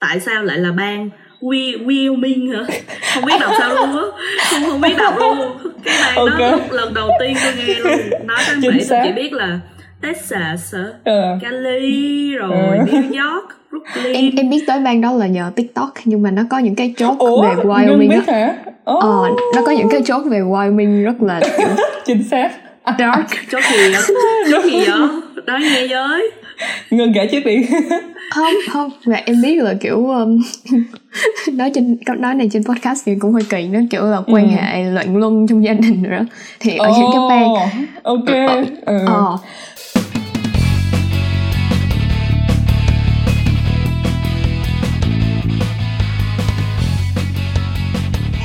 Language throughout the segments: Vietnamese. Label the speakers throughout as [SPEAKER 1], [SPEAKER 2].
[SPEAKER 1] tại sao lại là bang Wyoming hả? Không biết đọc sao luôn á. Không không biết đọc luôn. Cái bang okay. đó lúc lần đầu tiên tôi nghe luôn. Nói tới mỹ tôi chỉ biết là Texas ừ. Cali rồi ừ. New York Brooklyn.
[SPEAKER 2] Em em biết tới bang đó là nhờ TikTok nhưng mà nó có những cái chốt Ủa, về Wyoming
[SPEAKER 3] biết hả?
[SPEAKER 2] Oh. Ờ, nó có những cái chốt về Wyoming rất là
[SPEAKER 3] chính xác.
[SPEAKER 2] Dark.
[SPEAKER 1] Chốt gì vậy? Chốt gì vậy? Nói nghe với
[SPEAKER 3] ngân kể trước đi
[SPEAKER 2] không không mà em biết là kiểu um, nói trên nói này trên podcast thì cũng hơi kỳ nó kiểu là quan ừ. hệ luận luân trong gia đình rồi đó thì ở oh, những cái bang
[SPEAKER 3] ok ờ, ừ. ờ,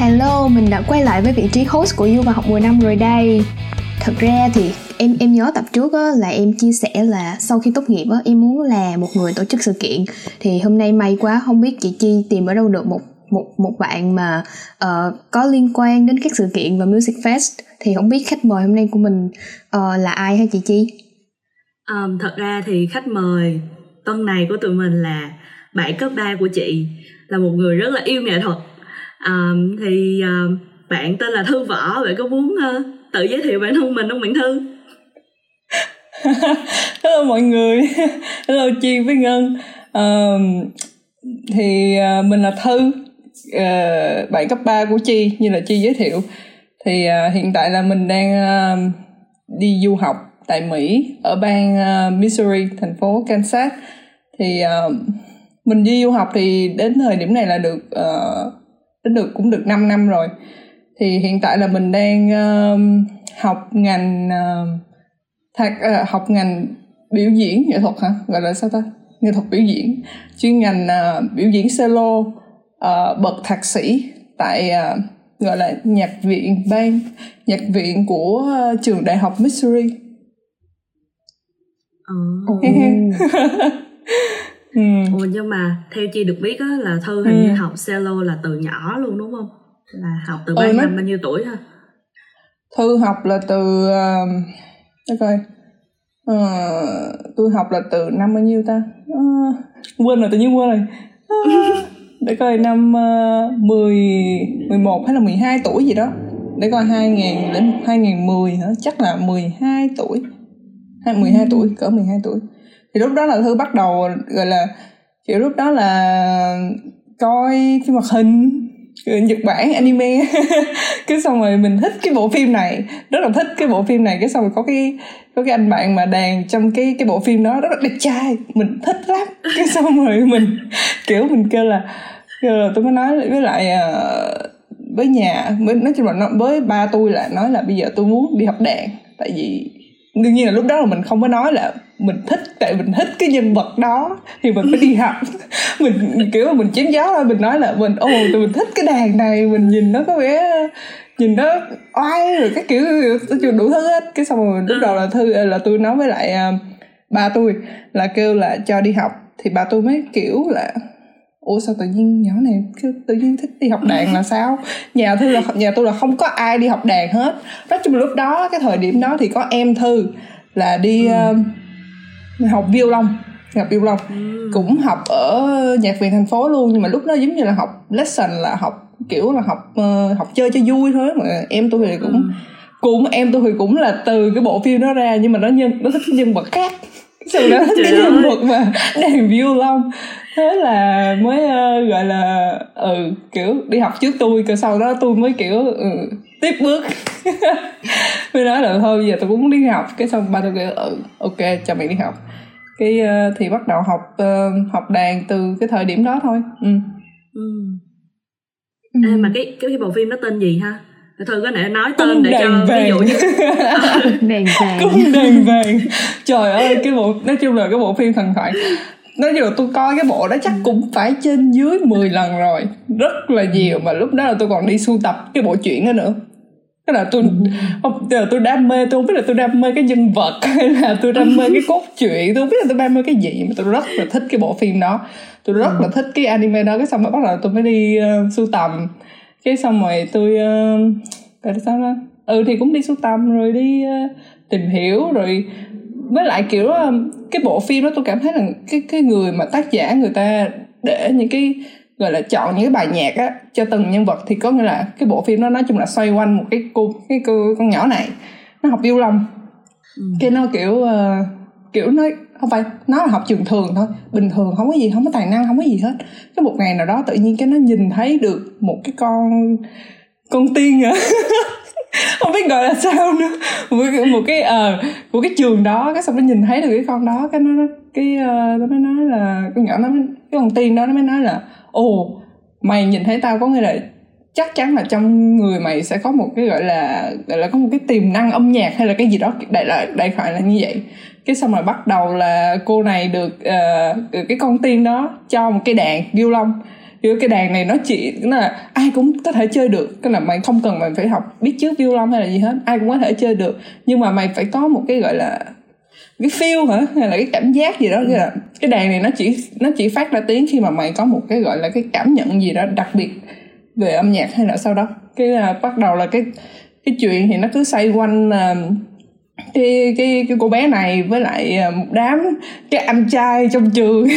[SPEAKER 2] Hello, mình đã quay lại với vị trí host của Du và học 10 năm rồi đây. Thật ra thì em em nhớ tập trước á, là em chia sẻ là sau khi tốt nghiệp á, em muốn là một người tổ chức sự kiện. Thì hôm nay may quá không biết chị Chi tìm ở đâu được một một một bạn mà uh, có liên quan đến các sự kiện và music fest thì không biết khách mời hôm nay của mình uh, là ai hả chị Chi?
[SPEAKER 1] Um, thật ra thì khách mời tuần này của tụi mình là bạn cấp 3 của chị là một người rất là yêu nghệ thuật um, thì uh, bạn tên là thư võ bạn có muốn uh, tự giới thiệu bản thân mình không bạn thư
[SPEAKER 3] hello mọi người. Hello chi với ngân. Uh, thì uh, mình là thư uh, bạn cấp 3 của chi như là chi giới thiệu. Thì uh, hiện tại là mình đang uh, đi du học tại mỹ ở bang uh, missouri thành phố kansas. Thì uh, mình đi du học thì đến thời điểm này là được uh, đến được cũng được 5 năm rồi. Thì hiện tại là mình đang uh, học ngành uh, thạc uh, học ngành biểu diễn nghệ thuật hả gọi là sao ta nghệ thuật biểu diễn chuyên ngành uh, biểu diễn solo uh, bậc thạc sĩ tại uh, gọi là nhạc viện bang nhạc viện của uh, trường đại học Missouri.
[SPEAKER 1] Oh. ừ. Ồ, nhưng mà theo chị được biết á là thư hình ừ. như học cello là từ nhỏ luôn đúng không là học từ bao, ừ, năm bao nhiêu tuổi ha
[SPEAKER 3] thư học là từ uh, coi. Uh, tôi học là từ năm bao nhiêu ta? À, quên rồi tự nhiên quên rồi. À, để coi năm uh, 10 11 hay là 12 tuổi gì đó. Để coi 2000 đến 2010 hả? Chắc là 12 tuổi. Hay 12 tuổi cỡ 12 tuổi. Thì lúc đó là thư bắt đầu gọi là kiểu lúc đó là coi phim hoạt hình. Nhật Bản anime. Cái xong rồi mình thích cái bộ phim này. Rất là thích cái bộ phim này. Cái xong rồi có cái có cái anh bạn mà đàn trong cái cái bộ phim đó rất là đẹp trai. Mình thích lắm. Cái xong rồi mình kiểu mình kêu là kêu là tôi mới nói với lại uh, với nhà. Với nói chung là với ba tôi là nói là bây giờ tôi muốn đi học đàn. Tại vì đương nhiên là lúc đó là mình không có nói là mình thích tại mình thích cái nhân vật đó thì mình phải đi học. Mình kiểu là mình chém gió thôi mình nói là mình ồ tụi mình thích cái đàn này mình nhìn nó có vẻ nhìn nó oai rồi cái kiểu đủ thứ hết. Cái xong rồi lúc đầu là thư là tôi nói với lại uh, ba tôi là kêu là cho đi học. Thì ba tôi mới kiểu là ủa sao tự nhiên nhỏ này tự nhiên thích đi học đàn là sao nhà thư là nhà tôi là không có ai đi học đàn hết nói chung là lúc đó cái thời điểm đó thì có em thư là đi ừ. uh, học violon học violon ừ. cũng học ở nhạc viện thành phố luôn nhưng mà lúc đó giống như là học lesson là học kiểu là học uh, học chơi cho vui thôi mà em tôi thì cũng ừ. cũng em tôi thì cũng là từ cái bộ phim đó ra nhưng mà nó nhân nó thích nhân vật khác sau đó cái nhân vật mà đàn violon thế là mới uh, gọi là ừ kiểu đi học trước tôi rồi sau đó tôi mới kiểu ừ, tiếp bước. Mới nói là thôi giờ tôi cũng muốn đi học. Cái xong ba tôi kêu ừ ok cho mày đi học. Cái uh, thì bắt đầu học uh, học đàn từ cái thời điểm đó thôi. Ừ. ừ.
[SPEAKER 1] À, mà cái cái bộ phim đó tên gì ha thôi có thể nói tên Cung để cho vàng. ví dụ như
[SPEAKER 2] đàn vàng.
[SPEAKER 3] Cung đàn vàng. Trời ơi cái bộ nói chung là cái bộ phim thần thoại nói chung là tôi coi cái bộ đó chắc cũng phải trên dưới 10 lần rồi. Rất là nhiều mà lúc đó là tôi còn đi sưu tập cái bộ truyện đó nữa. Cái là tôi không là tôi đam mê tôi không biết là tôi đam mê cái nhân vật hay là tôi đam mê cái cốt truyện. Tôi không biết là tôi đam mê cái gì mà tôi rất là thích cái bộ phim đó. Tôi rất là thích cái anime đó cái xong rồi bắt đầu tôi mới đi uh, sưu tầm cái xong rồi tôi uh, sao đó ừ thì cũng đi sưu tầm rồi đi uh, tìm hiểu rồi với lại kiểu um, cái bộ phim đó tôi cảm thấy là cái cái người mà tác giả người ta để những cái gọi là chọn những cái bài nhạc á cho từng nhân vật thì có nghĩa là cái bộ phim đó nói chung là xoay quanh một cái cô cái cô con nhỏ này nó học violon ừ. cái nó kiểu uh, kiểu nó không phải nó là học trường thường thôi. Bình thường không có gì không có tài năng không có gì hết. Cái một ngày nào đó tự nhiên cái nó nhìn thấy được một cái con con tiên à. Không biết gọi là sao nữa. Một cái một cái ờ uh, của cái trường đó cái xong nó nhìn thấy được cái con đó cái nó cái uh, nó mới nói là con nhỏ nó mới, cái con tiên đó nó mới nói là ồ mày nhìn thấy tao có nghĩa là chắc chắn là trong người mày sẽ có một cái gọi là gọi là có một cái tiềm năng âm nhạc hay là cái gì đó. Đại loại đại loại là như vậy cái xong rồi bắt đầu là cô này được uh, cái con tiên đó cho một cái đàn violon kiểu cái đàn này nó chỉ nó là ai cũng có thể chơi được. Cái là mày không cần mày phải học biết trước violon hay là gì hết. Ai cũng có thể chơi được. Nhưng mà mày phải có một cái gọi là cái feel hả? Hay là cái cảm giác gì đó. Cái là cái đàn này nó chỉ nó chỉ phát ra tiếng khi mà mày có một cái gọi là cái cảm nhận gì đó đặc biệt về âm nhạc hay là sau đó. Cái là bắt đầu là cái cái chuyện thì nó cứ xoay quanh uh, cái cái cái cô bé này với lại à, một đám cái anh trai trong trường.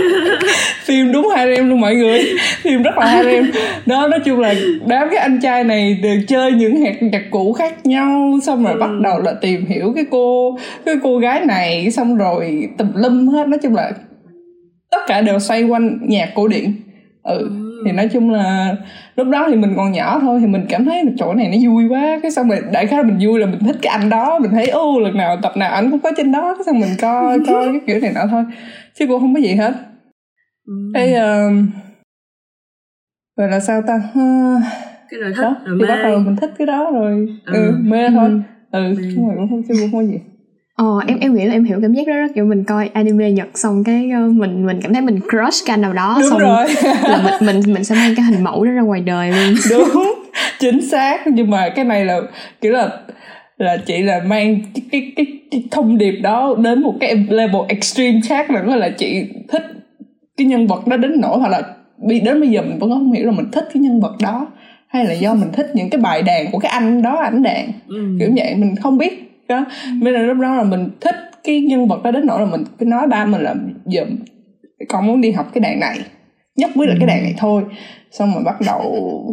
[SPEAKER 3] Phim đúng hai em luôn mọi người. Phim rất là hai em đó nói chung là đám cái anh trai này đều chơi những hạt nhạc cụ khác nhau xong rồi ừ. bắt đầu là tìm hiểu cái cô cái cô gái này xong rồi tùm lum hết. Nói chung là tất cả đều xoay quanh nhạc cổ điển. Ừ. thì nói chung là lúc đó thì mình còn nhỏ thôi thì mình cảm thấy chỗ này nó vui quá. Cái xong rồi đại khái mình vui là mình thích cái anh đó mình thấy ô lần nào tập nào anh cũng có trên đó. Cái xong mình coi coi cái kiểu này nọ thôi chứ cũng không có gì hết. Ừ. cái uh, rồi là sao ta?
[SPEAKER 1] Cái rồi thích đó, rồi
[SPEAKER 3] thì bắt đầu mình thích cái đó rồi. Ừ, ừ. mê thôi. Ừ, ừ. nhưng mà cũng không chứ cũng không có gì
[SPEAKER 2] Ờ, em em nghĩ là em hiểu cảm giác đó đó. Kiểu mình coi anime Nhật xong cái uh, mình mình cảm thấy mình crush cái anh nào đó
[SPEAKER 3] đúng
[SPEAKER 2] xong
[SPEAKER 3] rồi.
[SPEAKER 2] là mình mình mình sẽ mang cái hình mẫu đó ra ngoài đời luôn.
[SPEAKER 3] Đúng chính xác. Nhưng mà cái này là kiểu là là chị là mang cái cái cái, cái thông điệp đó đến một cái level extreme khác nữa là chị thích cái nhân vật đó đến nỗi hoặc là đến bây giờ mình vẫn không hiểu là mình thích cái nhân vật đó hay là do mình thích những cái bài đàn của cái anh đó ảnh đàn. Ừ. kiểu vậy mình không biết đó. Nên là lúc đó là mình thích cái nhân vật đó đến nỗi là mình phải nói ba mình là giờ con muốn đi học cái đàn này nhất quyết là cái đàn này thôi. Xong rồi bắt đầu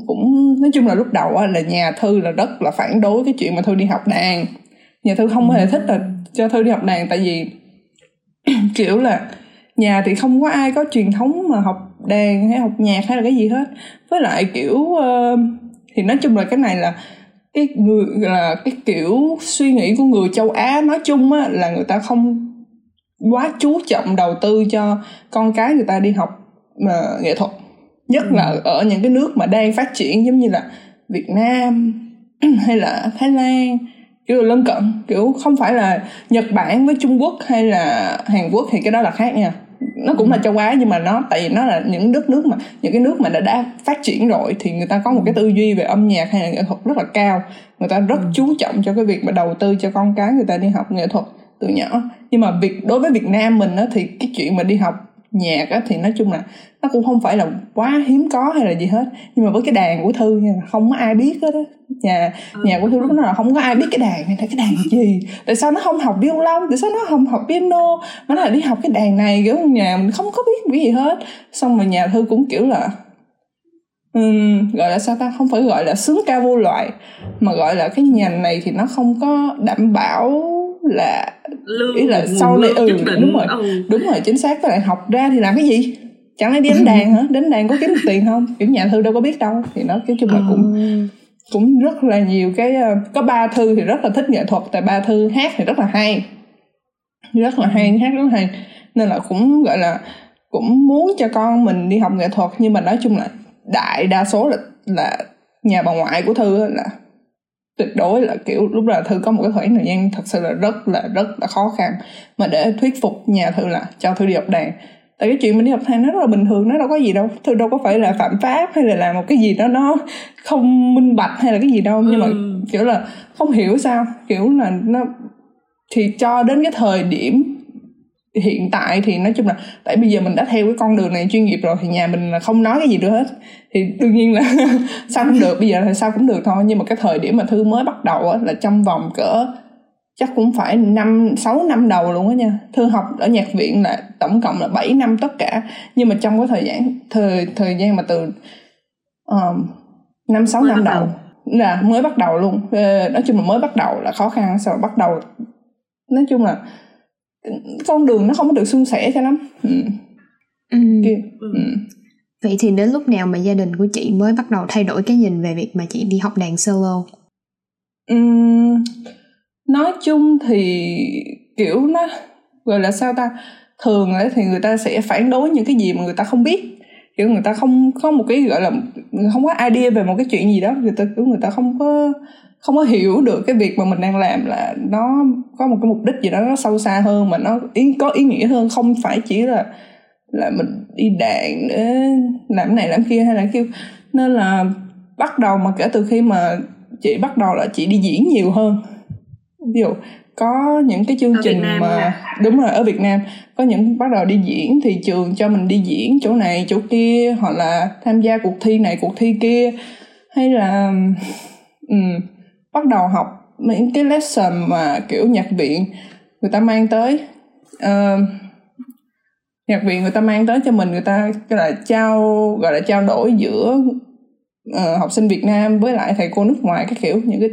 [SPEAKER 3] cũng nói chung là lúc đầu là nhà thư là rất là phản đối cái chuyện mà thư đi học đàn. Nhà thư không hề thích là cho thư đi học đàn tại vì kiểu là nhà thì không có ai có truyền thống mà học đàn hay học nhạc hay là cái gì hết. Với lại kiểu uh, thì nói chung là cái này là cái người là cái kiểu suy nghĩ của người châu Á nói chung á là người ta không quá chú trọng đầu tư cho con cái người ta đi học ờ, nghệ thuật nhất ừ. là ở những cái nước mà đang phát triển giống như là Việt Nam hay là Thái Lan kiểu lân cận kiểu không phải là Nhật Bản với Trung Quốc hay là Hàn Quốc thì cái đó là khác nha nó cũng là châu Á nhưng mà nó tại vì nó là những đất nước mà những cái nước mà đã, đã phát triển rồi thì người ta có một cái tư duy về âm nhạc hay là nghệ thuật rất là cao. Người ta rất ừ. chú trọng cho cái việc mà đầu tư cho con cái người ta đi học nghệ thuật từ nhỏ. Nhưng mà việc đối với Việt Nam mình á thì cái chuyện mà đi học nhạc á thì nói chung là nó cũng không phải là quá hiếm có hay là gì hết. Nhưng mà với cái đàn của thư nha không có ai biết hết á. Nhà ừ. nhà của thư lúc đó là không có ai biết cái đàn này là cái đàn gì? Tại sao nó không học violon tại sao nó không học piano? Mà nó lại đi học cái đàn này kiểu nhà mình không có biết cái gì hết. Xong rồi nhà thư cũng kiểu là um, gọi là sao ta? Không phải gọi là sướng ca vô loại mà gọi là cái nhành này thì nó không có đảm bảo là
[SPEAKER 1] lương
[SPEAKER 3] ý là sau này ừ đúng rồi. Ừ. đúng rồi chính xác. Các bạn học ra thì làm cái gì? Chẳng lẽ đi đánh đàn hả? Đánh đàn có kiếm được tiền không? Kiểu nhà thư đâu có biết đâu. Thì nó cái chung là cũng ừ. cũng rất là nhiều cái ờ, có ba thư thì rất là thích nghệ thuật tại ba thư hát thì rất là hay. Rất là hay hát rất là hay. Nên là cũng gọi là cũng muốn cho con mình đi học nghệ thuật. Nhưng mà nói chung là đại đa số là là nhà bà ngoại của thư là tuyệt đối là kiểu lúc là thư có một cái khoảng thời gian thật sự là rất là rất là khó khăn. Mà để thuyết phục nhà thư là cho thư đi học đàn. Tại cái chuyện mình đi học đàn nó rất là bình thường nó đâu có gì đâu. Thư đâu có phải là phạm pháp hay là làm một cái gì đó nó không minh bạch hay là cái gì đâu. Nhưng mà ừ. kiểu là không hiểu sao. Kiểu là nó thì cho đến cái thời điểm hiện tại thì nói chung là tại bây giờ mình đã theo cái con đường này chuyên nghiệp rồi thì nhà mình là không nói cái gì nữa hết. Thì đương nhiên là sao cũng được bây giờ thì sao cũng được thôi. Nhưng mà cái thời điểm mà thư mới bắt đầu á là trong vòng cỡ chắc cũng phải năm sáu năm đầu luôn á nha. Thư học ở nhạc viện là tổng cộng là 7 năm tất cả. Nhưng mà trong cái thời gian thời thời gian mà từ um, năm sáu năm đầu, đầu. Là mới bắt đầu luôn. Ờ, nói chung là mới bắt đầu là khó khăn. Sau bắt đầu nói chung là con đường nó không có được suôn sẻ cho lắm. Ừ.
[SPEAKER 2] Ừ. Ừ. vậy thì đến lúc nào mà gia đình của chị mới bắt đầu thay đổi cái nhìn về việc mà chị đi học đàn solo?
[SPEAKER 3] Uhm, nói chung thì kiểu nó gọi là sao ta? Thường ấy thì người ta sẽ phản đối những cái gì mà người ta không biết. Kiểu người ta không có một cái gọi là không có idea về một cái chuyện gì đó. Người ta kiểu người ta không có không có hiểu được cái việc mà mình đang làm là nó có một cái mục đích gì đó nó sâu xa hơn mà nó ý có ý nghĩa hơn. Không phải chỉ là là mình đi đàn để làm này làm kia hay là kêu. Nên là bắt đầu mà kể từ khi mà chị bắt đầu là chị đi diễn nhiều hơn. Ví dụ có những cái chương ở trình mà à? đúng rồi ở Việt Nam. Có những bắt đầu đi diễn thì trường cho mình đi diễn chỗ này chỗ kia hoặc là tham gia cuộc thi này cuộc thi kia. Hay là um, bắt đầu học những cái lesson mà kiểu nhạc viện người ta mang tới. Uh, nhạc viện người ta mang tới cho mình người ta gọi là trao gọi là trao đổi giữa uh, học sinh Việt Nam với lại thầy cô nước ngoài cái kiểu. Những cái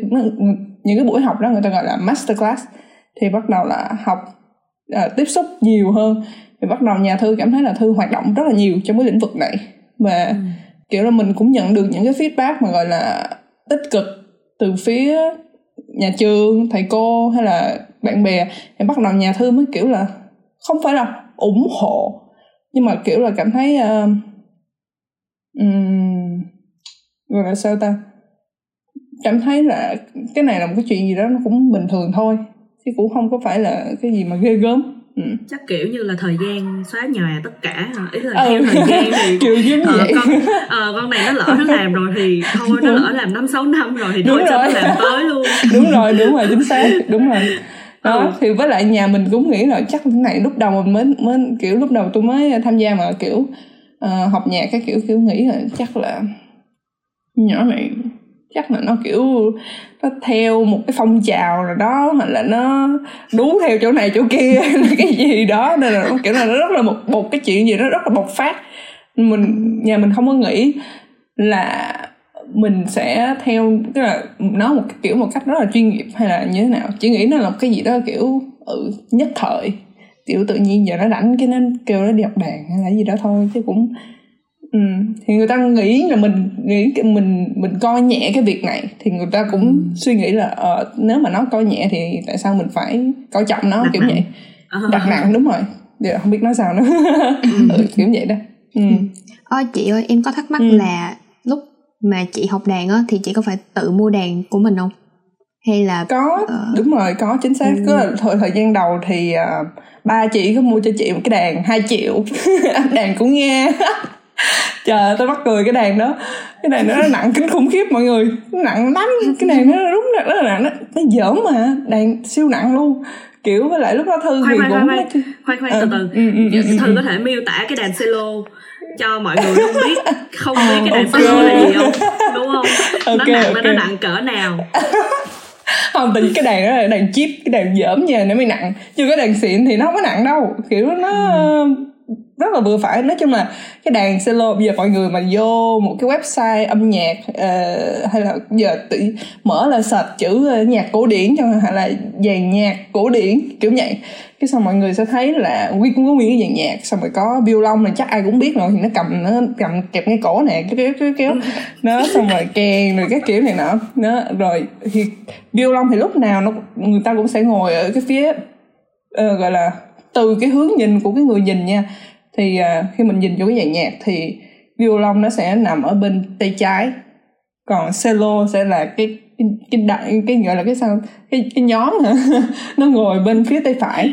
[SPEAKER 3] những cái buổi học đó người ta gọi là master class. Thì bắt đầu là học uh, tiếp xúc nhiều hơn. Thì bắt đầu nhà thư cảm thấy là thư hoạt động rất là nhiều trong cái lĩnh vực này. Và ừ. kiểu là mình cũng nhận được những cái feedback mà gọi là tích cực từ phía nhà trường thầy cô hay là bạn bè thì bắt đầu nhà thư mới kiểu là không phải là ủng hộ nhưng mà kiểu là cảm thấy uh, um, gọi là sao ta? Cảm thấy là cái này là một cái chuyện gì đó nó cũng bình thường thôi chứ cũng không có phải là cái gì mà ghê gớm.
[SPEAKER 1] Ừ. chắc kiểu như là thời gian xóa nhòa tất cả ý là ừ. theo thời gian thì
[SPEAKER 3] kiểu giống uh, vậy
[SPEAKER 1] con uh, con này nó lỡ nó làm rồi thì thôi nó lỡ làm năm sáu năm rồi thì thôi cho nó làm tới luôn
[SPEAKER 3] đúng rồi đúng rồi chính xác đúng rồi đó ừ. thì với lại nhà mình cũng nghĩ là chắc cái này lúc đầu mình mới mới kiểu lúc đầu tôi mới tham gia mà kiểu uh, học nhạc cái kiểu kiểu nghĩ là chắc là nhỏ này chắc là nó kiểu nó theo một cái phong trào nào đó hoặc là nó đú theo chỗ này chỗ kia cái gì đó. Nên là nó kiểu là nó rất là một một cái chuyện gì đó rất là bộc phát. Mình nhà mình không có nghĩ là mình sẽ theo tức là nó một cái kiểu một cách rất là chuyên nghiệp hay là như thế nào. Chỉ nghĩ nó là một cái gì đó kiểu ừ, nhất thời. Kiểu tự nhiên giờ nó rảnh cái nên kêu nó đi học đàn hay là gì đó thôi chứ cũng ừ. thì người ta nghĩ là mình nghĩ mình mình coi nhẹ cái việc này thì người ta cũng ừ. suy nghĩ là uh, nếu mà nó coi nhẹ thì tại sao mình phải coi trọng nó đặt kiểu nặng. vậy uh-huh. đặt nặng đúng rồi giờ không biết nói sao nữa ừ. ừ, kiểu vậy đó ừ.
[SPEAKER 2] Ôi chị ơi em có thắc mắc ừ. là lúc mà chị học đàn á thì chị có phải tự mua đàn của mình không hay là
[SPEAKER 3] có uh... đúng rồi có chính xác ừ. có thời thời gian đầu thì uh, ba chị có mua cho chị một cái đàn 2 triệu đàn cũng nghe trời tôi mắc cười cái đàn đó cái đàn đó nó nặng kinh khủng khiếp mọi người. Nó nặng lắm cái đàn nó đúng là rất là nặng nó, nó giỡn mà đàn siêu nặng luôn. Kiểu với lại lúc đó thư
[SPEAKER 1] khoan, thì khoan, cũng khoan khoan khoan từ từ. ừ, ừ, ừ, thư có thể miêu tả cái đàn cello cho mọi người không biết không biết cái đàn okay. cello là gì không? đúng không? Okay, nó nặng okay. nó nặng cỡ nào?
[SPEAKER 3] Không vì cái đàn đó là đàn chip cái đàn dởm nha nó mới nặng. Chứ cái đàn xịn thì nó không có nặng đâu. Kiểu nó ừ rất là vừa phải. Nói chung là cái đàn cello bây giờ mọi người mà vô một cái website âm nhạc uh, hay là giờ tự mở là search chữ uh, nhạc cổ điển cho hay là dàn nhạc cổ điển kiểu vậy. Cái xong mọi người sẽ thấy là nguyên cũng có nguyên cái dàn nhạc xong rồi có violon là chắc ai cũng biết rồi thì nó cầm nó cầm kẹp ngay cổ nè kéo kéo kéo kéo. Nó xong rồi kèn rồi các kiểu này nọ. Nó rồi thì violon thì lúc nào nó người ta cũng sẽ ngồi ở cái phía uh, gọi là từ cái hướng nhìn của cái người nhìn nha thì uh, khi mình nhìn vô cái dàn nhạc thì violon nó sẽ nằm ở bên tay trái còn cello sẽ là cái cái cái, đại, cái gọi là cái sao cái cái nhóm hả? Nó ngồi bên phía tay phải.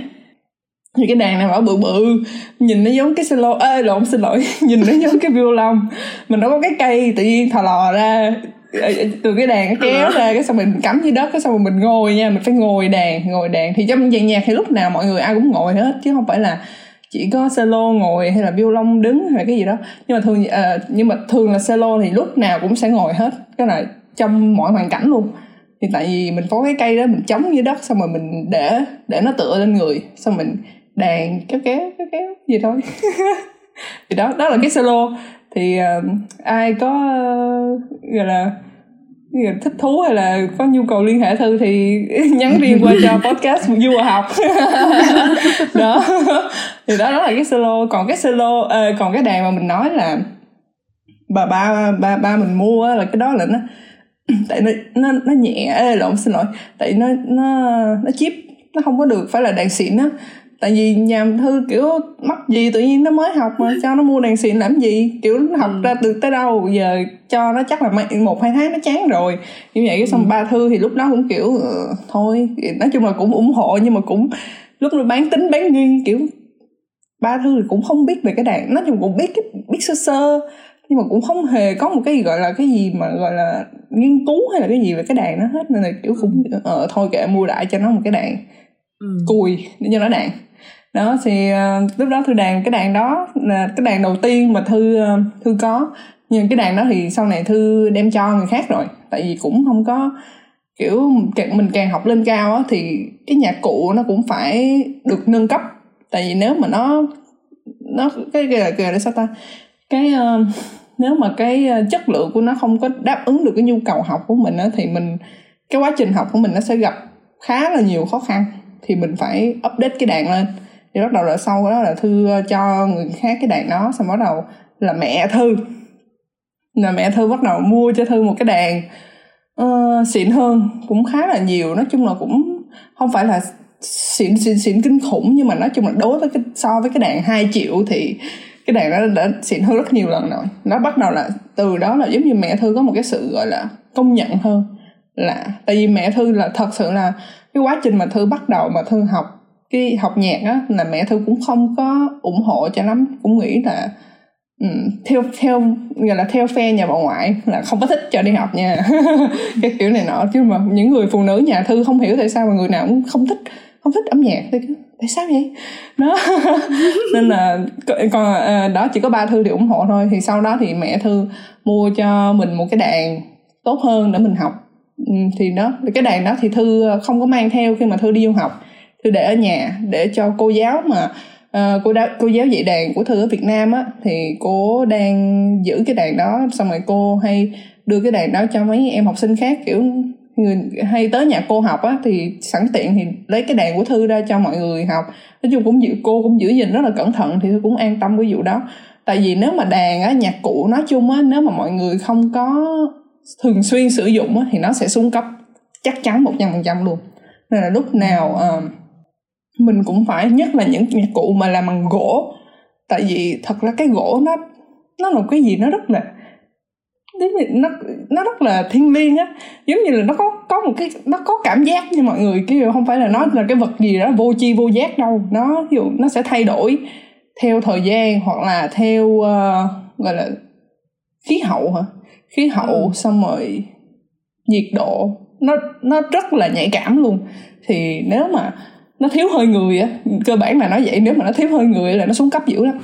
[SPEAKER 3] Thì cái đàn này bảo bự bự nhìn nó giống cái cello ê lộn xin lỗi nhìn nó giống cái violon. Mình đâu có cái cây tự nhiên thò lò ra Ờ, ờ, từ cái đàn nó kéo ra cái xong mình cắm dưới đất cái xong rồi mình ngồi nha mình phải ngồi đàn ngồi đàn. Thì trong dàn nhạc thì lúc nào mọi người ai cũng ngồi hết chứ không phải là chỉ có solo ngồi hay là violon đứng hay cái gì đó. Nhưng mà thường uh, nhưng mà thường là solo thì lúc nào cũng sẽ ngồi hết cái là trong mọi hoàn cảnh luôn. Thì tại vì mình có cái cây đó mình chống dưới đất xong rồi mình để để nó tựa lên người xong mình đàn kéo kéo kéo kéo gì thôi. Thì đó đó là cái solo thì uh, ai có uh, gọi là thích thú hay là có nhu cầu liên hệ thư thì nhắn riêng qua cho podcast du học. Đó. Thì đó, đó là cái solo. Còn cái solo uh, còn cái đàn mà mình nói là bà ba ba ba mình mua là cái đó là nó tại nó nó nó nhẹ. Ê lộn xin lỗi. Tại nó nó nó chip nó không có được phải là đàn xịn á tại vì nhà thư kiểu mắc gì tự nhiên nó mới học mà cho nó mua đèn xịn làm gì? Kiểu học ừ. ra từ tới đâu? Giờ cho nó chắc là một hai tháng nó chán rồi. Như vậy cái xong ừ. ba thư thì lúc đó cũng kiểu uh, thôi. Nói chung là cũng ủng hộ nhưng mà cũng lúc nó bán tính bán nghi kiểu ba thư thì cũng không biết về cái đàn nói chung cũng biết biết sơ sơ nhưng mà cũng không hề có một cái gì gọi là cái gì mà gọi là nghiên cứu hay là cái gì về cái đàn nó hết. Nên là kiểu cũng ờ thôi kệ mua đại cho nó một cái đàn ừ. cùi để cho nó đàn đó thì uh, lúc đó thư đàn cái đàn đó là cái đàn đầu tiên mà thư uh, thư có. Nhưng cái đàn đó thì sau này thư đem cho người khác rồi. Tại vì cũng không có kiểu mình càng học lên cao á thì cái nhạc cụ nó cũng phải được nâng cấp. Tại vì nếu mà nó nó cái cái là sao ta? Cái uh, nếu mà cái chất lượng của nó không có đáp ứng được cái nhu cầu học của mình á thì mình cái quá trình học của mình nó sẽ gặp khá là nhiều khó khăn. Thì mình phải update cái đàn lên thì bắt đầu là sau đó là thư ờ, cho người khác cái đàn đó xong bắt đầu là mẹ thư. Là mẹ thư bắt đầu mua cho thư một cái đàn uh, xịn hơn cũng khá là nhiều. Nói chung là cũng không phải là xịn xịn xịn kinh khủng nhưng mà nói chung là đối với cái so với cái đàn 2 triệu thì cái đàn đó đã xịn hơn rất nhiều lần rồi. Nó bắt đầu là từ đó là giống như mẹ thư có một cái sự gọi là công nhận hơn là tại vì mẹ thư là thật sự là cái quá trình mà thư bắt đầu mà thư học cái học nhạc á là mẹ thư cũng không có ủng hộ cho lắm. Cũng nghĩ là um, theo theo gọi là theo phe nhà bà ngoại là không có thích cho đi học nha. Cái kiểu này nọ. Chứ mà những người phụ nữ nhà thư không hiểu tại sao mà người nào cũng không thích không thích âm nhạc. Tại sao vậy? Đó. Nên là còn à, đó chỉ có ba thư thì ủng hộ thôi. Thì sau đó thì mẹ thư mua cho mình một cái đàn tốt hơn để mình học. Ừ, thì đó. Cái đàn đó thì thư không có mang theo khi mà thư đi du học thư để ở nhà để cho cô giáo mà uh, cô đá, cô giáo dạy đàn của thư ở Việt Nam á thì cô đang giữ cái đàn đó xong rồi cô hay đưa cái đàn đó cho mấy em học sinh khác kiểu người hay tới nhà cô học á thì sẵn tiện thì lấy cái đàn của thư ra cho mọi người học. Nói chung cũng giữ cô cũng giữ gìn rất là cẩn thận thì thư cũng an tâm cái vụ đó. Tại vì nếu mà đàn á nhạc cụ nói chung á nếu mà mọi người không có thường xuyên sử dụng á thì nó sẽ xuống cấp chắc chắn một trăm phần trăm luôn. Nên là lúc nào uh, mình cũng phải nhất là những nhạc cụ mà làm bằng gỗ. Tại vì thật là cái gỗ nó nó là một cái gì nó rất là nó nó rất là thiêng liêng á. Giống như là nó có có một cái nó có cảm giác như mọi người kiểu không phải là nó là cái vật gì đó vô chi vô giác đâu. Nó ví dụ nó sẽ thay đổi theo thời gian hoặc là theo uh, gọi là khí hậu hả? Khí hậu ừ. xong rồi nhiệt độ. Nó nó rất là nhạy cảm luôn. Thì nếu mà nó thiếu hơi người á. Cơ bản là nói vậy nếu mà nó thiếu hơi người là nó xuống cấp dữ lắm.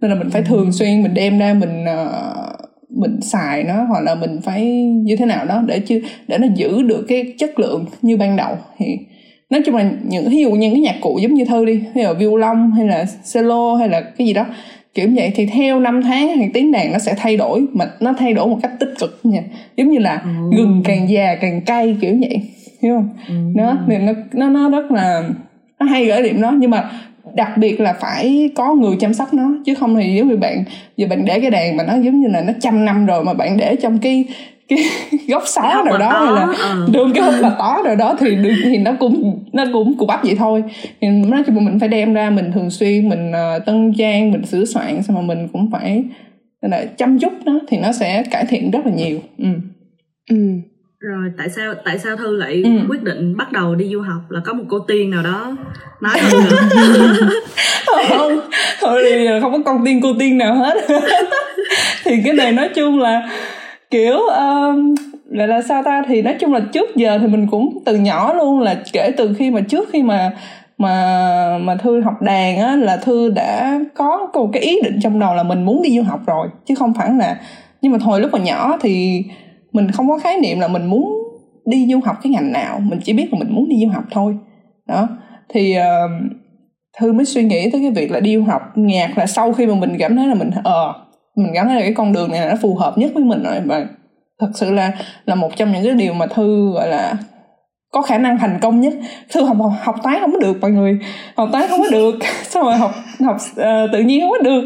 [SPEAKER 3] Nên là mình phải thường xuyên mình đem ra mình uh, mình xài nó hoặc là mình phải như thế nào đó để chứ để nó giữ được cái chất lượng như ban đầu. Thì nói chung là những ví dụ những cái nhạc cụ giống như thơ đi hay là violon hay là cello hay là cái gì đó kiểu như vậy thì theo năm tháng thì tiếng đàn nó sẽ thay đổi mà nó thay đổi một cách tích cực nha. Giống như là ừ. gừng càng già càng cay kiểu vậy hiểu không? Ừ. nó nên nó nó nó rất là nó hay ở điểm đó nhưng mà đặc biệt là phải có người chăm sóc nó chứ không thì giống như bạn giờ bạn để cái đàn mà nó giống như là nó trăm năm rồi mà bạn để trong cái cái góc xó nào đó hay là ừ. đường cái hộp là tó nào đó thì thì nó cũng nó cũng cụ bắp vậy thôi thì nói chung mình phải đem ra mình thường xuyên mình uh, tân trang mình sửa soạn xong mà mình cũng phải là chăm chút nó thì nó sẽ cải thiện rất là nhiều ừ.
[SPEAKER 1] Ừ rồi tại sao tại sao thư lại ừ. quyết định bắt đầu đi du học? Là có một cô tiên nào đó nói không
[SPEAKER 3] không thôi thì không có con tiên cô tiên nào hết. Thì cái này nói chung là kiểu um, lại là sao ta? Thì nói chung là trước giờ thì mình cũng từ nhỏ luôn là kể từ khi mà trước khi mà mà mà thư học đàn á là thư đã có một cái ý định trong đầu là mình muốn đi du học rồi chứ không phải là nhưng mà hồi lúc mà nhỏ thì mình không có khái niệm là mình muốn đi du học cái ngành nào mình chỉ biết là mình muốn đi du học thôi. Đó. Thì uh, thư mới suy nghĩ tới cái việc là đi du học nhạc là sau khi mà mình cảm thấy là mình ờ uh, mình cảm thấy là cái con đường này là nó phù hợp nhất với mình rồi. Và thật sự là là một trong những cái điều mà thư gọi là có khả năng thành công nhất. Thư học học toán không có được mọi người. Học toán không có được. Xong rồi học học uh, tự nhiên không có được?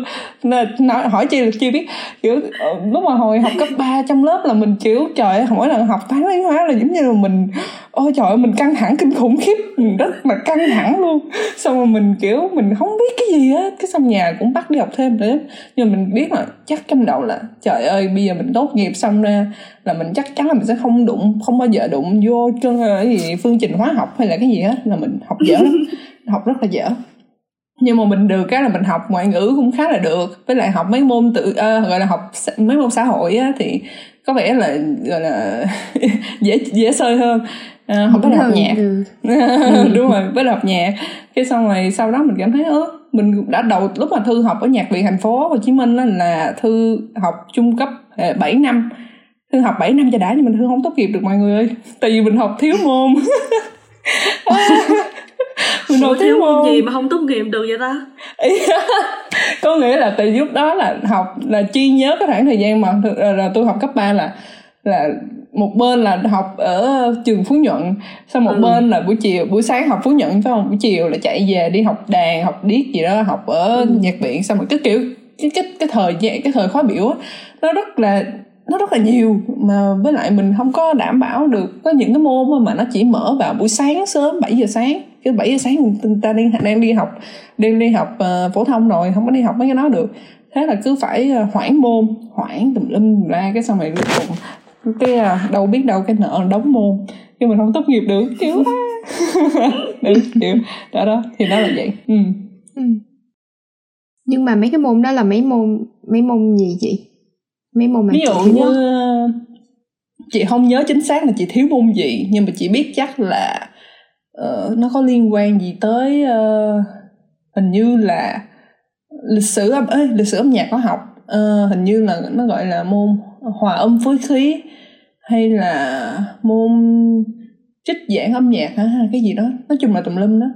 [SPEAKER 3] Nói hỏi chi được chưa biết. Kiểu ờ, lúc mà hồi học cấp 3 trong lớp là mình kiểu trời ơi mỗi lần học toán lý hóa là giống như là mình ôi trời ơi mình căng thẳng kinh khủng khiếp. Mình rất là căng thẳng luôn. Xong rồi mình kiểu mình không biết cái gì á cái xong nhà cũng bắt đi học thêm nữa. Nhưng mà mình biết là chắc trong đầu là trời ơi bây giờ mình tốt nghiệp xong ra là mình chắc chắn là mình sẽ không đụng không bao giờ đụng vô trên cái gì phương trình hóa học hay là cái gì hết là mình học dở lắm học rất là dở. Nhưng mà mình được cái là mình học ngoại ngữ cũng khá là được với lại học mấy môn tự uh, gọi là học mấy môn xã hội á, thì có vẻ là gọi là dễ dễ sơi hơn. Uh, học với học nhạc. đúng rồi với học nhạc. Cái xong rồi sau đó mình cảm thấy ớ mình đã đầu lúc mà thư học ở nhạc viện thành phố Hồ Chí Minh là thư học trung cấp 7 năm thư học 7 năm cho đã nhưng mình thư không tốt nghiệp được mọi người ơi. Tại vì mình học thiếu môn.
[SPEAKER 1] Mình học thiếu môn gì mà không tốt nghiệp được vậy ta?
[SPEAKER 3] Có nghĩa là từ lúc đó là học là chi nhớ cái khoảng thời gian mà là, là tôi học cấp 3 là là một bên là học ở trường phú nhuận xong một ừ. bên là buổi chiều buổi sáng học phú nhuận phải không? Buổi chiều là chạy về đi học đàn học điếc gì đó học ở ừ. nhạc viện xong rồi cái kiểu cái cái cái thời gian cái thời khóa biểu nó rất là nó rất là nhiều mà với lại mình không có đảm bảo được có những cái môn mà nó chỉ mở vào buổi sáng sớm 7 giờ sáng. Cái 7 giờ sáng người ta đang đang đi học đang đi học uh, phổ thông rồi không có đi học mấy cái đó được. Thế là cứ phải ờ, uh, hoãn môn hoãn tùm lum ra cái xong rồi cuối cùng cái uh, đâu biết đâu cái nợ đóng môn. Nhưng mình không tốt nghiệp được kiểu được kiểu đó đó thì nó là vậy. Ừ. ừ.
[SPEAKER 2] nhưng mà mấy cái môn đó là mấy môn mấy môn gì chị? Mấy môn mà
[SPEAKER 3] ví dụ như ờ, chị không nhớ chính xác là chị thiếu môn gì nhưng mà chị biết chắc là uh, nó có liên quan gì tới uh, hình như là lịch sử âm ơi lịch sử âm nhạc có học. Uh, hình như là nó gọi là môn hòa âm phối khí hay là môn trích giảng âm nhạc hả cái gì đó. Nói chung là tùm lum đó.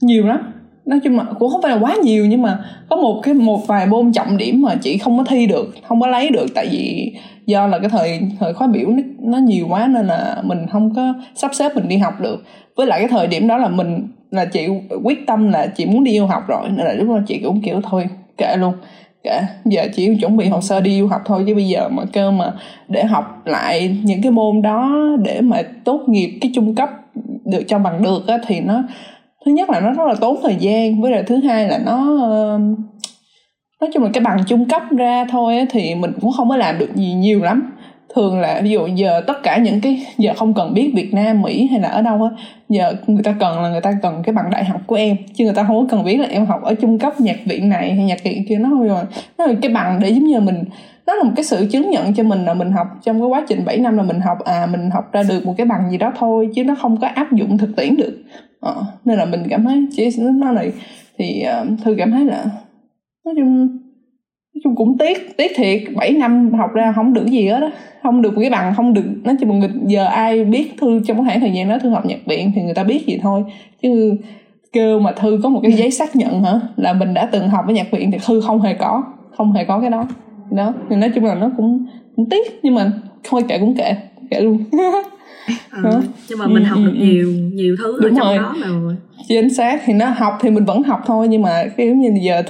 [SPEAKER 3] Nhiều lắm nói chung là cũng không phải là quá nhiều nhưng mà có một cái một vài môn trọng điểm mà chị không có thi được không có lấy được tại vì do là cái thời thời khóa biểu nó, nó nhiều quá nên là mình không có sắp xếp mình đi học được. Với lại cái thời điểm đó là mình là chị quyết tâm là chị muốn đi du học rồi nên là lúc đó chị cũng kiểu thôi kệ luôn. Kệ giờ chỉ chuẩn bị hồ sơ đi du học thôi chứ bây giờ mà cơ mà để học lại những cái môn đó để mà tốt nghiệp cái trung cấp được cho bằng được á thì nó thứ nhất là nó rất là tốn thời gian với lại thứ hai là nó uh, nói chung là cái bằng trung cấp ra thôi thì mình cũng không có làm được gì nhiều lắm. Thường là ví dụ giờ tất cả những cái giờ không cần biết Việt Nam Mỹ hay là ở đâu á giờ người ta cần là người ta cần cái bằng đại học của em chứ người ta không có cần biết là em học ở trung cấp nhạc viện này hay nhạc viện kia. Nó không rồi nó là cái bằng để giống như mình nó là một cái sự chứng nhận cho mình là mình học trong cái quá trình 7 năm là mình học à mình học ra được một cái bằng gì đó thôi chứ nó không có áp dụng thực tiễn được ờ, nên là mình cảm thấy chỉ nó này thì uh, thư cảm thấy là nói chung nói chung cũng tiếc tiếc thiệt 7 năm học ra không được gì hết đó không được một cái bằng không được nói chung người giờ ai biết thư trong cái khoảng thời gian đó thư học nhạc viện thì người ta biết gì thôi. Chứ kêu mà thư có một cái giấy xác nhận hả là mình đã từng học ở nhạc viện thì thư không hề có không hề có cái đó. Đó thì nói chung là nó cũng, cũng tiếc nhưng mà thôi kệ cũng kệ kệ luôn.
[SPEAKER 1] ừ, nhưng mà mình ừ, học được ừ, ừ. nhiều nhiều thứ Đúng ở trong rồi. đó rồi
[SPEAKER 3] chính xác thì nó học thì mình vẫn học thôi nhưng mà cái giống như giờ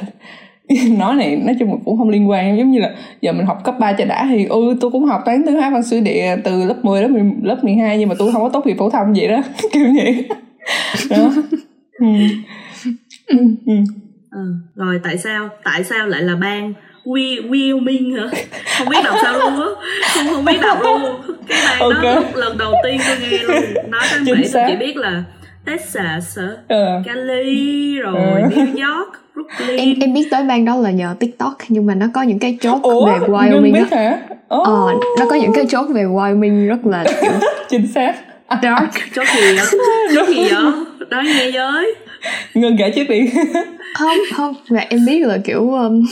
[SPEAKER 3] nói này nói chung là cũng không liên quan giống như là giờ mình học cấp 3 cho đã thì ừ tôi cũng học toán thứ hai văn sử địa từ lớp 10 đến 10, lớp 12 nhưng mà tôi không có tốt nghiệp phổ thông vậy đó kiểu vậy đó ừ.
[SPEAKER 1] Ừ. Ừ. rồi tại sao tại sao lại là ban Wyoming hả? Không biết đọc sao luôn á. Không không biết đọc luôn. Cái này okay. nó lần đầu tiên tôi nghe luôn. Nói tới mỹ tôi chỉ biết là Texas ừ. Cali rồi ừ. New York Brooklyn.
[SPEAKER 2] Em em biết tới bang đó là nhờ TikTok nhưng mà nó có những cái chốt Ủa, về Wyoming
[SPEAKER 3] biết hả?
[SPEAKER 2] Oh. Ờ, nó có những cái chốt về Wyoming rất là
[SPEAKER 3] chính xác.
[SPEAKER 1] dark. Chốt gì vậy? Chốt gì vậy? Nói nghe với
[SPEAKER 3] ngưng kể trước đi
[SPEAKER 2] không không và em biết là kiểu um,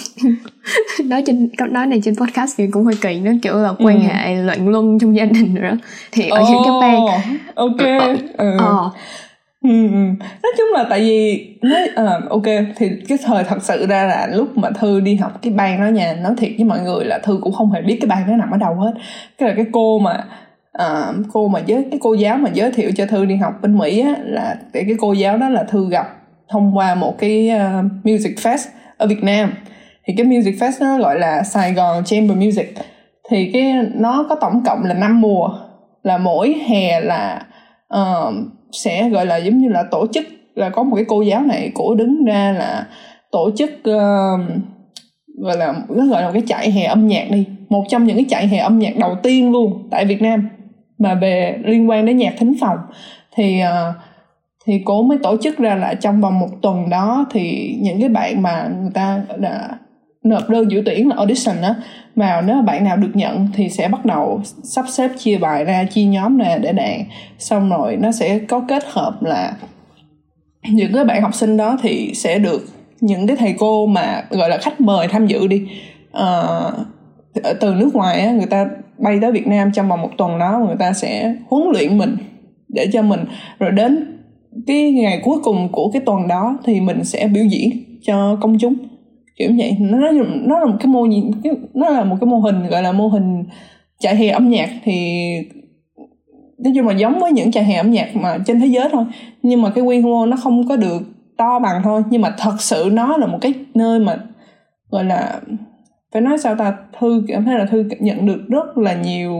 [SPEAKER 2] nói trên nói này trên podcast thì cũng hơi kỳ nó kiểu là quan ừ. hệ loạn luân trong gia đình rồi đó thì ở oh, những cái bang
[SPEAKER 3] ok ừ. ừ. Ừ, ừ. nói chung là tại vì nói uh, ok thì cái thời thật sự ra là lúc mà thư đi học cái bang đó nha nói thiệt với mọi người là thư cũng không hề biết cái bang đó nằm ở đâu hết cái là cái cô mà uh, cô mà giới cái cô giáo mà giới thiệu cho thư đi học bên mỹ á là để cái cô giáo đó là thư gặp thông qua một cái uh, music fest ở việt nam. Thì cái music fest nó gọi là sài gòn chamber music. Thì cái nó có tổng cộng là năm mùa. Là mỗi hè là uh, sẽ gọi là giống như là tổ chức là có một cái cô giáo này cổ đứng ra là tổ chức uh, gọi là nó gọi là một cái chạy hè âm nhạc đi. Một trong những cái chạy hè âm nhạc đầu tiên luôn tại Việt Nam mà về liên quan đến nhạc thính phòng. Thì uh, thì cô mới tổ chức ra là trong vòng một tuần đó thì những cái bạn mà người ta đã nộp đơn dự tuyển là audition á vào nếu mà bạn nào được nhận thì sẽ bắt đầu sắp xếp chia bài ra chia nhóm nè để đàn. Xong rồi nó sẽ có kết hợp là những cái bạn học sinh đó thì sẽ được những cái thầy cô mà gọi là khách mời tham dự đi. Uh, từ nước ngoài á người ta bay tới Việt Nam trong vòng một tuần đó, người ta sẽ huấn luyện mình để cho mình. Rồi đến cái ngày cuối cùng của cái tuần đó thì mình sẽ biểu diễn cho công chúng. Kiểu vậy. Nó nó là một cái mô nó là một cái mô hình, gọi là mô hình chạy hè âm nhạc thì, nói chung là giống với những chạy hè âm nhạc mà trên thế giới thôi. Nhưng mà cái quy mô nó không có được to bằng thôi. Nhưng mà thật sự nó là một cái nơi mà, gọi là phải nói sao ta? Thư, cảm thấy là thư nhận được rất là nhiều,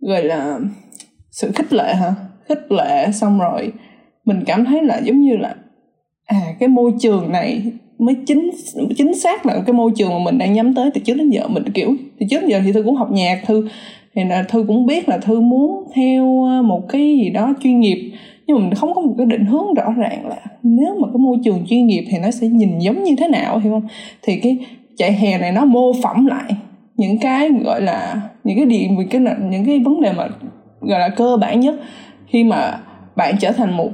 [SPEAKER 3] gọi là, sự khích lệ hả? Khích lệ xong rồi mình cảm thấy là giống như là à cái môi trường này mới chính chính xác là cái môi trường mà mình đang nhắm tới từ trước đến giờ. Mình, kiểu, từ trước đến giờ thì thư cũng học nhạc, thư, thì là thư cũng biết là thư muốn theo ờ, một cái gì đó chuyên nghiệp, nhưng mà mình không có một cái định hướng rõ ràng là nếu mà cái môi trường chuyên nghiệp thì nó sẽ nhìn giống như thế nào, hiểu không? Thì cái chạy hè này nó mô phỏng lại những cái gọi là những cái điểm cái những cái vấn đề mà gọi là cơ bản nhất. Khi mà bạn trở thành một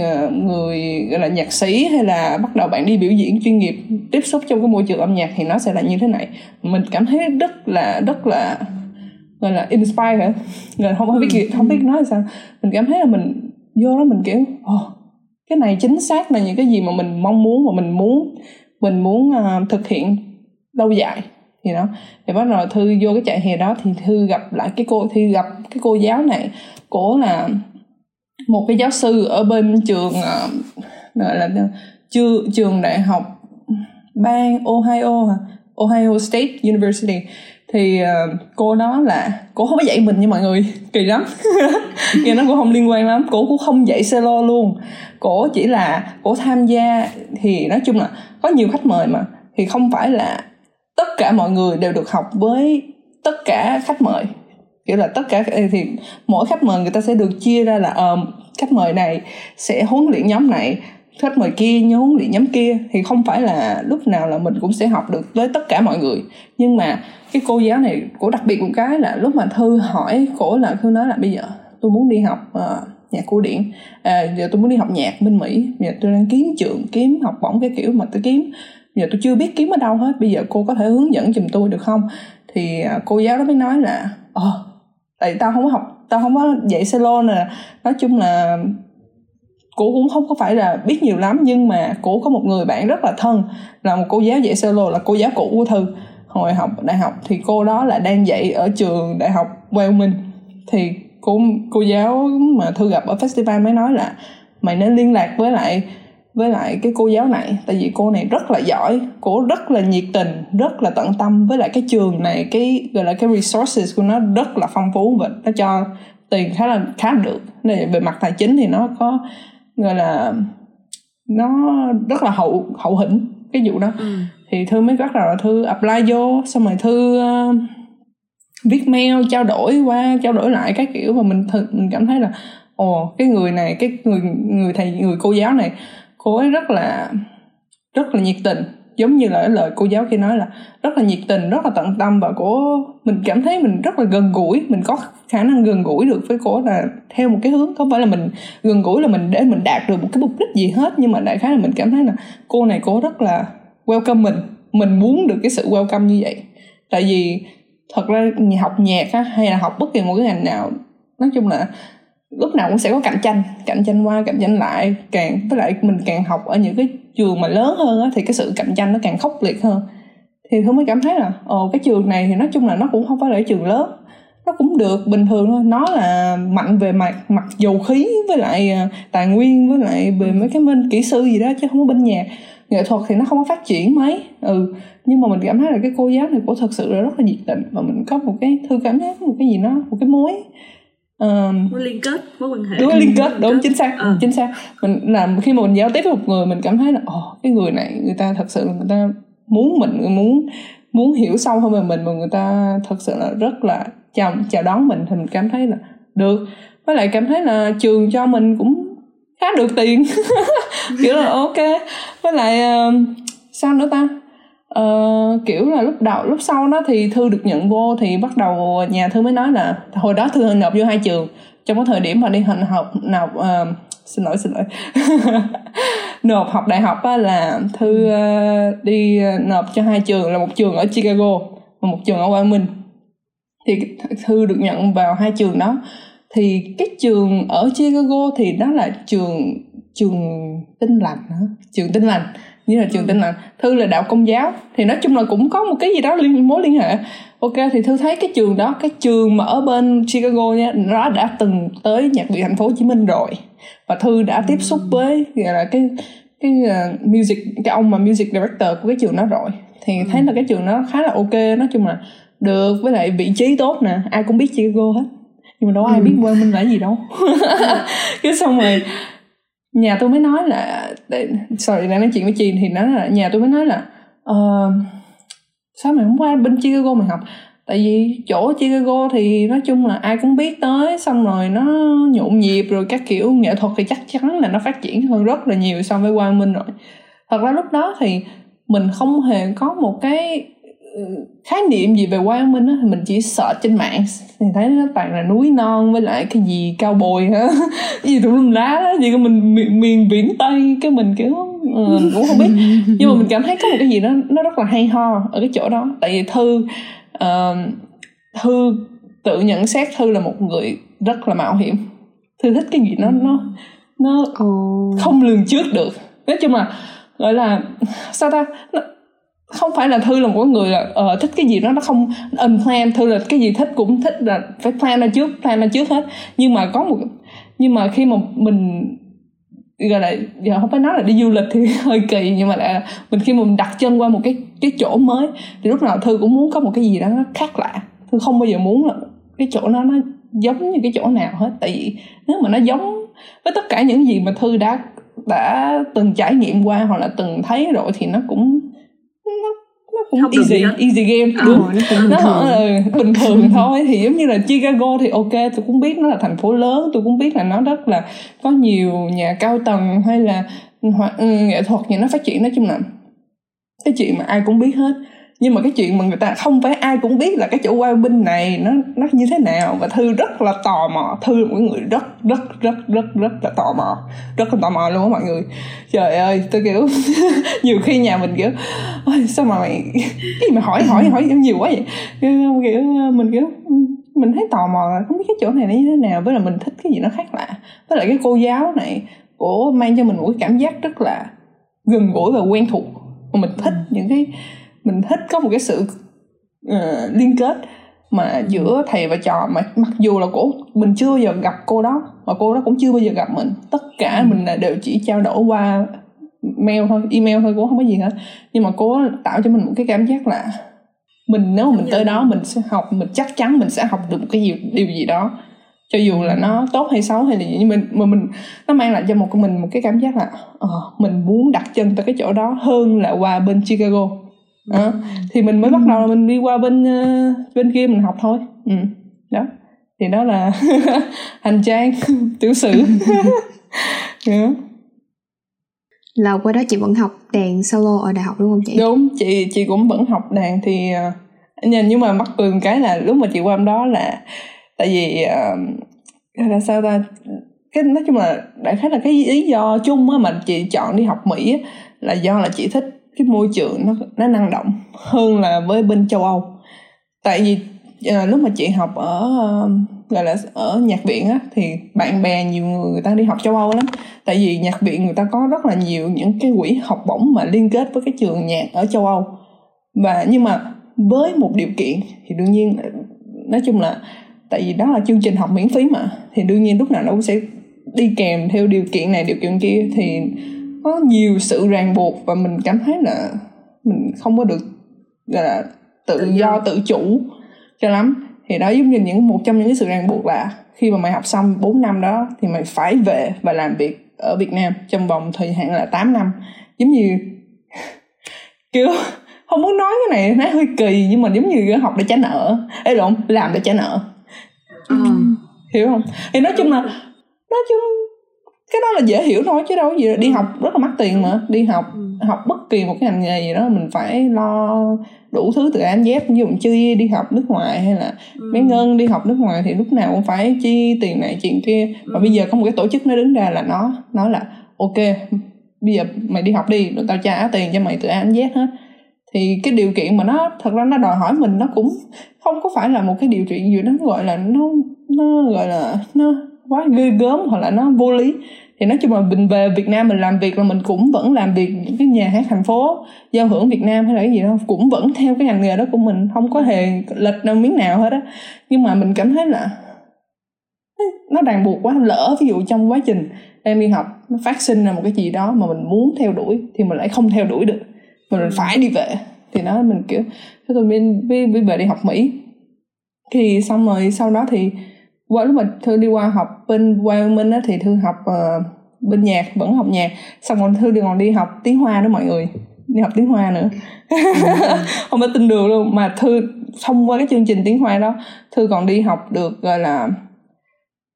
[SPEAKER 3] ờ, người gọi là nhạc sĩ hay là bắt đầu bạn đi biểu diễn chuyên nghiệp tiếp xúc trong cái môi trường âm nhạc thì nó sẽ là như thế này. Mình cảm thấy rất là rất là gọi là inspire hả? Rồi không biết gì không biết nói là sao. Mình cảm thấy là mình vô đó mình kiểu oh, cái này chính xác là những cái gì mà mình mong muốn và mình muốn mình muốn uh, thực hiện lâu dài thì know. Thì bắt đầu thư vô cái trại hè đó thì thư gặp lại cái cô thư gặp cái cô giáo này cổ là một cái giáo sư ở bên trường ờ, gọi là trường trường đại học bang Ohio Ohio State University. Thì uh, cô đó là cô không có dạy mình như mọi người kỳ lắm. Nghe nó cũng không liên quan lắm cô cũng không dạy solo luôn. Cổ chỉ là cổ tham gia thì nói chung là có nhiều khách mời mà thì không phải là tất cả mọi người đều được học với tất cả khách mời. Kiểu là tất cả thì mỗi khách mời người ta sẽ được chia ra là um, khách mời này sẽ huấn luyện nhóm này khách mời kia nhớ huấn luyện nhóm kia. Thì không phải là lúc nào là mình cũng sẽ học được với tất cả mọi người. Nhưng mà cái cô giáo này cổ đặc biệt một cái là lúc mà thư hỏi cổ là thư nói là bây giờ tôi muốn đi học uh, nhạc cổ điển. À, giờ tôi muốn đi học nhạc bên mỹ. Giờ tôi đang kiếm trường kiếm học bổng cái kiểu mà tôi kiếm giờ tôi chưa biết kiếm ở đâu hết bây giờ cô có thể hướng dẫn giùm tôi được không? Thì à, cô giáo đó mới nói là ờ oh, tại tao không có học tao không có dạy solo nè. Nói chung là cô cũng không có phải là biết nhiều lắm nhưng mà cô có một người bạn rất là thân là một cô giáo dạy solo là cô giáo cũ của thư hồi học đại học. Thì cô đó là đang dạy ở trường đại học Wyoming thì cô cô giáo mà thư gặp ở festival mới nói là mày nên liên lạc với lại với lại cái cô giáo này. Tại vì cô này rất là giỏi cô rất là nhiệt tình rất là tận tâm. Với lại cái trường này cái gọi là cái resources của nó rất là phong phú và nó cho tiền khá là khá là được. Nên về mặt tài chính thì nó có gọi là nó rất là hậu hậu hĩnh cái vụ đó. Ừ. thì thư mới bắt đầu là thư apply vô xong rồi thư uh, viết mail trao đổi qua trao đổi lại các kiểu. Và mình th- mình cảm thấy là ồ cái người này cái người người thầy người cô giáo này cô ấy rất là rất là nhiệt tình. Giống như là lời cô giáo kia nói là rất là nhiệt tình rất là tận tâm và cô mình cảm thấy mình rất là gần gũi. Mình có khả năng gần gũi được với cô là theo một cái hướng. Không phải là mình gần gũi là mình để mình đạt được một cái mục đích gì hết nhưng mà đại khái là mình cảm thấy là cô này cô rất là welcome mình. Mình muốn được cái sự welcome như vậy. Tại vì thật ra học nhạc á, hay là học bất kỳ một cái ngành nào nói chung là lúc nào cũng sẽ có cạnh tranh cạnh tranh qua cạnh tranh lại càng với lại mình càng học ở những cái trường mà lớn hơn á, thì cái sự cạnh tranh nó càng khốc liệt hơn. Thì tôi mới cảm thấy là ồ cái trường này thì nói chung là nó cũng không phải là trường lớn nó cũng được bình thường thôi. Nó là mạnh về mặt mặt dầu khí với lại à, tài nguyên với lại về mấy cái bên kỹ sư gì đó chứ không có bên nhạc nghệ thuật thì nó không có phát triển mấy ừ. Nhưng mà mình cảm thấy là cái cô giáo này cô thật sự là rất là nhiệt tình và mình có một cái thư cảm giác một cái gì nó một cái mối
[SPEAKER 1] um, mối liên kết mối quan hệ.
[SPEAKER 3] đúng liên kết đúng chính xác ừ. chính xác. Mình làm khi mà mình giao tiếp với một người mình cảm thấy là ồ oh, cái người này người ta thật sự là người ta muốn mình muốn muốn hiểu sâu hơn về mình mà người ta thật sự là rất là chào chào đón mình. Thì mình cảm thấy là được. Với lại cảm thấy là trường cho mình cũng khá được tiền. Kiểu là ok. Với lại uh, sao nữa ta uh, kiểu là lúc đầu lúc sau đó thì thư được nhận vô thì bắt đầu nhà thư mới nói là hồi đó thư nộp vô hai trường. Trong cái thời điểm mà đi hành học nộp uh, xin lỗi xin lỗi. Nộp học đại học á, là thư uh, đi nộp cho hai trường là một trường ở Chicago và một trường ở Quang Minh thì thư được nhận vào hai trường đó. Thì cái trường ở Chicago thì đó là trường trường tinh lành trường tinh lành như là trường tin là thư là đạo công giáo. Thì nói chung là cũng có một cái gì đó liên mối liên hệ. Ok thì thư thấy cái trường đó cái trường mà ở bên chicago nha nó đã từng tới nhạc viện thành phố hồ chí minh rồi. Và thư đã tiếp xúc với gọi là cái cái uh, music cái ông mà music director của cái trường đó rồi. Thì thấy là cái trường đó khá là ok. Nói chung là được với lại vị trí tốt nè. Ai cũng biết chicago hết. Nhưng mà đâu ai biết quê minh là gì đâu. Cái xong rồi nhà tôi mới nói là để, sorry đang nói chuyện với chị thì nói là nhà tôi mới nói là uh, sao mày không qua bên Chicago mày học? Tại vì chỗ Chicago thì nói chung là ai cũng biết tới xong rồi nó nhộn nhịp rồi các kiểu nghệ thuật thì chắc chắn là nó phát triển hơn rất là nhiều so với Quang Minh rồi. Thật ra lúc đó thì mình không hề có một cái khái niệm gì về quang minh á thì mình chỉ sợ trên mạng thì thấy nó toàn là núi non với lại cái gì cao bồi hả? Cái gì tùm lum lá đó gì của mình miền, miền biển tây cái mình kiểu uh, cũng không biết. Nhưng mà mình cảm thấy có một cái gì đó nó rất là hay ho ở cái chỗ đó. Tại vì thư uh, thư tự nhận xét thư là một người rất là mạo hiểm. Thư thích cái gì nó nó nó không lường trước được. Nói chung là gọi là sao ta? Nó, không phải là thư là một người là uh, thích cái gì đó nó không unplan thư là cái gì thích cũng thích là phải plan ra trước plan ra trước hết. Nhưng mà có một nhưng mà khi mà mình gọi là giờ không phải nói là đi du lịch thì hơi kỳ nhưng mà là mình khi mà mình đặt chân qua một cái cái chỗ mới thì lúc nào thư cũng muốn có một cái gì đó nó khác lạ. Thư không bao giờ muốn là cái chỗ nó nó giống như cái chỗ nào hết. Tại vì nếu mà nó giống với tất cả những gì mà thư đã đã từng trải nghiệm qua hoặc là từng thấy rồi thì nó cũng cũng không easy easy game ờ, đúng. nó, nó là bình thường thôi. Thì giống như là Chicago thì ok tôi cũng biết nó là thành phố lớn. Tôi cũng biết là nó rất là có nhiều nhà cao tầng hay là ừ, nghệ thuật thì nó phát triển. Nói chung là cái chuyện mà ai cũng biết hết nhưng mà cái chuyện mà người ta không phải ai cũng biết là cái chỗ qua binh này nó nó như thế nào. Và thư rất là tò mò. Thư là một người rất rất rất rất rất là tò mò. Rất là tò mò luôn á mọi người. Trời ơi tôi kiểu nhiều khi nhà mình kiểu ôi sao mà mày cái mà hỏi hỏi hỏi nhiều quá vậy? Kiểu, kiểu mình kiểu mình thấy tò mò không biết cái chỗ này nó như thế nào. Với là mình thích cái gì nó khác lạ. Với lại cái cô giáo này của mang cho mình một cái cảm giác rất là gần gũi và quen thuộc. Và mình thích những cái mình thích có một cái sự uh, liên kết mà giữa thầy và trò. Mà mặc dù là cô mình chưa bao giờ gặp cô đó và cô đó cũng chưa bao giờ gặp mình. Tất cả ừ. mình là đều chỉ trao đổi qua mail thôi email thôi cũng không có gì hết. Nhưng mà cô tạo cho mình một cái cảm giác là mình nếu mà mình tới đó mình sẽ học mình chắc chắn mình sẽ học được một cái gì điều gì đó. Cho dù là nó tốt hay xấu hay là gì nhưng mình mà mình nó mang lại cho một mình một cái cảm giác là uh, mình muốn đặt chân tới cái chỗ đó hơn là qua bên Chicago à, thì mình mới bắt đầu là mình đi qua bên uh, bên kia mình học thôi. Ừ. đó. Thì đó là hành trang tiểu sử. Yeah.
[SPEAKER 2] là qua đó chị vẫn học đàn solo ở đại học đúng không chị?
[SPEAKER 3] Đúng. Chị chị cũng vẫn học đàn thì uh, nhưng mà mắc cười một cái là lúc mà chị qua đó là tại vì uh, là sao ta? Cái nói chung là đại khái là cái lý do chung á mà chị chọn đi học mỹ á, là do là chị thích cái môi trường nó nó năng động hơn là với bên châu âu. Tại vì à, lúc mà chị học ở ờ, gọi là ở nhạc viện á thì bạn bè nhiều người người ta đi học châu âu lắm. Tại vì nhạc viện người ta có rất là nhiều những cái quỹ học bổng mà liên kết với cái trường nhạc ở châu âu. Và nhưng mà với một điều kiện thì đương nhiên nói chung là tại vì đó là chương trình học miễn phí mà thì đương nhiên lúc nào nó cũng sẽ đi kèm theo điều kiện này điều kiện kia thì có nhiều sự ràng buộc và mình cảm thấy là mình không có được là tự do tự chủ cho lắm. Thì đó giống như những một trong những cái sự ràng buộc là khi mà mày học xong 4 năm đó thì mày phải về và làm việc ở Việt Nam trong vòng thời hạn là 8 năm. Giống như kiểu không muốn nói cái này nó hơi kỳ nhưng mà giống như học để trả nợ. Ấy lộn làm để trả nợ. Ừ. hiểu không? Thì nói chung là nói chung cái đó là dễ hiểu thôi chứ đâu có gì đi học rất là mắc tiền mà đi học ừ. học bất kỳ một cái ngành nghề gì đó mình phải lo đủ thứ từ A Z ví dụ chi đi học nước ngoài hay là ừ. mấy ngân đi học nước ngoài thì lúc nào cũng phải chi tiền này chuyện kia và ừ. bây giờ có một cái tổ chức nó đứng ra là nó nói là ok bây giờ mày đi học đi rồi tao trả tiền cho mày từ A đến Z hết thì cái điều kiện mà nó thật ra nó đòi hỏi mình nó cũng không có phải là một cái điều kiện gì nó gọi là nó nó gọi là nó quá ghê gớm hoặc là nó vô lý. Thì nói chung là mình về Việt Nam mình làm việc là mình cũng vẫn làm việc những cái nhà hát thành phố, giao hưởng Việt Nam hay là cái gì đó, cũng vẫn theo cái ngành nghề đó của mình, không có hề lệch đâu miếng nào hết á. Nhưng mà mình cảm thấy là nó ràng buộc quá, lỡ ví dụ trong quá trình em đi học, nó phát sinh ra một cái gì đó mà mình muốn theo đuổi thì mình lại không theo đuổi được mình phải đi về. Thì nó mình kiểu, thế tôi mới về đi học Mỹ. Thì xong rồi, sau đó thì qua lúc mà thư đi qua học bên Wyoming á thì thư học uh, bên nhạc vẫn học nhạc. Xong rồi thư đi còn đi học tiếng hoa đó mọi người. Đi học tiếng hoa nữa. Ừ. không phải tin được luôn mà thư thông qua cái chương trình tiếng hoa đó thư còn đi học được gọi là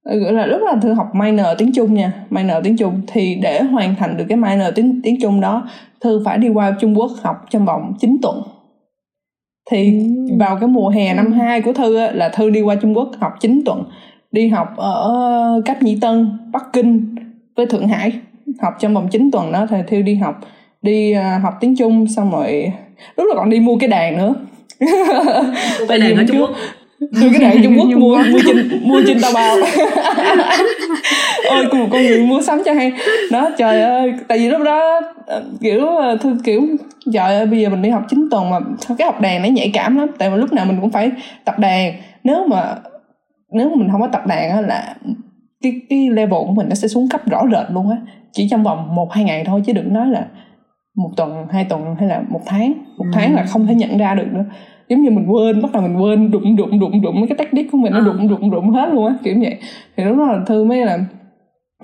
[SPEAKER 3] gọi là lúc là thư học minor tiếng trung nha minor tiếng trung. Thì để hoàn thành được cái minor tiếng tiếng trung đó thư phải đi qua trung quốc học trong vòng 9 tuần thì ừ. vào cái mùa hè năm 2 của thư á, là thư đi qua trung quốc học 9 tuần. Đi học ở cách nhĩ tân bắc kinh với thượng hải. Học trong vòng 9 tuần đó thì thư đi học. Đi uh, học tiếng trung xong rồi lúc là còn đi mua cái đàn nữa.
[SPEAKER 1] Tại vì ở trung quốc
[SPEAKER 3] mua cái đàn trung quốc mua mua trên mua trên tao bao. Ôi cùng con người mua sắm cho hay. Đó trời ơi tại vì lúc đó ờ, kiểu ờ, thư kiểu trời ơi bây giờ mình đi học 9 tuần mà cái học đàn nó nhạy cảm lắm. Tại mà lúc nào mình cũng phải tập đàn. Nếu mà nếu mà mình không có tập đàn á là cái cái level của mình nó sẽ xuống cấp rõ rệt luôn á. Chỉ trong vòng một hai ngày thôi chứ đừng nói là một tuần hai tuần hay là một tháng. Một ừ. tháng là không thể nhận ra được nữa giống như mình quên bắt đầu mình quên đụng đụng đụng đụng cái technique của mình nó à. đụng đụng đụng hết luôn á kiểu vậy. Thì lúc đó là thư mới là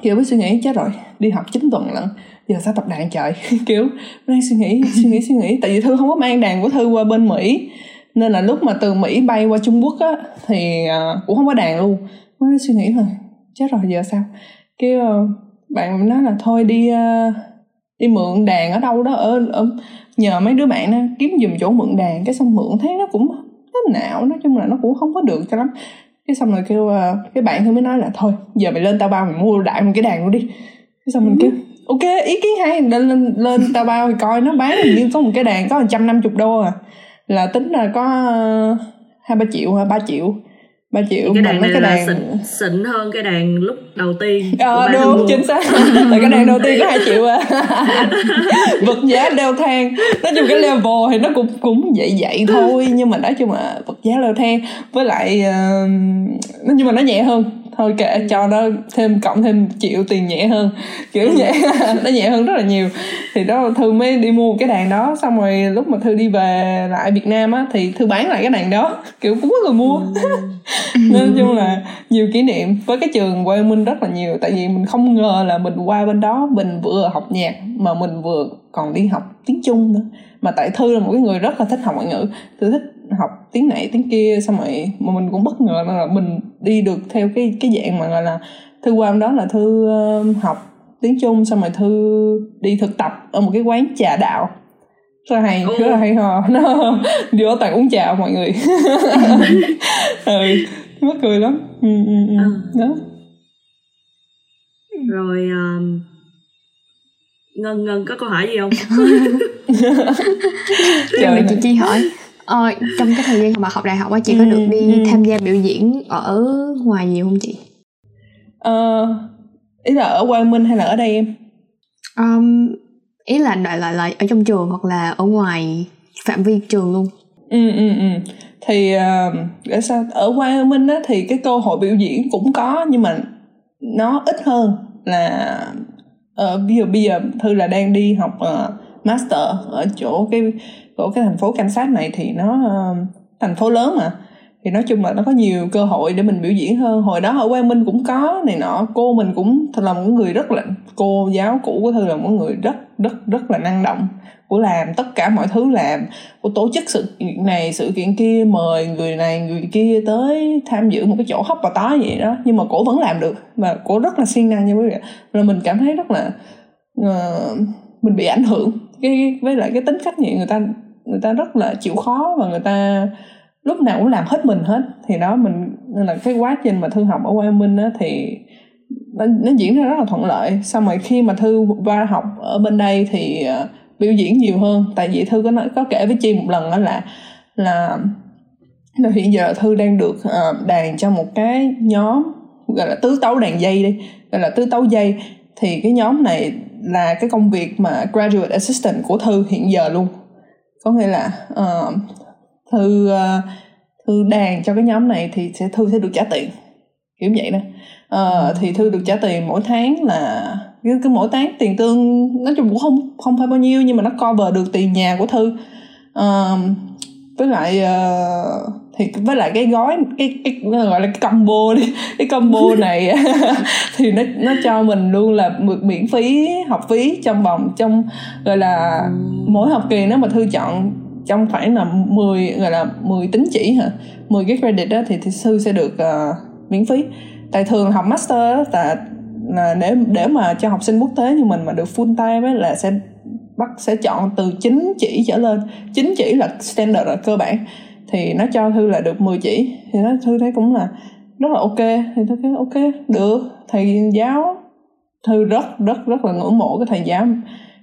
[SPEAKER 3] kiểu mới suy nghĩ chết rồi đi học 9 tuần lận giờ sao tập đàn trời. Kiểu đang suy nghĩ suy nghĩ suy nghĩ. Tại vì thư không có mang đàn của thư qua bên mỹ. Nên là lúc mà từ mỹ bay qua trung quốc á thì uh, cũng không có đàn luôn. Mới suy nghĩ rồi chết rồi giờ sao? Cái uh, bạn nói là thôi đi uh, đi mượn đàn ở đâu đó ở, ở nhờ mấy đứa bạn đó kiếm giùm chỗ mượn đàn cái xong mượn thấy nó cũng nó não nói chung là nó cũng không có được cho lắm. Cái xong rồi kêu ờ, cái bạn thôi mới nói là thôi giờ mày lên tao bao mày mua đại một cái đàn luôn đi. Cái xong mình kêu ok ý kiến hay lên lên lên tao bao thì coi nó bán như có một cái đàn có một trăm năm chục đô à. Là tính là có ờ, hai ba triệu hay ba triệu. 3 triệu
[SPEAKER 1] cái đàn này cái đàn xịn, xịn hơn cái đàn lúc đầu tiên
[SPEAKER 3] ờ đúng chính xác. Tại cái đàn đầu tiên có hai triệu à. Vật giá leo thang. Nói chung cái level thì nó cũng cũng vậy vậy thôi nhưng mà nói chung là vật giá leo thang. Với lại uh, nhưng mà nó nhẹ hơn thôi kệ cho nó thêm cộng thêm triệu tiền nhẹ hơn. Kiểu vậy nó nhẹ hơn rất là nhiều. Thì đó thư mới đi mua cái đàn đó xong rồi lúc mà thư đi về lại việt nam á thì thư bán lại cái đàn đó. Kiểu cũng có người mua. Nên chung là nhiều kỷ niệm với cái trường quê minh rất là nhiều. Tại vì mình không ngờ là mình qua bên đó mình vừa học nhạc mà mình vừa còn đi học tiếng trung nữa. Mà tại thư là một cái người rất là thích học ngoại ngữ. Thư thích học tiếng này tiếng kia xong rồi mà mình cũng bất ngờ là mình đi được theo cái cái dạng mà gọi là thư qua đó là thư uh, học tiếng trung xong rồi thư đi thực tập ở một cái quán trà đạo. Rất là hay rất là hay ho. Nó vô toàn uống trà mọi người. Ừ mất cười lắm. Ừ, ừ, ừ. À. đó.
[SPEAKER 1] Rồi um, ngân ngân có câu hỏi gì không?
[SPEAKER 2] Trời chị chi hỏi ờ, trong cái thời gian mà học đại học á chị ừ, có được đi ừ. tham gia biểu diễn ở ngoài nhiều không chị?
[SPEAKER 3] Ờ ý là ở Quang Minh hay là ở đây em?
[SPEAKER 2] Um, ý là lại lại lại ở trong trường hoặc là ở ngoài phạm vi trường luôn.
[SPEAKER 3] Ừ ừ ừ. Thì uh, sao? Ở Quang Minh á thì cái cơ hội biểu diễn cũng có nhưng mà nó ít hơn là uh, ví dụ bây giờ thư là đang đi học uh, master ở chỗ cái chỗ cái thành phố Kansas này thì nó uh, thành phố lớn mà. Thì nói chung là nó có nhiều cơ hội để mình biểu diễn hơn. Hồi đó ở quang minh cũng có này nọ. Cô mình cũng là một người rất là cô giáo cũ của thư là một người rất rất rất là năng động của làm tất cả mọi thứ làm của tổ chức sự kiện này sự kiện kia mời người này người kia tới tham dự một cái chỗ hấp và tó vậy đó. Nhưng mà cổ vẫn làm được và cổ rất là siêng năng như quý vị là mình cảm thấy rất là uh, mình bị ảnh hưởng cái với lại cái tính cách vậy người ta người ta rất là chịu khó và người ta lúc nào cũng làm hết mình hết. Thì đó mình nên là cái quá trình mà thư học ở Quang Minh á thì nó, nó diễn ra rất là thuận lợi. Xong rồi khi mà thư qua học ở bên đây thì uh, biểu diễn nhiều hơn. Tại vì thư có nói có kể với chi một lần đó là là là hiện giờ thư đang được uh, đàn cho một cái nhóm gọi là tứ tấu đàn dây đi gọi là tứ tấu dây. Thì cái nhóm này là cái công việc mà graduate assistant của thư hiện giờ luôn. Có nghĩa là uh, thư uh, thư đàn cho cái nhóm này thì sẽ thư sẽ được trả tiền kiểu vậy đó. Uh, thì thư được trả tiền mỗi tháng là cứ, cứ mỗi tháng tiền tương nói chung cũng không không phải bao nhiêu nhưng mà nó cover được tiền nhà của thư. Uh, với lại uh, thì với lại cái gói cái, cái gọi là cái combo đi cái combo này thì nó nó cho mình luôn là miễn phí học phí trong vòng trong gọi là mỗi học kỳ nếu mà thư chọn trong khoảng là 10 gọi là 10 tính chỉ hả? 10 cái credit đó thì, thì sư sẽ được uh, miễn phí. Tại thường học master đó, là là để để mà cho học sinh quốc tế như mình mà được full time ấy là sẽ bắt sẽ chọn từ 9 chỉ trở lên. 9 chỉ là standard là cơ bản thì nó cho thư là được 10 chỉ. Thì nó thư thấy cũng là rất là ok. Thì thư thấy ok, được. Thầy giáo, thư rất rất rất là ngưỡng mộ cái thầy giáo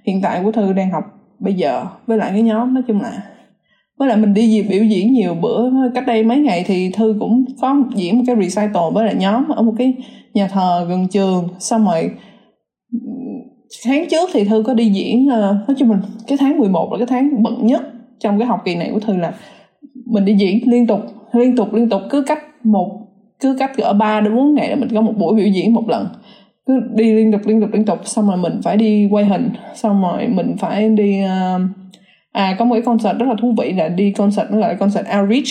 [SPEAKER 3] hiện tại của thư đang học bây giờ với lại cái nhóm, nói chung là với lại mình đi biểu diễn nhiều bữa, cách đây mấy ngày thì thư cũng có diễn một cái recital với lại nhóm ở một cái nhà thờ gần trường. Xong rồi, tháng trước thì thư có đi diễn ờ, nói chung mình cái tháng 11 là cái tháng bận nhất trong cái học kỳ này của thư là mình đi diễn liên tục liên tục liên tục cứ cách một cứ cách ở ba đến bốn ngày là mình có một buổi biểu diễn một lần. Cứ đi liên tục liên tục liên tục xong rồi mình phải đi quay hình xong rồi mình phải đi uh, à có một cái concert rất là thú vị là đi concert nó gọi là concert outreach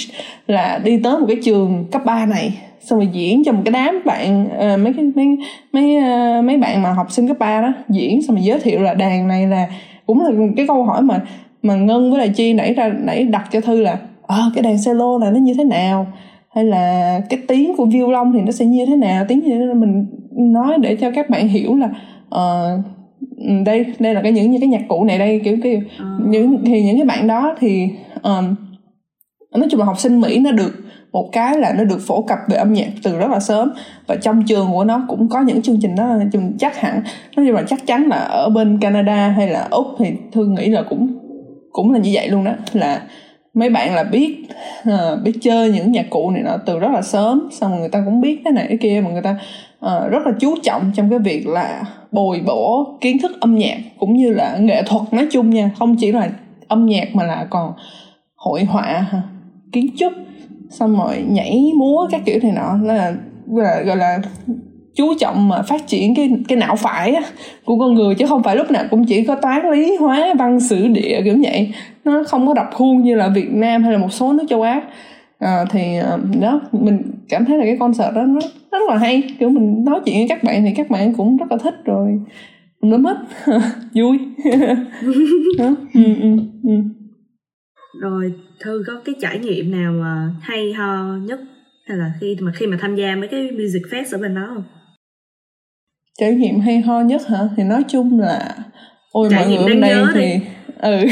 [SPEAKER 3] là đi tới một cái trường cấp 3 này xong rồi diễn cho một cái đám bạn uh, mấy cái mấy mấy uh, mấy bạn mà học sinh cấp 3 đó diễn xong rồi giới thiệu là đàn này là cũng là cái câu hỏi mà mà ngân với lại chi nãy ra nãy đặt cho thư là à, cái đàn cello này nó như thế nào? Hay là cái tiếng của violon thì nó sẽ như thế nào? Tiếng như thế nào mình nói để cho các bạn hiểu là uh, đây đây là cái những những cái nhạc cụ này đây kiểu kiểu à. những thì những cái bạn đó thì um, nói chung là học sinh mỹ nó được một cái là nó được phổ cập về âm nhạc từ rất là sớm và trong trường của nó cũng có những chương trình đó chung chắc hẳn. Nói chung là chắc chắn là ở bên Canada hay là úc thì thương nghĩ là cũng cũng là như vậy luôn đó là mấy bạn là biết uh, biết chơi những nhạc cụ này nọ từ rất là sớm xong rồi người ta cũng biết cái này cái kia mà người ta uh, rất là chú trọng trong cái việc là bồi bổ kiến thức âm nhạc cũng như là nghệ thuật nói chung nha. Không chỉ là âm nhạc mà là còn hội họa kiến trúc xong rồi nhảy múa các kiểu này nọ. Là gọi là, gọi là chú trọng mà phát triển cái cái não phải của con người chứ không phải lúc nào cũng chỉ có toán lý hóa văn sử địa kiểu vậy. Nó không có đập khuôn như là Việt Nam hay là một số nước châu Á. À, thì ờ, đó mình cảm thấy là cái concert đó nó rất là hay. Kiểu mình nói chuyện với các bạn thì các bạn cũng rất là thích rồi. Nó mất. Vui. Đó. ừ, ừ, ừ.
[SPEAKER 1] rồi thư có cái trải nghiệm nào mà hay ho nhất? Hay là khi mà khi mà tham gia mấy cái music fest ở bên đó không
[SPEAKER 3] trải nghiệm hay ho nhất hả? Thì nói chung là ôi trải mọi người hôm nay thì đi. ừ.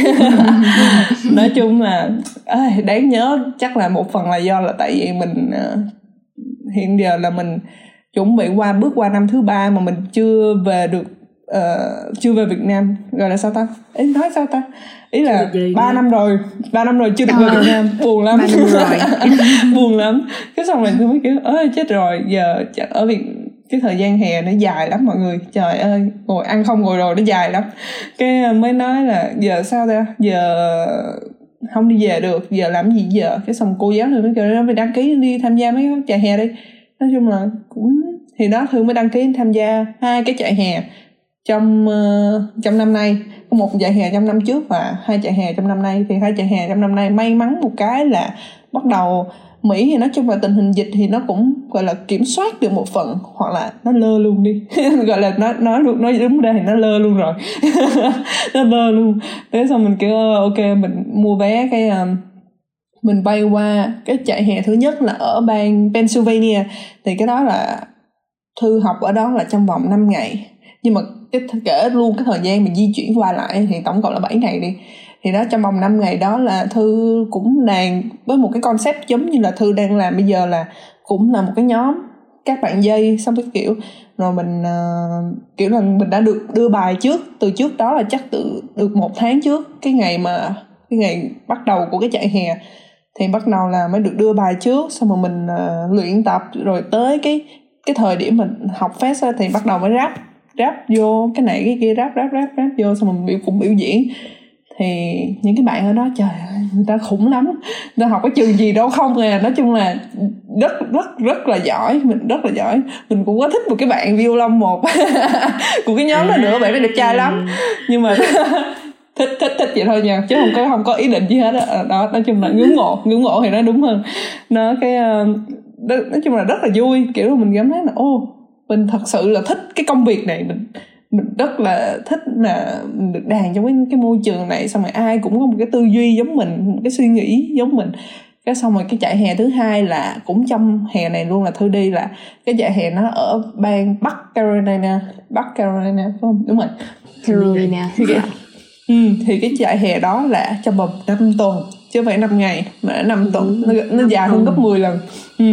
[SPEAKER 3] Nói chung là à, đáng nhớ chắc là một phần là do là tại vì mình uh, hiện giờ là mình chuẩn bị qua bước qua năm thứ ba mà mình chưa về được uh, chưa về Việt Nam. Gọi là sao ta? Ý nói sao ta? Ý là ba năm rồi ba năm rồi chưa được về ờ. Việt Nam. Buồn lắm. Rồi. Buồn lắm. Cái xong rồi tôi mới kiểu ơi chết rồi giờ ở Việt cái thời gian hè nó dài lắm mọi người. Trời ơi ngồi ăn không ngồi rồi nó dài lắm. Cái ờ, mới nói là giờ sao ta? Giờ không đi về được giờ làm gì giờ? Cái xong cô giáo thì mới kêu nó phải đăng ký đi tham gia mấy cái trại hè đi. Nói chung là cũng thì đó thường mới đăng ký tham gia hai cái trại hè trong uh, trong năm nay. Có một trại hè trong năm trước và hai trại hè trong năm nay. Thì hai trại hè trong năm nay may mắn một cái là bắt đầu Mỹ thì nói chung là tình hình dịch thì nó cũng gọi là kiểm soát được một phần hoặc là nó lơ luôn đi. Gọi là nó nói luôn nói đúng đây thì nó lơ luôn rồi. Nó lơ luôn. Thế xong mình kêu ờ, ok mình mua vé cái um, mình bay qua cái trại hè thứ nhất là ở bang Pennsylvania. Thì cái đó là thư học ở đó là trong vòng 5 ngày. Nhưng mà cái kể luôn cái thời gian mình di chuyển qua lại thì tổng cộng là 7 ngày đi thì đó trong vòng 5 ngày đó là thư cũng đang với một cái concept giống như là thư đang làm bây giờ là cũng là một cái nhóm các bạn dây xong cái kiểu rồi mình uh, kiểu là mình đã được đưa bài trước từ trước đó là chắc từ được một tháng trước cái ngày mà cái ngày bắt đầu của cái chạy hè. Thì bắt đầu là mới được đưa bài trước xong rồi mình uh, luyện tập rồi tới cái cái thời điểm mình học fest thì bắt đầu mới rap rap vô cái này cái kia rap rap rap rap vô xong mình biểu cũng biểu diễn thì những cái bạn ở đó trời ơi người ta khủng lắm. Người ta học cái trường gì đâu không à. Nói chung là rất rất rất là giỏi. Mình rất là giỏi. Mình cũng có thích một cái bạn violon một của cái nhóm đó nữa bạn ấy đẹp trai lắm. Nhưng mà thích thích thích vậy thôi nha. Chứ không có không có ý định gì hết đó, ờ, đó nói chung là ngưỡng mộ ngưỡng mộ thì nó đúng hơn. Nó cái ờ, nói chung là rất là vui. Kiểu mình cảm thấy là ô mình thật sự là thích cái công việc này. Mình mình rất là thích là được đàn trong cái cái môi trường này xong rồi ai cũng có một cái tư duy giống mình một cái suy nghĩ giống mình. Cái xong rồi cái chạy hè thứ hai là cũng trong hè này luôn là thư đi là cái chạy hè nó ở bang Bắc Carolina Bắc Carolina phải không? Đúng rồi.
[SPEAKER 2] Carolina.
[SPEAKER 3] Ừ, thì cái chạy hè đó là trong vòng năm tuần chứ phải năm ngày mà là năm tuần. Nó, nó dài hơn gấp 10 lần. Ừ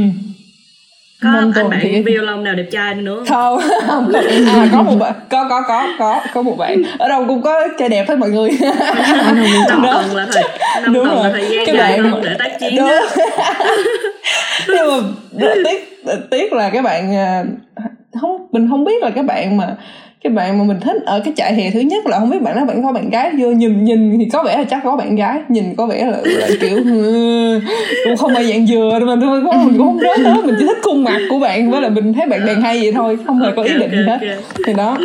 [SPEAKER 1] có anh tuần bạn thì... violon nào đẹp trai nữa.
[SPEAKER 3] Không không. Có, à, có một bạn có có có có có một bạn. Ở đâu cũng có trai đẹp hết mọi người.
[SPEAKER 1] Năm tuần là thời năm tuần là thời gian cái dài hơn để tác chiến đúng.
[SPEAKER 3] nhưng mà tiếc tiếc là cái bạn à, không mình không biết là cái bạn mà cái bạn mà mình thích ở cái trại hè thứ nhất là không biết bạn đó bạn có bạn gái vô nhìn nhìn thì có vẻ là chắc có bạn gái nhìn có vẻ là, là kiểu ừ, cũng không phải dạng dừa mà thôi có mình cũng không rớt đó mình chỉ thích khuôn mặt của bạn với là mình thấy bạn đàn hay vậy thôi không hề có ý định gì hết thì đó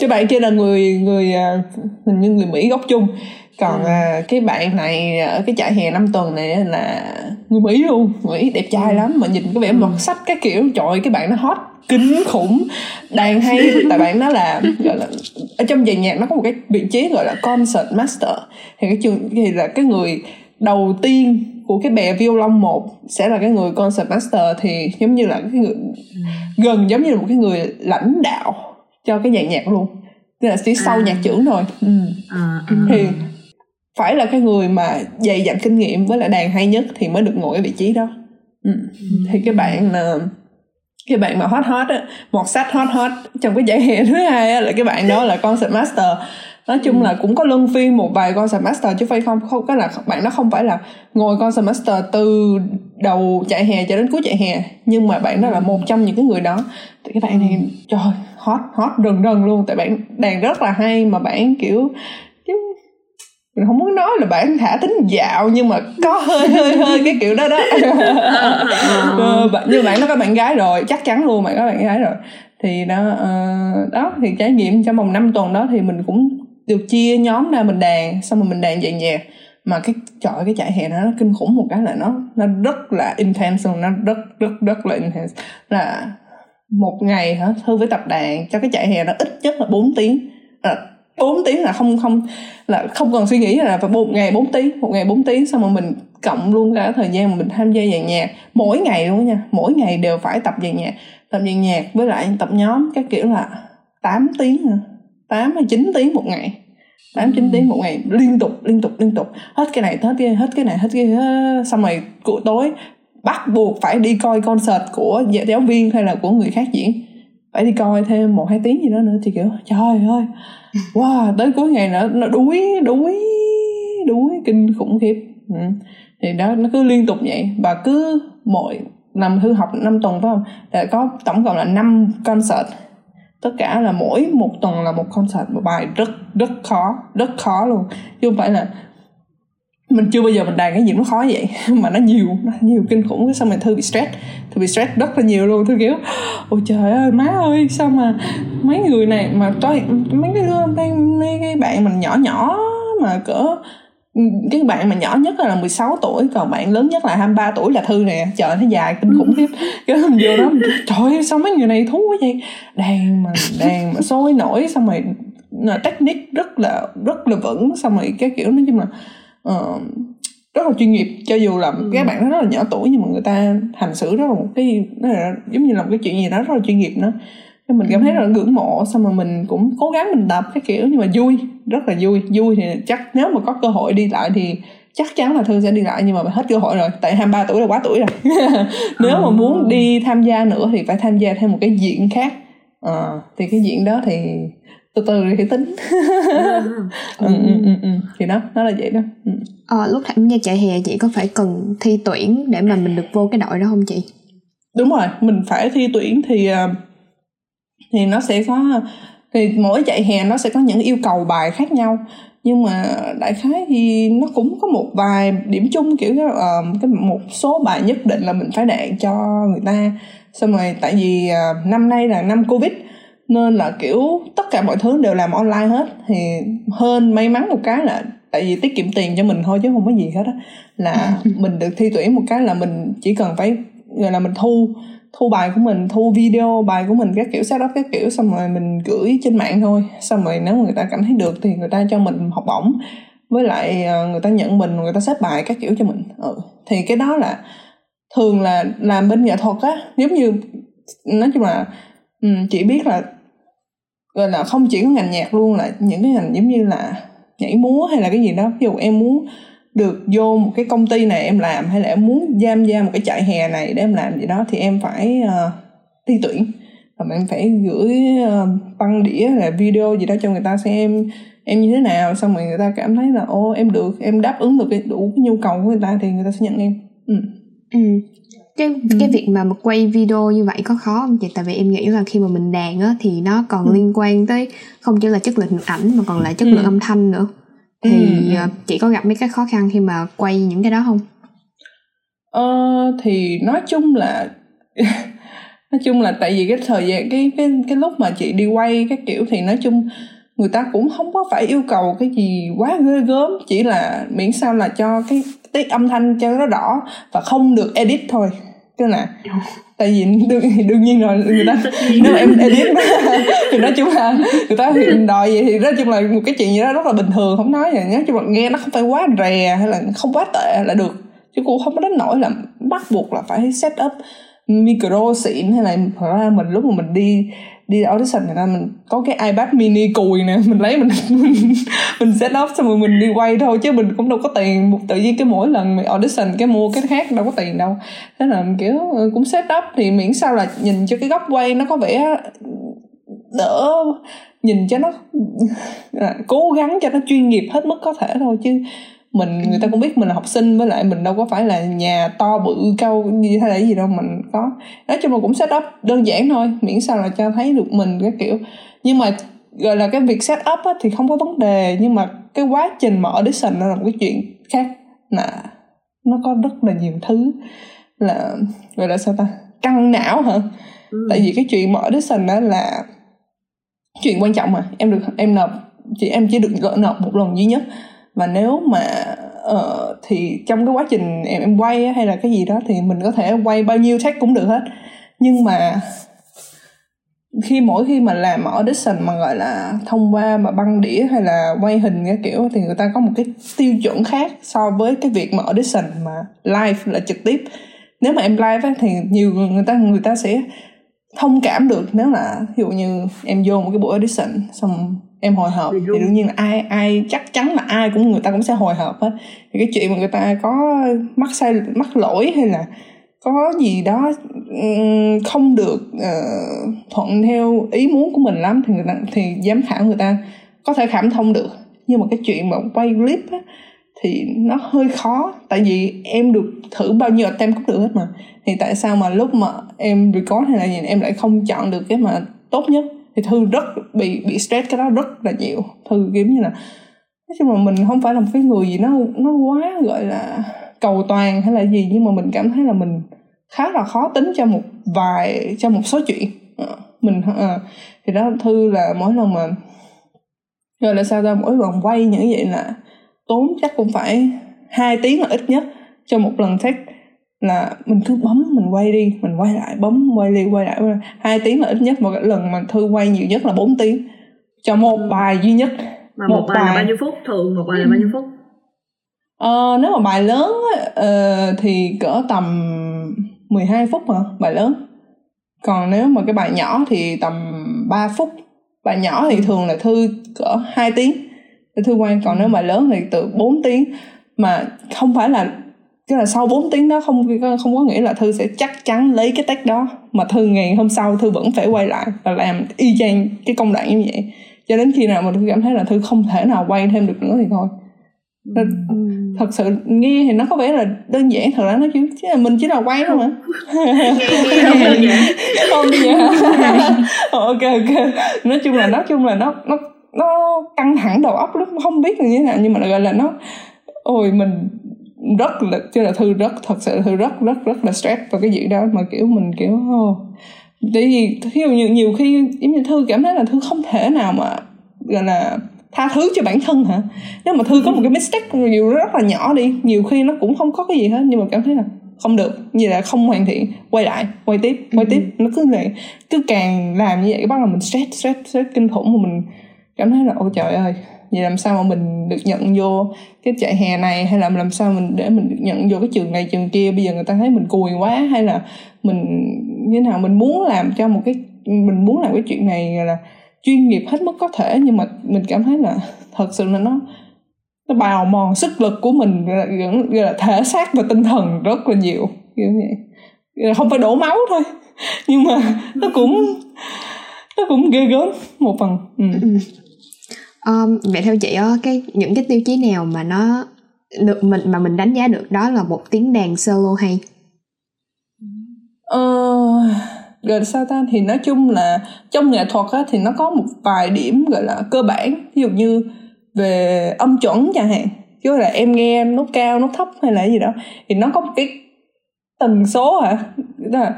[SPEAKER 3] cái bạn kia là người người à, hình như người mỹ gốc chung còn ừ. à, cái bạn này ở cái trại hè năm tuần này là người mỹ luôn mỹ đẹp trai lắm mà nhìn cái vẻ mọt sách cái kiểu. Trời cái bạn nó hot kinh khủng đàn hay. Tại bạn nó là gọi là ở trong dàn nhạc nó có một cái vị trí gọi là concert master. Thì cái trường thì là cái người đầu tiên của cái bè violon một sẽ là cái người concert master. Thì giống như là cái người gần giống như là một cái người lãnh đạo cho cái dàn nhạc luôn. Tức là chỉ sau à. nhạc trưởng thôi. Ừ. à, à. thì phải là cái người mà dày dặn kinh nghiệm với lại đàn hay nhất thì mới được ngồi ở vị trí đó. Ừ. Ừ. thì cái bạn là cái bạn mà hot hot á một sách hot hot trong cái giải hè thứ hai á là cái bạn đó là concert master. Nói chung là cũng có luân phiên một vài concert master chứ phải không? Không cái là bạn nó không phải là ngồi concert master từ đầu chạy hè cho đến cuối chạy hè nhưng mà bạn đó là một trong những cái người đó. Thì cái bạn này trời hot hot rần rần luôn. Tại bạn đàn rất là hay mà bạn kiểu mình không muốn nói là bạn thả tính dạo nhưng mà có hơi hơi hơi cái kiểu đó đó. Ờ, như bạn nó có bạn gái rồi chắc chắn luôn bạn có bạn gái rồi. Thì đó uh, đó thì trải nghiệm trong vòng 5 tuần đó thì mình cũng được chia nhóm ra mình đàn xong rồi mình đàn dạy nhạc. Mà cái chọi cái chạy hè nó, nó kinh khủng một cái là nó nó rất là intense nó rất rất rất là intense. Là một ngày hả thư với tập đàn cho cái chạy hè nó ít nhất là 4 tiếng 4 tiếng là không không là không cần suy nghĩ là phải một ngày 4 tiếng một ngày 4 tiếng xong rồi mình cộng luôn cả thời gian mà mình tham gia dàn nhạc. Mỗi ngày luôn nha mỗi ngày đều phải tập dàn nhạc tập dàn nhạc với lại tập nhóm các kiểu là 8 tiếng hả? 8 hay 9 tiếng một ngày. 8 9 tiếng một ngày liên tục liên tục liên tục. Hết cái này hết cái hết cái này hết cái hết. xong rồi cụ tối bắt buộc phải đi coi concert của giáo viên hay là của người khác diễn phải đi coi thêm một hai tiếng gì đó nữa thì kiểu, trời ơi wow, tới cuối ngày nữa nó đuối đuối đuối kinh khủng khiếp ừ. thì đó, nó cứ liên tục vậy. Và cứ mỗi năm thư học năm tuần, phải không? Là có tổng cộng là năm concert. Tất cả là mỗi một tuần là một concert. Một bài rất rất khó rất khó luôn. Chứ không phải là mình chưa bao giờ mình đàn cái gì nó khó vậy, mà nó nhiều nó nhiều kinh khủng, cái sao mình thư bị stress, thư bị stress rất là nhiều luôn, thư kiểu, ôi trời ơi, má ơi, sao mà mấy người này mà tôi mấy cái mấy cái bạn mình nhỏ nhỏ mà cỡ, cái bạn mà nhỏ nhất là 16 tuổi, còn bạn lớn nhất là 23 tuổi là thư nè, trời, nó dài kinh khủng khiếp cái mình vô đó trời ơi, sao mấy người này thú quá vậy? Đàn mà đàn mà sôi nổi, xong rồi technique rất là rất là vững, xong rồi cái kiểu nói chung là uh, rất là chuyên nghiệp cho dù là ừ. các bạn nó rất là nhỏ tuổi nhưng mà người ta hành xử rất là một cái nó là giống như là một cái chuyện gì đó rất là chuyên nghiệp nữa. Nên mình cảm thấy rất là ngưỡng mộ xong mà mình cũng cố gắng mình tập cái kiểu nhưng mà vui rất là vui. Vui thì chắc nếu mà có cơ hội đi lại thì chắc chắn là thư sẽ đi lại nhưng mà hết cơ hội rồi tại 23 tuổi là quá tuổi rồi. Nếu mà muốn ờ. đi tham gia nữa thì phải tham gia thêm một cái diện khác. À, thì cái diện đó thì từ từ thì tính. Ừ, ừ, ừ, ừ. thì đó nó là vậy đó. Ừ.
[SPEAKER 2] ờ, lúc tham gia chạy hè chị có phải cần thi tuyển để mà mình được vô cái đội đó không chị?
[SPEAKER 3] Đúng rồi mình phải thi tuyển thì uh, thì nó sẽ có thì mỗi chạy hè nó sẽ có những yêu cầu bài khác nhau. Nhưng mà đại khái thì nó cũng có một vài điểm chung kiểu uh, cái một số bài nhất định là mình phải đạn cho người ta. Xong rồi tại vì uh, năm nay là năm covid nên là kiểu tất cả mọi thứ đều làm online hết. Thì hơn may mắn một cái là tại vì tiết kiệm tiền cho mình thôi chứ không có gì hết á. Là mình được thi tuyển một cái là mình chỉ cần phải gọi là mình thu thu bài của mình thu video bài của mình các kiểu setup các kiểu xong rồi mình gửi trên mạng thôi. Xong rồi nếu người ta cảm thấy được thì người ta cho mình học bổng. Với lại ờ, người ta nhận mình người ta xếp bài các kiểu cho mình. Ừ. thì cái đó là thường là làm bên nghệ thuật á. Giống như nói chung là um, chỉ biết là gọi là không chỉ có ngành nhạc luôn là những cái ngành giống như là nhảy múa hay là cái gì đó. Ví dụ em muốn được vô một cái công ty này em làm hay là em muốn giam gia một cái trại hè này để em làm gì đó thì em phải ờ, uh, thi tuyển. Và em phải gửi uh, băng đĩa là video gì đó cho người ta xem em như thế nào xong rồi người ta cảm thấy là ô em được em đáp ứng được cái đủ cái nhu cầu của người ta thì người ta sẽ nhận em. Ừ.
[SPEAKER 2] ừ cái ừ. cái việc mà quay video như vậy có khó không chị tại vì em nghĩ là khi mà mình đàn á thì nó còn ừ. liên quan tới không chỉ là chất lượng ảnh mà còn là chất lượng ừ. âm thanh nữa thì ừ. Ờ, chị có gặp mấy cái khó khăn khi mà quay những cái đó không
[SPEAKER 3] ờ thì nói chung là nói chung là tại vì cái thời gian cái cái cái lúc mà chị đi quay cái kiểu thì nói chung người ta cũng không có phải yêu cầu cái gì quá ghê gớm chỉ là miễn sao là cho cái tiết âm thanh cho nó rõ và không được edit thôi. Tức là tại vì đương, đương nhiên rồi người ta nếu mà em edit thì nói chung là người ta thì đòi vậy thì nói chung là một cái chuyện gì đó rất là bình thường không nói vậy nói chung là nghe nó không phải quá rè hay là không quá tệ là được. Chứ cũng không có đến nỗi là bắt buộc là phải set up micro xịn hay là thật ra mình lúc mà mình đi đi audition người ta mình có cái ipad mini cùi nè mình lấy mình mình, mình set up xong rồi mình đi quay thôi chứ mình cũng đâu có tiền. Một tự nhiên cái mỗi lần mình audition cái mua cái khác đâu có tiền đâu. Thế là kiểu ừ, cũng set up thì miễn sao là nhìn cho cái góc quay nó có vẻ ừ, đỡ nhìn cho nó cố gắng cho nó chuyên nghiệp hết mức có thể thôi chứ mình người ta cũng biết mình là học sinh với lại mình đâu có phải là nhà to bự cao như hay là gì đâu mình có. Nói chung là cũng set up đơn giản thôi miễn sao là cho thấy được mình cái kiểu. Nhưng mà gọi là cái việc set up á, thì không có vấn đề nhưng mà cái quá trình mà audition là một cái chuyện khác là nó có rất là nhiều thứ là gọi là sao ta căng não hả? Ừ. tại vì cái chuyện mà audition đó là chuyện quan trọng mà em được em nộp chỉ em chỉ được nộp một lần duy nhất và nếu mà uh, thì trong cái quá trình em em quay hay là cái gì đó thì mình có thể quay bao nhiêu take cũng được hết. Nhưng mà khi mỗi khi mà làm audition mà gọi là thông qua mà băng đĩa hay là quay hình cái kiểu thì người ta có một cái tiêu chuẩn khác so với cái việc mà audition mà live là trực tiếp. Nếu mà em live thì nhiều người, người ta người ta sẽ thông cảm được nếu là ví dụ như em vô một cái buổi audition xong em hồi hộp. Thì đương nhiên là ai ai chắc chắn là ai cũng người ta cũng sẽ hồi hộp hết. Thì cái chuyện mà người ta có mắc sai mắc lỗi hay là có gì đó không được uh, thuận theo ý muốn của mình lắm thì người ta thì giám khảo người ta có thể cảm thông được. Nhưng mà cái chuyện mà quay clip á, thì nó hơi khó. Tại vì em được thử bao nhiêu tem cũng được hết mà. Thì tại sao mà lúc mà em record hay là gì em lại không chọn được cái mà tốt nhất thì thư rất bị bị stress cái đó rất là nhiều. Thư kiểu như là nói chung là mình không phải là một cái người gì nó nó quá gọi là cầu toàn hay là gì nhưng mà mình cảm thấy là mình khá là khó tính cho một vài cho một số chuyện. Ờ, mình à, thì đó thư là mỗi lần mà rồi là sao ra mỗi lần quay những vậy là tốn chắc cũng phải hai tiếng là ít nhất cho một lần take là mình cứ bấm mình quay đi mình quay lại bấm quay đi quay lại, hai tiếng là ít nhất một lần mà thư quay nhiều nhất là 4 tiếng. Cho một bài duy nhất.
[SPEAKER 1] Mà một, một bài, bài. là bao nhiêu phút? Thường một bài là bao nhiêu phút?
[SPEAKER 3] Ờ, nếu mà bài lớn uh, thì cỡ tầm 12 phút mà bài lớn. Còn nếu mà cái bài nhỏ thì tầm 3 phút. Bài nhỏ thì thường là thư cỡ 2 tiếng thư quan còn nếu bài lớn thì từ 4 tiếng. Mà không phải là tức là sau 4 tiếng đó không không có nghĩa là thư sẽ chắc chắn lấy cái text đó. Mà thư ngày hôm sau thư vẫn phải quay lại và làm y chang cái công đoạn như vậy. Cho đến khi nào mà thư cảm thấy là thư không thể nào quay thêm được nữa thì thôi. Ừ. thật sự nghe thì nó có vẻ là đơn giản thật ra nó chứ chứ là mình chỉ là quay thôi mà. Không bây giờ ok ok. Nói chung là nói chung là nó nó nó căng thẳng đầu óc lắm. Không biết là như thế nào nhưng mà gọi là nó ôi mình rất là chứ là thư rất thật sự thư rất rất rất là stress vào cái chuyện đó mà kiểu mình kiểu oh. tại vì dụ như nhiều khi giống như thư cảm thấy là thư không thể nào mà gọi là tha thứ cho bản thân hả nếu mà thư có một cái mistake nhiều rất là nhỏ đi nhiều khi nó cũng không có cái gì hết nhưng mà cảm thấy là không được như là không hoàn thiện quay lại quay tiếp quay ừ. tiếp nó cứ lại cứ càng làm như vậy bắt đầu mình stress stress stress kinh khủng mà mình cảm thấy là ôi trời ơi vậy làm sao mà mình được nhận vô cái trại hè này? Hay là làm sao mình để mình được nhận vô cái trường này trường kia? Bây giờ người ta thấy mình cùi quá hay là mình như nào? Mình muốn làm cho một cái mình muốn làm cái chuyện này là chuyên nghiệp hết mức có thể nhưng mà mình cảm thấy là thật sự là nó nó bào mòn sức lực của mình là, là thể xác và tinh thần rất là nhiều kiểu vậy. Không phải đổ máu thôi nhưng mà nó cũng nó cũng ghê gớm một phần ừ. ừ.
[SPEAKER 2] Um, vậy theo chị á cái những cái tiêu chí nào mà nó được mình mà mình đánh giá được đó là một tiếng đàn solo hay?
[SPEAKER 3] Ờ gọi sao ta? Thì nói chung là trong nghệ thuật á, thì nó có một vài điểm gọi là cơ bản. Ví dụ như về âm chuẩn chẳng hạn. Chứ là em nghe nốt cao nốt thấp hay là gì đó. Thì nó có một cái tần số hả? Đó là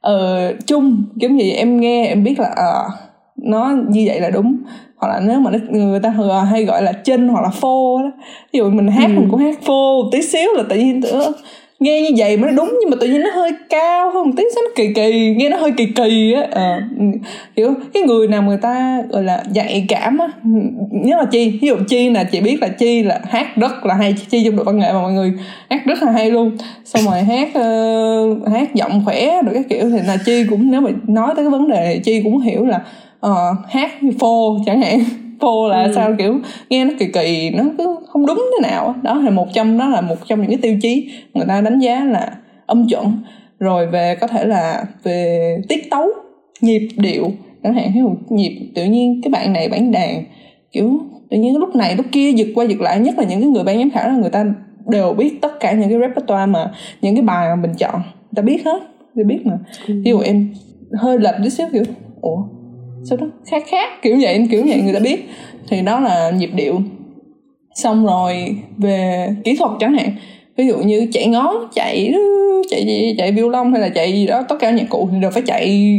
[SPEAKER 3] ờ chung. Giống như em nghe em biết là à, nó như vậy là đúng hoặc là nếu mà nó, người ta hay gọi là chân hoặc là phô đó. Ví dụ mình hát ừ. mình cũng hát phô một tí xíu là tự nhiên tự nghe như vậy mới đúng nhưng mà tự nhiên nó hơi cao hơn một tí nó kỳ kỳ nghe nó hơi kỳ kỳ á. À, kiểu cái người nào người ta gọi là dạy cảm á nhớ là chi ví dụ chi là chị biết là chi là hát rất là hay chi trong đội văn nghệ mà mọi người hát rất là hay luôn. Xong rồi hát uh, hát giọng khỏe rồi cái kiểu thì là chi cũng nếu mà nói tới cái vấn đề này chi cũng hiểu là uh, hát phô chẳng hạn. Phô là ừ. sao kiểu nghe nó kỳ kỳ nó cứ không đúng thế nào đó là một trong đó là một trong những cái tiêu chí người ta đánh giá là âm chuẩn. Rồi về có thể là về tiết tấu nhịp điệu chẳng hạn. Dụ nhịp tự nhiên cái bạn này bản đàn kiểu tự nhiên lúc này lúc kia giật qua giật lại nhất là những cái người ban giám khảo là người ta đều biết tất cả những cái repertoire mà những cái bài mà mình chọn. Người ta biết hết người ta biết mà. Ừ. ví dụ em hơi lệch tí xíu kiểu ủa sao đó khác khác? Kiểu vậy kiểu vậy người ta biết. Thì đó là nhịp điệu. Xong rồi về kỹ thuật chẳng hạn. Ví dụ như chạy ngón chạy chạy chạy, chạy violon hay là chạy gì đó tất cả nhạc cụ thì đều phải chạy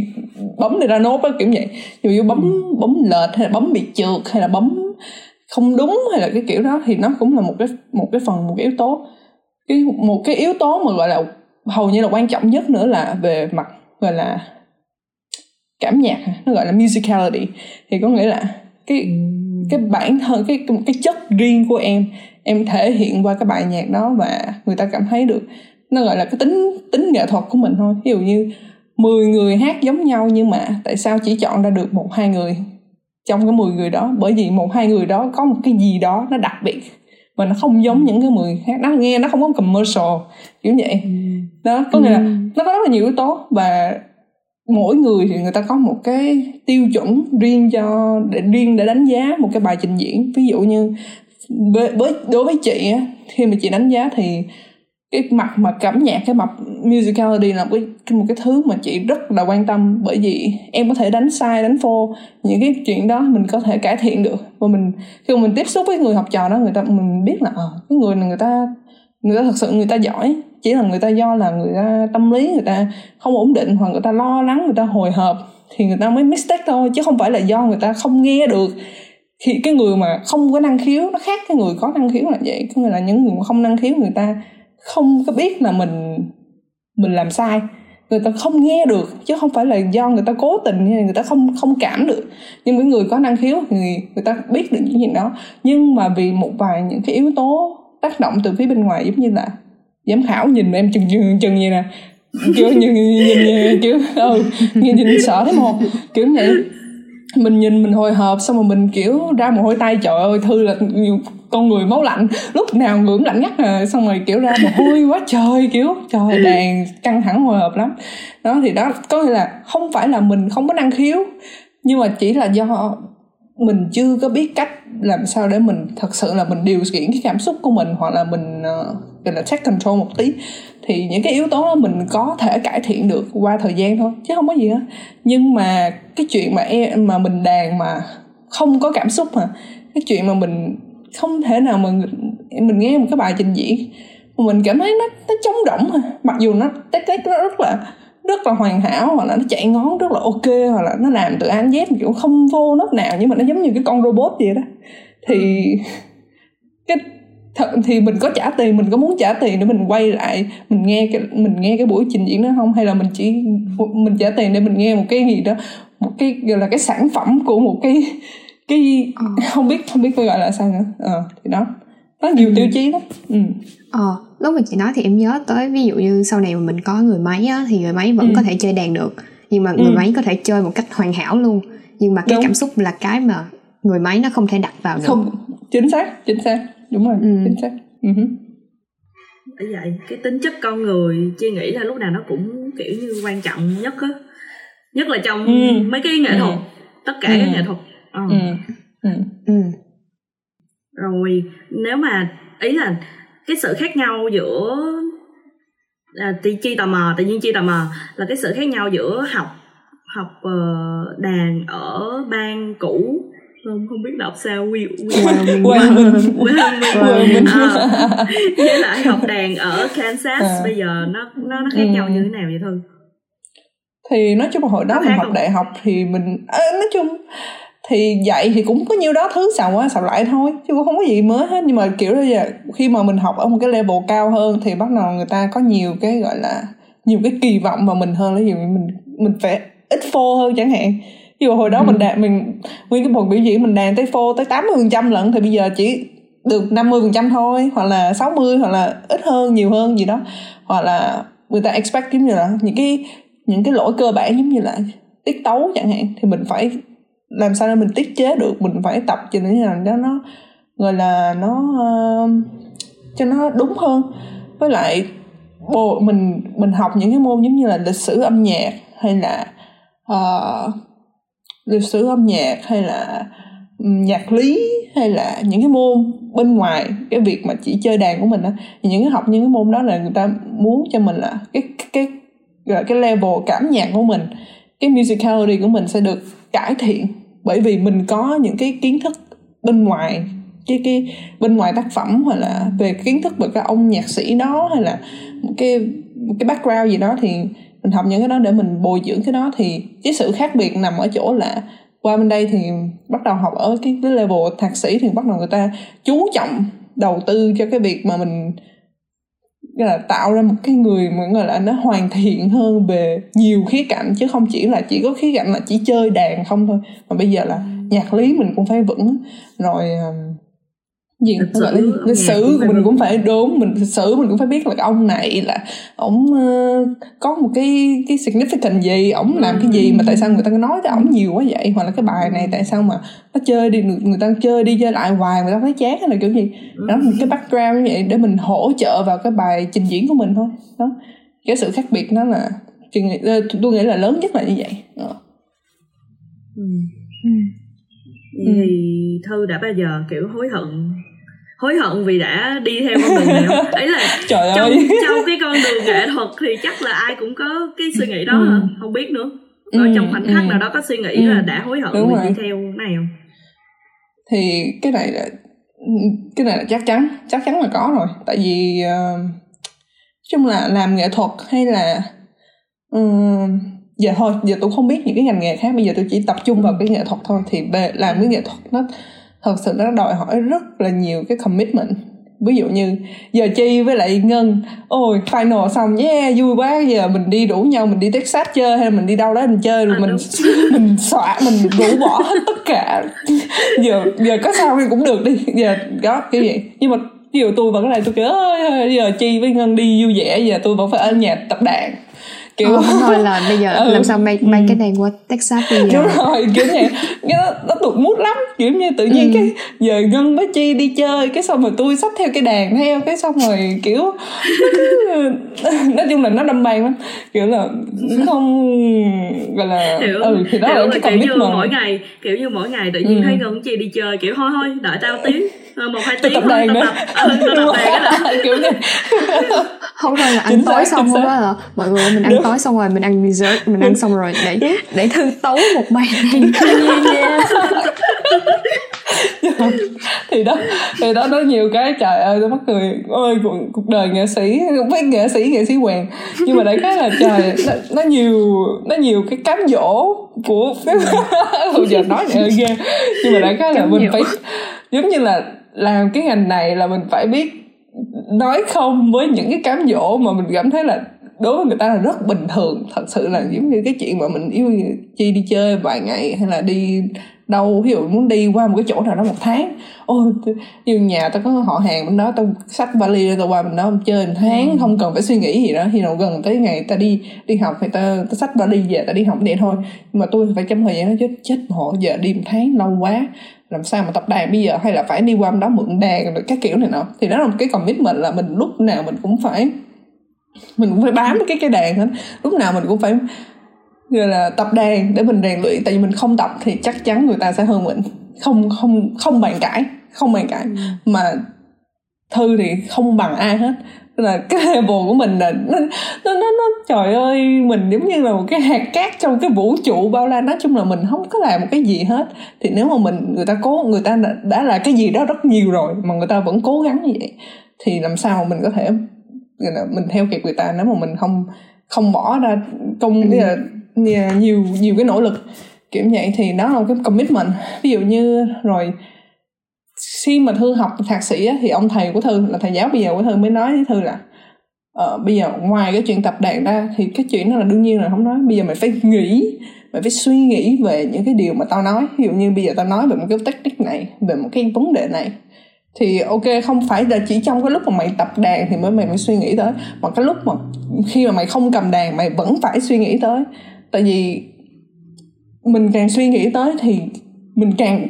[SPEAKER 3] bấm để ra nốt á kiểu vậy. Dù như bấm bấm lệch hay là bấm bị trượt hay là bấm không đúng hay là cái kiểu đó thì nó cũng là một cái một cái phần một cái yếu tố. Cái một cái yếu tố mà gọi là hầu như là quan trọng nhất nữa là về mặt gọi là cảm nhạc nó gọi là musicality. Thì có nghĩa là cái cái bản thân cái cái chất riêng của em em thể hiện qua cái bài nhạc đó và người ta cảm thấy được nó gọi là cái tính tính nghệ thuật của mình thôi. Ví dụ như 10 người hát giống nhau nhưng mà tại sao chỉ chọn ra được một hai người trong cái 10 người đó? Bởi vì một hai người đó có một cái gì đó nó đặc biệt mà nó không giống những cái người khác nó nghe nó không có commercial kiểu vậy. Đó có nghĩa là nó có rất là nhiều yếu tố và mỗi người thì người ta có một cái tiêu chuẩn riêng cho để riêng để đánh giá một cái bài trình diễn. Ví dụ như với đối với chị á khi mà chị đánh giá thì cái mặt mà cảm nhạc cái mặt musicality là một cái một cái thứ mà chị rất là quan tâm. Bởi vì em có thể đánh sai đánh phô những cái chuyện đó mình có thể cải thiện được. Và mình khi mà mình tiếp xúc với người học trò đó người ta mình biết là à, cái người này người ta người ta thật sự người ta giỏi chỉ là người ta do là người ta tâm lý người ta không ổn định hoặc người ta lo lắng người ta hồi hộp thì người ta mới mistake thôi chứ không phải là do người ta không nghe được thì cái người mà không có năng khiếu nó khác cái người có năng khiếu là vậy có nghĩa là những người mà không năng khiếu người ta không có biết là mình mình làm sai người ta không nghe được chứ không phải là do người ta cố tình hay người ta không không cảm được nhưng những người có năng khiếu thì người ta biết được những gì đó nhưng mà vì một vài những cái yếu tố tác động từ phía bên ngoài giống như là giám khảo nhìn em chừng chừng chừng như nè. Kiểu nhìn nhìn, nhìn kiểu ừ nhìn, nhìn sợ thế một kiểu vậy. Mình nhìn mình hồi hộp xong rồi mình kiểu ra một hôi tay trời ơi thư là con người máu lạnh. Lúc nào ngưỡng lạnh ngắt à. Xong rồi kiểu ra mồ hôi quá trời kiểu trời đàn căng thẳng hồi hộp lắm. Đó thì đó có nghĩa là không phải là mình không có năng khiếu nhưng mà chỉ là do mình chưa có biết cách làm sao để mình thật sự là mình điều khiển cái cảm xúc của mình hoặc là mình ờ, uh, là take control một tí. Thì những cái yếu tố đó mình có thể cải thiện được qua thời gian thôi chứ không có gì hết. Nhưng mà cái chuyện mà em mà mình đàn mà không có cảm xúc mà cái chuyện mà mình không thể nào mà mình nghe một cái bài trình diễn mà mình cảm thấy nó nó trống rỗng mà mặc dù nó tét nó rất là rất là hoàn hảo hoặc là nó chạy ngón rất là ok hoặc là nó làm từ đến Z kiểu không vô nốt nào nhưng mà nó giống như cái con robot vậy đó. Thì cái thật thì mình có trả tiền mình có muốn trả tiền để mình quay lại mình nghe cái mình nghe cái buổi trình diễn đó không hay là mình chỉ mình trả tiền để mình nghe một cái gì đó một cái gọi là cái sản phẩm của một cái cái ờ. không biết không biết phải gọi là sao nữa ờ thì đó có nhiều ừ. tiêu chí lắm ừ.
[SPEAKER 2] ờ lúc mà chị nói thì em nhớ tới ví dụ như sau này mà mình có người máy á thì người máy vẫn ừ. có thể chơi đàn được nhưng mà người ừ. máy có thể chơi một cách hoàn hảo luôn nhưng mà cái đúng. cảm xúc là cái mà người máy nó không thể đặt vào được
[SPEAKER 3] không chính xác chính xác đúng rồi ừ. chính xác uh-huh.
[SPEAKER 1] bởi vậy cái tính chất con người chi nghĩ là lúc nào nó cũng kiểu như quan trọng nhất á nhất là trong ừ. mấy cái nghệ thuật ừ. tất cả ừ. các nghệ thuật ờ. ừ. Ừ. Ừ. rồi nếu mà ý là cái sự khác nhau giữa à, chi tò mò tự nhiên chi tò mò là cái sự khác nhau giữa học học uh, đàn ở bang cũ không? Không biết đọc sao. Quy Wyoming Wyoming với lại học đàn ở Kansas. À. bây giờ nó nó nó khác ừ. nhau như thế nào vậy thôi
[SPEAKER 3] thì nói chung là hồi đó mình học không? đại học thì mình à, nói chung thì dạy thì cũng có nhiêu đó thứ xào qua xào lại thôi chứ cũng không có gì mới hết. Nhưng mà kiểu bây giờ khi mà mình học ở một cái level cao hơn thì bắt đầu người ta có nhiều cái gọi là nhiều cái kỳ vọng vào mình hơn. Ví dụ mình mình phải ít phô hơn chẳng hạn ví dụ hồi đó ừ. mình đàn mình nguyên cái buổi biểu diễn mình đàn tới phô tới 80 phần trăm lận thì bây giờ chỉ được 50 phần trăm thôi hoặc là 60 hoặc là ít hơn nhiều hơn gì đó hoặc là người ta expect giống như là những cái những cái lỗi cơ bản giống như là tiết tấu chẳng hạn thì mình phải làm sao để mình tiết chế được mình phải tập cho nó làm cho nó gọi là nó uh, cho nó đúng hơn với lại bộ mình mình học những cái môn giống như là lịch sử âm nhạc hay là uh, lịch sử âm nhạc hay là nhạc lý hay là những cái môn bên ngoài cái việc mà chỉ chơi đàn của mình á những cái học những cái môn đó là người ta muốn cho mình là cái cái cái, cái level cảm nhạc của mình cái musicality của mình sẽ được cải thiện. Bởi vì mình có những cái kiến thức bên ngoài cái cái bên ngoài tác phẩm hoặc là về kiến thức về cái ông nhạc sĩ đó hay là cái cái background gì đó thì mình học những cái đó để mình bồi dưỡng cái đó thì cái sự khác biệt nằm ở chỗ là qua bên đây thì bắt đầu học ở cái, cái level thạc sĩ thì bắt đầu người ta chú trọng đầu tư cho cái việc mà mình là tạo ra một cái người mà gọi là nó hoàn thiện hơn về nhiều khía cạnh chứ không chỉ là chỉ có khía cạnh là chỉ chơi đàn không thôi. Mà bây giờ là nhạc lý mình cũng phải vững. Rồi gì? Lịch sử, lịch sử. Mình cũng phải đúng mình lịch sử mình cũng phải biết là ông này là ổng uh, có một cái cái significant gì ổng làm cái gì mà tại sao người ta nói tới ổng nhiều quá vậy? Hoặc là cái bài này tại sao mà nó chơi đi người ta chơi đi chơi lại hoài người ta thấy chán hay là kiểu gì? Đó cái background như vậy để mình hỗ trợ vào cái bài trình diễn của mình thôi. Đó. Cái sự khác biệt nó là ờ, tôi nghĩ là lớn nhất là như vậy. Đó.
[SPEAKER 1] Ừ. Ừ. ừ. thì thư đã bao giờ kiểu hối hận hối hận vì đã đi theo con đường này không ấy là Trời trong ơi. trong cái con đường nghệ thuật thì chắc là ai cũng có cái suy nghĩ đó ừ. hả không biết nữa ở ừ, trong khoảnh khắc ừ. nào đó có suy nghĩ ừ. là đã hối hận Đúng vì rồi. đi theo này không
[SPEAKER 3] thì cái này là cái này là chắc chắn chắc chắn là có rồi tại vì uh, chung là làm nghệ thuật hay là um, giờ thôi giờ tôi không biết những cái ngành nghề khác bây giờ tôi chỉ tập trung vào cái nghệ thuật thôi thì làm cái nghệ thuật nó thật sự nó đòi hỏi rất là nhiều cái commitment. Ví dụ như giờ chi với lại ngân ôi final xong yeah vui quá giờ mình đi đủ nhau mình đi texas chơi hay mình đi đâu đó mình chơi rồi à, mình mình xóa mình rũ bỏ hết tất cả. Giờ giờ có sao thì cũng được đi. Giờ đó kiểu vậy. Nhưng mà ví dụ tôi vẫn là tôi kiểu giờ chi với ngân đi vui vẻ giờ tôi vẫn phải ở nhà tập đàn
[SPEAKER 2] kiểu ờ, thôi là bây giờ ừ. làm sao mang mang ừ. cái đàn qua Texas bây giờ
[SPEAKER 3] đúng rồi kiểu như nó, nó tụt mút lắm kiểu như tự nhiên ừ. cái giờ ngân với chi đi chơi cái xong rồi tôi xách theo cái đàn theo cái xong rồi kiểu nói chung là nó đâm bàn lắm kiểu là không gọi là
[SPEAKER 1] hiểu, ừ thì đó hiểu là cái kiểu như mỗi ngày kiểu như mỗi ngày tự nhiên ừ. thấy ngân chi đi chơi kiểu thôi thôi đợi tao tiếng một hai tiếng tập đàn nữa tập, ờ, tập đàn kiểu
[SPEAKER 2] như không phải là ăn tối xong không á. là mọi người mình ăn Đúng. tối xong rồi mình ăn dessert mình ăn xong rồi để để thư tấu một bài này. Nha.
[SPEAKER 3] Thì đó thì đó nó nhiều cái trời ơi tôi mắc cười. Ôi cuộc, đời nghệ sĩ không phải nghệ sĩ nghệ sĩ hoàng. Nhưng mà đại khái là trời nó, nó nhiều nó nhiều cái cám dỗ của bây giờ nói này ghê nhưng mà đại khái là mình phải giống như là làm cái ngành này là mình phải biết nói không với những cái cám dỗ mà mình cảm thấy là đối với người ta là rất bình thường. Thật sự là giống như cái chuyện mà mình yêu chi đi chơi vài ngày hay là đi đâu ví dụ muốn đi qua một cái chỗ nào đó một tháng. Ôi như nhà tao có họ hàng bên đó tao xách vali tao qua bên đó chơi một tháng ừ. không cần phải suy nghĩ gì đó. Khi nào gần tới ngày ta đi đi học thì ta ta xách vali về ta đi học vậy thôi. Nhưng mà tôi phải trong thời gian đó chết chết họ giờ đi một tháng lâu quá làm sao mà tập đàn bây giờ? Hay là phải đi qua đó mượn đàn rồi các kiểu này nọ? Thì đó là một cái commitment là mình lúc nào mình cũng phải mình cũng phải bám cái cái đàn hết. Lúc nào mình cũng phải gọi là tập đàn để mình rèn luyện. Tại vì mình không tập thì chắc chắn người ta sẽ hơn mình. Không không không bàn cãi không bàn cãi. Ừ. mà thư thì không bằng ai hết là cái level của mình là nó, nó nó nó trời ơi mình giống như là một cái hạt cát trong cái vũ trụ bao la. Nói chung là mình không có làm một cái gì hết. Thì nếu mà mình người ta cố người ta đã, đã là cái gì đó rất nhiều rồi mà người ta vẫn cố gắng như vậy thì làm sao mình có thể là mình theo kịp người ta nếu mà mình không không bỏ ra công ừ. là nhiều nhiều cái nỗ lực. Kiểu vậy thì đó là cái commitment. Ví dụ như rồi khi mà thư học thạc sĩ á, thì ông thầy của thư là thầy giáo bây giờ của thư mới nói với thư là uh, bây giờ ngoài cái chuyện tập đàn ra thì cái chuyện đó là đương nhiên là không nói. Bây giờ mày phải nghĩ mày phải suy nghĩ về những cái điều mà tao nói. Ví dụ như bây giờ tao nói về một cái technique này về một cái vấn đề này thì ok không phải là chỉ trong cái lúc mà mày tập đàn thì mới mày mới suy nghĩ tới mà cái lúc mà khi mà mày không cầm đàn mày vẫn phải suy nghĩ tới. Tại vì mình càng suy nghĩ tới thì mình càng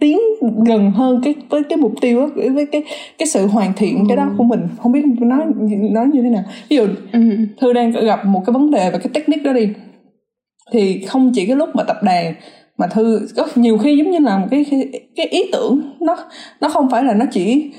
[SPEAKER 3] tiến gần hơn cái với cái mục tiêu đó, với cái cái sự hoàn thiện cái đó của mình. Không biết nói nói như thế nào. Ví dụ ừ. thư đang gặp một cái vấn đề về cái technique đó đi. Thì không chỉ cái lúc mà tập đàn mà thư có nhiều khi giống như là một cái cái ý tưởng nó nó không phải là nó chỉ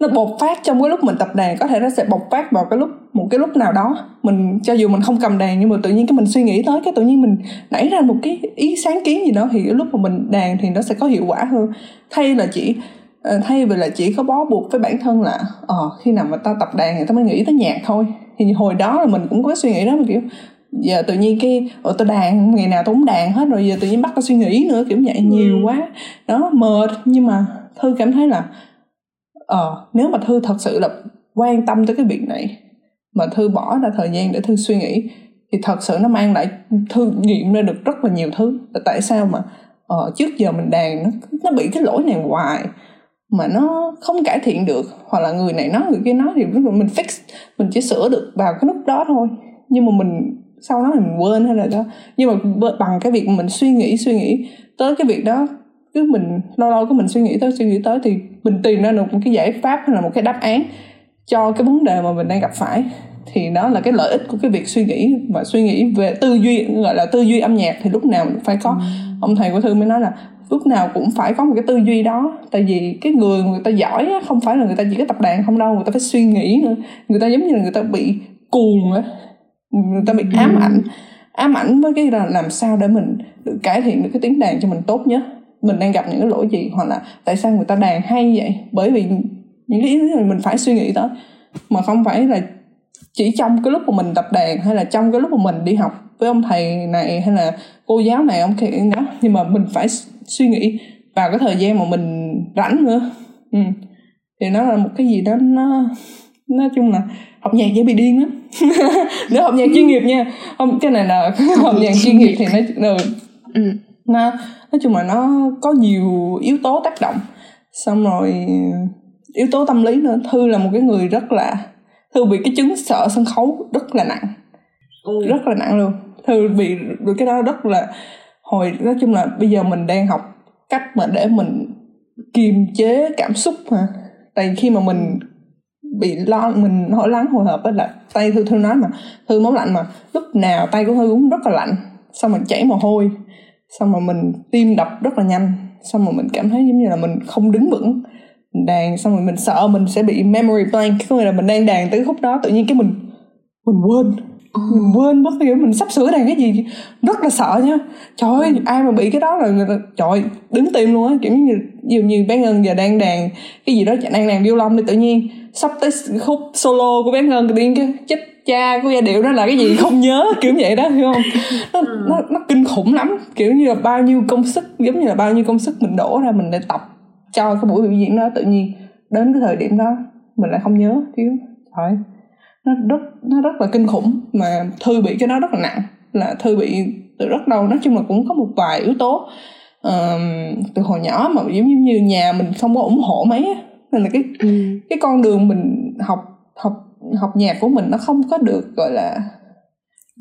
[SPEAKER 3] nó bộc phát trong cái lúc mình tập đàn có thể nó sẽ bộc phát vào cái lúc một cái lúc nào đó. Mình cho dù mình không cầm đàn nhưng mà tự nhiên cái mình suy nghĩ tới cái tự nhiên mình nảy ra một cái ý sáng kiến gì đó thì cái lúc mà mình đàn thì nó sẽ có hiệu quả hơn. Thay là chỉ ờ, thay vì là chỉ có bó buộc với bản thân là ờ khi nào mà tao tập đàn thì tao mới nghĩ tới nhạc thôi. Thì hồi đó là mình cũng có suy nghĩ đó mà kiểu giờ tự nhiên cái ở tao đàn ngày nào tao cũng đàn hết rồi giờ tự nhiên bắt tao suy nghĩ nữa kiểu vậy nhiều ừ. quá. Đó mệt nhưng mà thư cảm thấy là ờ nếu mà thư thật sự là quan tâm tới cái việc này mà thư bỏ ra thời gian để thư suy nghĩ thì thật sự nó mang lại thư nghiệm ra được rất là nhiều thứ. Là tại sao mà ờ, trước giờ mình đàn nó nó bị cái lỗi này hoài mà nó không cải thiện được hoặc là người này nói người kia nói thì mình fix mình chỉ sửa được vào cái nút đó thôi. Nhưng mà mình sau đó mình quên hay là đó. Nhưng mà bằng cái việc mình suy nghĩ suy nghĩ tới cái việc đó cứ mình lâu lâu cứ mình suy nghĩ tới suy nghĩ tới thì mình tìm ra được một cái giải pháp hay là một cái đáp án cho cái vấn đề mà mình đang gặp phải. Thì đó là cái lợi ích của cái việc suy nghĩ và suy nghĩ về tư duy gọi là tư duy âm nhạc thì lúc nào phải có. Ừ. ông thầy của thư mới nói là lúc nào cũng phải có một cái tư duy đó tại vì cái người người ta giỏi á, không phải là người ta chỉ có tập đàn không đâu người ta phải suy nghĩ nữa. Người ta giống như là người ta bị cuồng á người ta bị ám ảnh. Ám ảnh với cái là làm sao để mình cải thiện được cái tiếng đàn cho mình tốt nhất mình đang gặp những cái lỗi gì hoặc là tại sao người ta đàn hay vậy? Bởi vì những cái ý này mình phải suy nghĩ tới. Mà không phải là chỉ trong cái lúc mà mình tập đàn hay là trong cái lúc mà mình đi học với ông thầy này hay là cô giáo này ông kia đó. Nhưng mà mình phải suy nghĩ vào cái thời gian mà mình rảnh nữa. Ừ. thì nó là một cái gì đó nó nói chung là học nhạc dễ bị điên lắm. Nếu học nhạc chuyên nghiệp nha. Không cái này là học nhạc chuyên nghiệp thì nó được ừ. nó nói chung là nó có nhiều yếu tố tác động. Xong rồi yếu tố tâm lý nữa. Thư là một cái người rất là thư bị cái chứng sợ sân khấu rất là nặng. Ừ. rất là nặng luôn. Thư bị được cái đó rất là hồi nói chung là bây giờ mình đang học cách mà để mình kiềm chế cảm xúc mà. Tại khi mà mình bị lo mình hỏi lắng hồi hộp á là tay thư thư nói mà thư máu lạnh mà. Lúc nào tay của thư cũng rất là lạnh. Xong mình chảy mồ hôi xong mà mình tim đập rất là nhanh. Xong mà mình cảm thấy giống như là mình không đứng vững. Mình đàn xong rồi mình sợ mình sẽ bị memory blank. Có nghĩa là mình đang đàn tới cái khúc đó tự nhiên cái mình mình quên. Mình quên mất kiểu mình sắp sửa đàn cái gì. Rất là sợ nha. Trời ơi ai mà bị cái đó là người ta trời đứng tim luôn á. Kiểu như nhiều nhiều bé ngân giờ đang đàn cái gì đó đang đàn violon thì tự nhiên sắp tới khúc solo của bé ngân tự nhiên cái chết cha của giai điệu đó là cái gì không nhớ kiểu vậy đó hiểu không nó, ừ. nó nó kinh khủng lắm kiểu như là bao nhiêu công sức giống như là bao nhiêu công sức mình đổ ra mình để tập cho cái buổi biểu diễn đó tự nhiên đến cái thời điểm đó mình lại không nhớ thiếu thôi nó rất nó rất là kinh khủng mà thư bị cái đó rất là nặng là thư bị từ rất lâu nói chung là cũng có một vài yếu tố uh, từ hồi nhỏ mà giống như nhà mình không có ủng hộ mấy nên là cái ừ. cái con đường mình học học học nhạc của mình nó không có được gọi là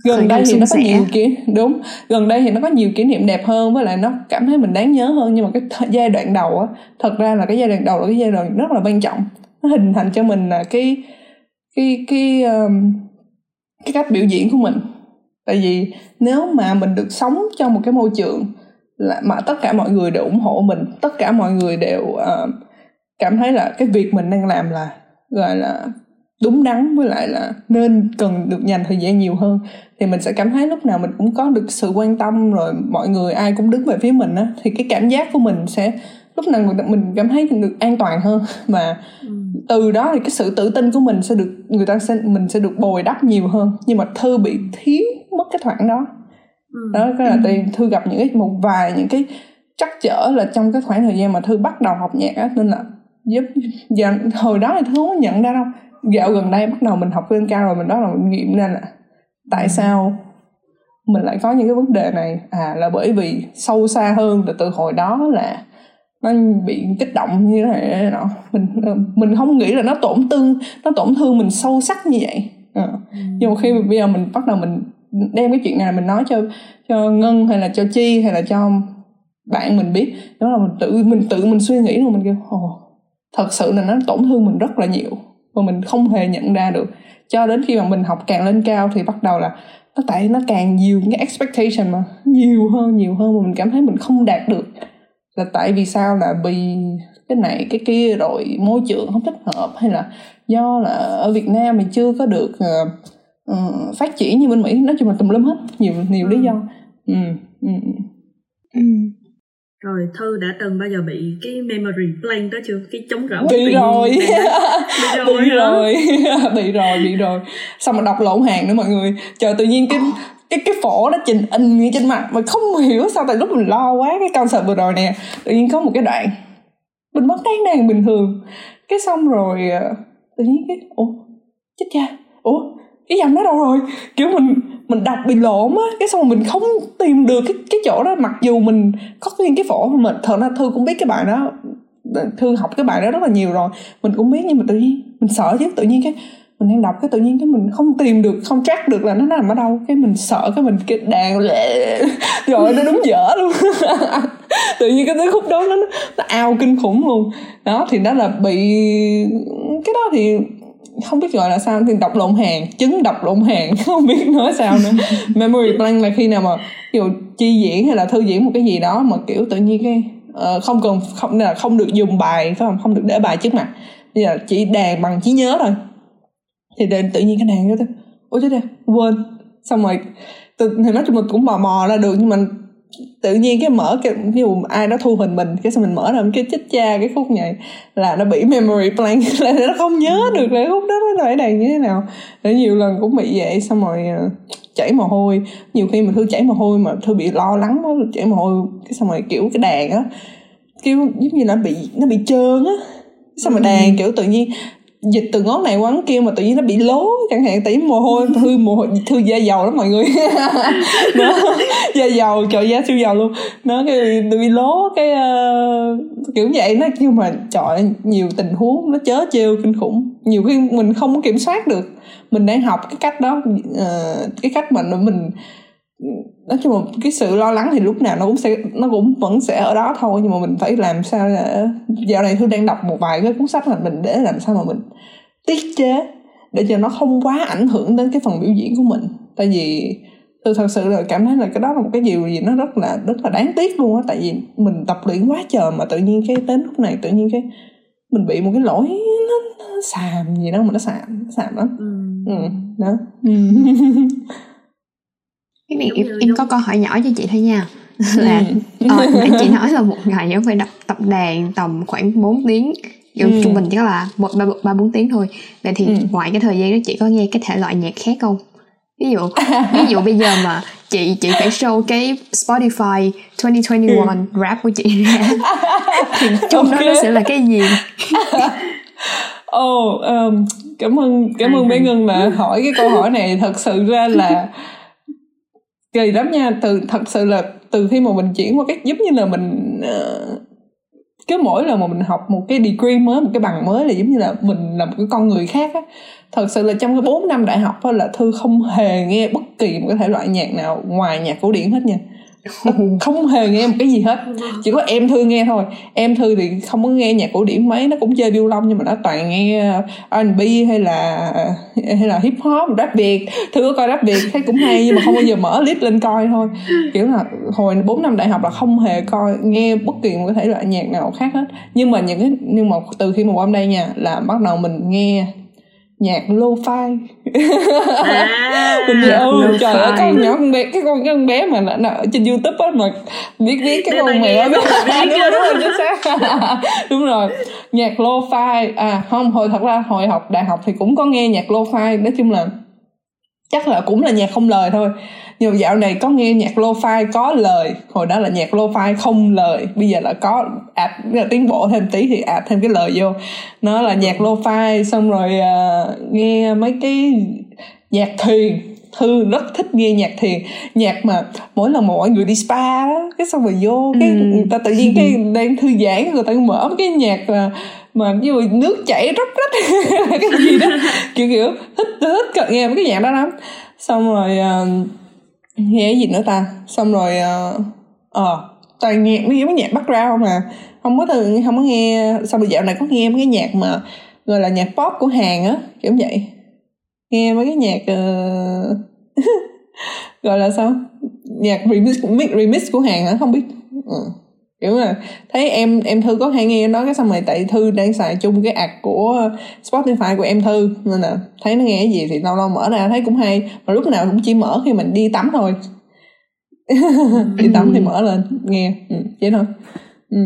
[SPEAKER 3] gần đây thì nó có nhiều kỷ đúng gần đây thì nó có nhiều kỷ niệm đẹp hơn với lại nó cảm thấy mình đáng nhớ hơn. Nhưng mà cái th- giai đoạn đầu á thật ra là cái giai đoạn đầu là cái giai đoạn rất là quan trọng. Nó hình thành cho mình là cái cái cái um, cái cách biểu diễn của mình. Tại vì nếu mà mình được sống trong một cái môi trường là mà tất cả mọi người đều ủng hộ mình tất cả mọi người đều uh, cảm thấy là cái việc mình đang làm là gọi là đúng đắn với lại là nên cần được dành thời gian nhiều hơn thì mình sẽ cảm thấy lúc nào mình cũng có được sự quan tâm rồi mọi người ai cũng đứng về phía mình á thì cái cảm giác của mình sẽ lúc nào mình cảm thấy được an toàn hơn và ừ. từ đó thì cái sự tự tin của mình sẽ được người ta sẽ mình sẽ được bồi đắp nhiều hơn nhưng mà thư bị thiếu mất cái khoảng đó ừ. đó cái là ừ. thư gặp những cái một vài những cái chắc chở là trong cái khoảng thời gian mà thư bắt đầu học nhạc á nên là giúp giờ hồi đó thì thư không nhận ra đâu dạo gần đây bắt đầu mình học lên cao rồi mình đó là mình nghiệm ra là tại sao mình lại có những cái vấn đề này? À là bởi vì sâu xa hơn là từ hồi đó là nó bị kích động như thế này nọ. Mình mình không nghĩ là nó tổn thương nó tổn thương mình sâu sắc như vậy. À. nhưng mà khi bây giờ mình bắt đầu mình đem cái chuyện này mình nói cho cho ngân hay là cho chi hay là cho bạn mình biết đó là mình tự mình tự mình suy nghĩ rồi mình kêu ồ thật sự là nó tổn thương mình rất là nhiều mà mình không hề nhận ra được. Cho đến khi mà mình học càng lên cao thì bắt đầu là nó tại nó càng nhiều cái expectation mà nhiều hơn nhiều hơn mà mình cảm thấy mình không đạt được. Là tại vì sao? Là vì cái này cái kia rồi môi trường không thích hợp hay là do là ở Việt Nam mình chưa có được uh, uh, phát triển như bên Mỹ. Nói chung là tùm lum hết nhiều nhiều lý do. Ừ. Ừ.
[SPEAKER 1] Ừ rồi thư đã từng bao giờ bị cái memory blank đó chưa? Cái chống rỗng
[SPEAKER 3] bị rồi. bị rồi bị rồi. Bị rồi bị rồi. Xong mà đọc lộn hàng nữa mọi người. Trời tự nhiên cái cái cái phổ nó trình in như trên mặt mà không hiểu sao tại lúc mình lo quá cái concert vừa rồi nè tự nhiên có một cái đoạn mình vẫn đang đàn bình thường. Cái xong rồi ờ, tự nhiên cái ủa chết cha. Ủa cái dòng nó đâu rồi? Kiểu mình mình đọc bị lộn á, cái xong rồi mình không tìm được cái cái chỗ đó. Mặc dù mình có nguyên cái phổ mà mình thật ra thư cũng biết cái bài đó, thư học cái bài đó rất là nhiều rồi. Mình cũng biết, nhưng mà tự nhiên, mình sợ chứ, tự nhiên cái mình đang đọc cái tự nhiên cái mình không tìm được, không track được là nó nằm ở đâu. Cái mình sợ cái mình cái đàn rồi nó đúng dở luôn. Tự nhiên cái tới khúc đó nó nó ao kinh khủng luôn. Đó, thì nó là bị, cái đó thì không biết gọi là sao thì đọc lộn hàng chứng đọc lộn hàng không biết nói sao nữa. Memory blank là khi nào mà kiểu chi diễn hay là thư diễn một cái gì đó mà kiểu tự nhiên cái uh, không cần không là không được dùng bài phải không? Không được để bài trước mặt. Bây giờ chỉ đàn bằng trí nhớ thôi. Thì đền tự nhiên cái đàn đó ôi chết quên. Xong rồi từ thì nói chung mình cũng mò mò ra được nhưng mà tự nhiên cái mở cái ví dụ ai đó thu hình mình cái xong mình mở ra cái chích cha cái khúc này là nó bị memory blank là nó không nhớ được là khúc đó nó phải đàn như thế nào. Để nhiều lần cũng bị vậy xong rồi ờ, chảy mồ hôi. Nhiều khi mình thư chảy mồ hôi mà thư bị lo lắng quá chảy mồ hôi cái xong rồi kiểu cái đàn á kiểu giống như nó bị nó bị trơn á. Xong rồi đàn ừ. kiểu tự nhiên dịch từ ngón này qua ngón kia mà tự nhiên nó bị lố chẳng hạn tí mồ hôi thư mồ hôi thư da dầu lắm mọi người. Nó da dầu trời da siêu dầu luôn. Nó cái bị lố cái uh, kiểu vậy nó nhưng mà trời nhiều tình huống nó chớ trêu kinh khủng. Nhiều khi mình không có kiểm soát được. Mình đang học cái cách đó uh, cái cách mà mình nói chung là cái sự lo lắng thì lúc nào nó cũng sẽ nó cũng vẫn sẽ ở đó thôi nhưng mà mình phải làm sao để dạo này thư đang đọc một vài cái cuốn sách mà mình để làm sao mà mình tiết chế để cho nó không quá ảnh hưởng đến cái phần biểu diễn của mình tại vì tôi thật sự là cảm thấy là cái đó là một cái điều gì nó rất là rất là đáng tiếc luôn á tại vì mình tập luyện quá trời mà tự nhiên cái đến lúc này tự nhiên cái mình bị một cái lỗi nó, nó xàm gì đó mà nó xàm nó xàm lắm ừ. ừ đó ừ.
[SPEAKER 2] cái này em, em có câu hỏi nhỏ cho chị thôi nha là ừ. ờ, chị nói là một ngày em phải đọc tập đàn tầm khoảng 4 tiếng kiểu ừ. trung bình chỉ là một ba ba bốn tiếng thôi vậy thì ừ. ngoài cái thời gian đó chị có nghe cái thể loại nhạc khác không ví dụ ví dụ bây giờ mà chị chị phải show cái Spotify 2021 ừ. rap của chị ra thì trong okay. đó nó sẽ là cái gì
[SPEAKER 3] oh, um, cảm ơn cảm ơn bé ngân là hỏi cái câu hỏi này thật sự ra là kỳ lắm nha từ thật sự là từ khi mà mình chuyển qua cái giống như là mình uh, cứ mỗi lần mà mình học một cái degree mới một cái bằng mới là giống như là mình là một cái con người khác á. Thật sự là trong cái 4 năm đại học á là thư không hề nghe bất kỳ một cái thể loại nhạc nào ngoài nhạc cổ điển hết nha. không hề nghe một cái gì hết. Chỉ có em thư nghe thôi. Em thư thì không có nghe nhạc cổ điển mấy, nó cũng chơi violon nhưng mà nó toàn nghe ờ, R&B hay là hay là hip hop, rap việt. Thư có coi rap việt, thấy cũng hay nhưng mà không bao giờ mở clip lên coi thôi. Kiểu là hồi 4 năm đại học là không hề coi, nghe bất kỳ một cái thể loại nhạc nào khác hết. Nhưng mà những cái, nhưng mà từ khi mà qua đây nha, là bắt đầu mình nghe nhạc lo-fi. À, mình ừ, trời ơi con nhỏ con bé cái con cái con bé mà nó, nó ở trên youtube á mà biết biết cái con mẹ rồi đúng rồi chính xác. Đúng rồi. Nhạc lo-fi. À không hồi thật ra hồi học đại học thì cũng có nghe nhạc lo-fi. Nói chung là chắc là cũng là nhạc không lời thôi nhưng mà dạo này có nghe nhạc lo-fi có lời. Hồi đó là nhạc lo-fi không lời. Bây giờ là có add là tiến bộ thêm tí thì add thêm cái lời vô. Nó là nhạc lo-fi xong rồi uh, nghe mấy cái nhạc thiền. Thư rất thích nghe nhạc thiền. Nhạc mà mỗi lần mà mọi người đi spa đó cái xong rồi vô cái ừ. người ta tự nhiên cái đang thư giãn người ta mở cái nhạc là mà như nước chảy róc rách. Cái gì đó. Kiểu kiểu thích thích nghe mấy cái nhạc đó lắm. Xong rồi uh, nghe cái gì nữa ta? Xong rồi ờ uh, uh, toàn nhạc mấy cái nhạc background mà không có từ không có nghe xong rồi dạo này có nghe mấy cái nhạc mà gọi là nhạc pop của Hàn á kiểu vậy. Nghe mấy cái nhạc uh, gọi là sao? Nhạc remix remix của Hàn á không biết. Ừ kiểu là thấy em em thư có hay nghe nó cái xong rồi tại thư đang xài chung cái ạc của spotify của em thư nên là thấy nó nghe cái gì thì lâu lâu mở ra thấy cũng hay. Mà lúc nào cũng chỉ mở khi mình đi tắm thôi. Đi tắm thì mở lên nghe. Ừ, vậy thôi. Ừ.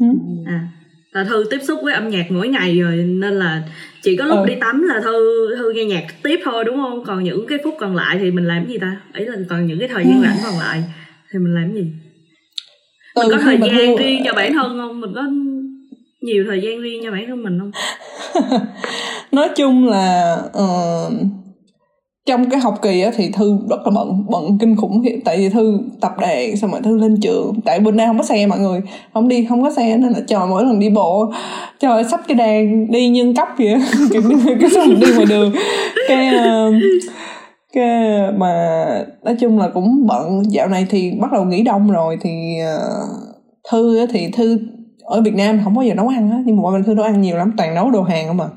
[SPEAKER 1] Ừ. à là thư tiếp xúc với âm nhạc mỗi ngày rồi nên là chỉ có lúc ừ. đi tắm là thư thư nghe nhạc tiếp thôi đúng không? Còn những cái phút còn lại thì mình làm gì ta? Ấy là còn những cái thời gian rảnh còn lại thì mình làm gì mình có thời gian luôn... riêng cho bản thân không? Mình có nhiều thời gian riêng cho bản thân mình không?
[SPEAKER 3] Nói chung là uh, trong cái học kỳ á thì thư rất là bận bận kinh khủng tại vì thư tập đàn xong rồi thư lên trường. Tại bên đây không có xe mọi người không đi không có xe nên là chờ mỗi lần đi bộ trời sắp cái đàn đi nhân cấp vậy kiểu cái xong đi ngoài đường. Cái uh, cái mà nói chung là cũng bận. Dạo này thì bắt đầu nghỉ đông rồi thì uh, thư thì thư ở việt nam không bao giờ nấu ăn á nhưng mà bên thư nấu ăn nhiều lắm toàn nấu đồ hàng không mà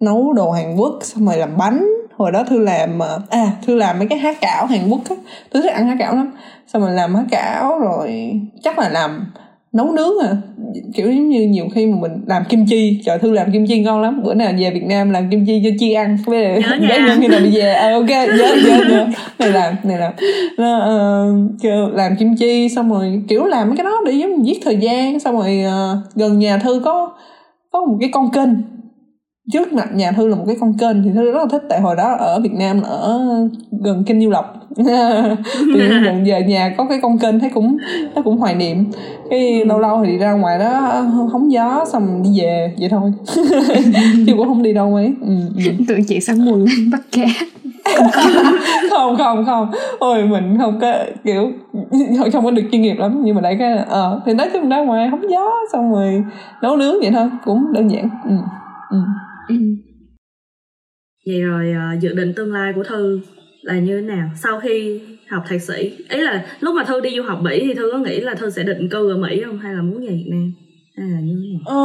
[SPEAKER 3] nấu đồ hàn quốc xong rồi làm bánh. Hồi đó thư làm ờ, à thư làm mấy cái há cảo hàn quốc á. Thư thích ăn há cảo lắm. Xong rồi làm há cảo rồi chắc là làm nấu nướng à. Kiểu giống như nhiều khi mà mình làm kim chi trời thư làm kim chi ngon lắm. Bữa nào về việt nam làm kim chi cho chi ăn. Với để nhân khi nào đi về à, ok nhớ nhớ nhớ. Này làm này làm. Uh, làm kim chi xong rồi kiểu làm cái đó để giống giết thời gian. Xong rồi uh, gần nhà thư có có một cái con kênh trước mặt nhà thư là một cái con kênh thì thư rất là thích tại hồi đó ở việt nam ở gần kênh nhiêu lộc. Thì gần về nhà có cái con kênh thấy cũng nó cũng hoài niệm. Cái lâu lâu thì đi ra ngoài đó hóng gió xong đi về vậy thôi. Chứ cũng không đi đâu mấy. Ừ,
[SPEAKER 2] ừ. tưởng chị sáng mùi bắt cá
[SPEAKER 3] không không không. Ôi mình không có kiểu không có được chuyên nghiệp lắm. Nhưng mà đại cái ờ thì nói chung ra ngoài hóng gió xong rồi nấu nướng vậy thôi. Cũng đơn giản. Ừ. Ừ. Ừ.
[SPEAKER 1] vậy rồi uh, dự định tương lai của thư là như thế nào? Sau khi học thạc sĩ ý là lúc mà thư đi du học mỹ thì thư có nghĩ là thư sẽ định cư ở mỹ không? Hay là muốn về việt nam? Hay là như thế nào?
[SPEAKER 3] Ờ,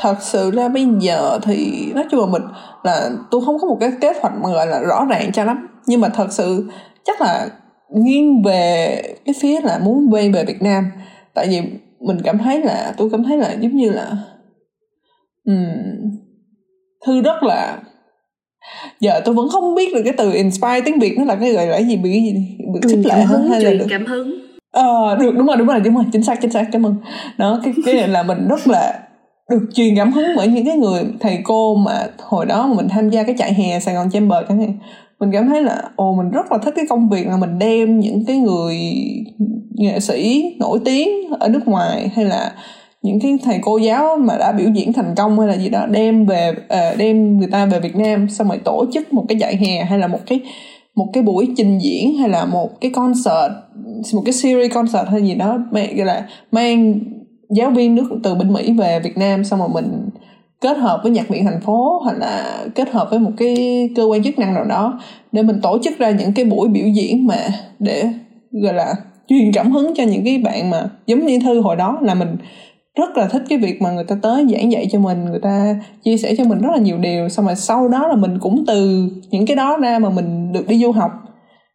[SPEAKER 3] thật sự ra bây giờ thì nói chung là mình là tôi không có một cái kế hoạch mà gọi là rõ ràng cho lắm. Nhưng mà thật sự chắc là nghiêng về cái phía là muốn quay về việt nam. Tại vì mình cảm thấy là tôi cảm thấy là giống như là um, thư rất là giờ tôi vẫn không biết được cái từ inspire tiếng việt nó là cái gọi là gì bị cái gì bị khích lệ
[SPEAKER 1] hơn hay là được? cảm hứng.
[SPEAKER 3] Ờ được đúng rồi đúng rồi đúng rồi chính xác chính xác cảm ơn. Đó cái cái này là mình rất là được truyền cảm hứng bởi những cái người thầy cô mà hồi đó mình tham gia cái chạy hè Sài Gòn Chamber chẳng hạn. Mình cảm thấy là ồ mình rất là thích cái công việc là mình đem những cái người nghệ sĩ nổi tiếng ở nước ngoài hay là những cái thầy cô giáo mà đã biểu diễn thành công hay là gì đó đem về uh, đem người ta về Việt Nam xong rồi tổ chức một cái dạy hè hay là một cái một cái buổi trình diễn hay là một cái concert một cái series concert hay gì đó gọi là mang giáo viên nước từ bên Mỹ về Việt Nam xong rồi mình kết hợp với nhạc viện thành phố hoặc là kết hợp với một cái cơ quan chức năng nào đó để mình tổ chức ra những cái buổi biểu diễn mà để gọi là truyền cảm hứng cho những cái bạn mà giống như thư hồi đó là mình rất là thích cái việc mà người ta tới giảng dạy cho mình, người ta chia sẻ cho mình rất là nhiều điều. Xong rồi sau đó là mình cũng từ những cái đó ra mà mình được đi du học.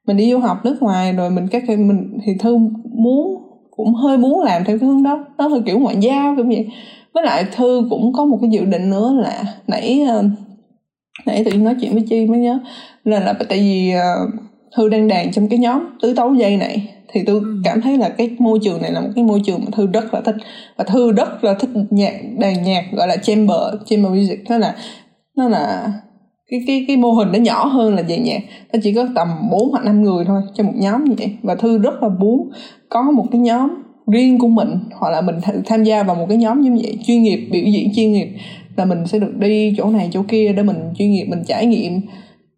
[SPEAKER 3] Mình đi du học nước ngoài rồi mình các mình thì thư muốn, cũng hơi muốn làm theo cái hướng đó. Nó hơi kiểu ngoại giao, kiểu vậy. Với lại thư cũng có một cái dự định nữa là nãy ờ, nãy tự nhiên nói chuyện với chi mới nhớ. Là là tại vì ờ, thư đang đàn trong cái nhóm tứ tấu dây này thì tôi ừ. cảm thấy là cái môi trường này là một cái môi trường mà thư rất là thích. Và thư rất là thích nhạc đàn nhạc gọi là chamber chamber music. Nó là nó là cái cái cái mô hình nó nhỏ hơn là về nhạc. Nó chỉ có tầm 4 hoặc 5 người thôi trong một nhóm như vậy. Và thư rất là muốn có một cái nhóm riêng của mình hoặc là mình tham gia vào một cái nhóm như vậy. Chuyên nghiệp biểu diễn chuyên nghiệp. Là mình sẽ được đi chỗ này chỗ kia để mình chuyên nghiệp mình trải nghiệm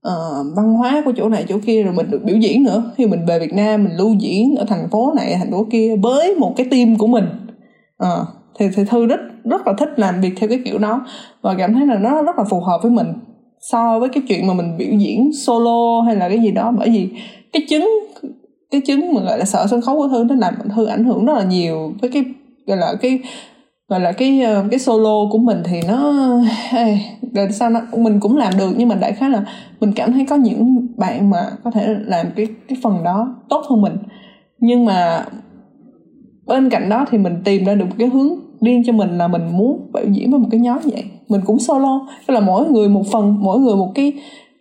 [SPEAKER 3] uh, văn hóa của chỗ này chỗ kia rồi mình được biểu diễn nữa. Khi mình về Việt Nam mình lưu diễn ở thành phố này thành phố kia với một cái team của mình. Uh, thì thì thư rất rất là thích làm việc theo cái kiểu đó và cảm thấy là nó rất là phù hợp với mình so với cái chuyện mà mình biểu diễn solo hay là cái gì đó. Bởi vì cái chứng cái chứng mà gọi là sợ sân khấu của thư nó làm thư ảnh hưởng rất là nhiều với cái gọi là cái gọi là cái ờ, cái solo của mình thì nó rồi sao nó mình cũng làm được nhưng mà đại khái là mình cảm thấy có những bạn mà có thể làm cái cái phần đó tốt hơn mình. Nhưng mà bên cạnh đó thì mình tìm ra được một cái hướng riêng cho mình là mình muốn biểu diễn với một cái nhóm vậy. Mình cũng solo tức là mỗi người một phần mỗi người một cái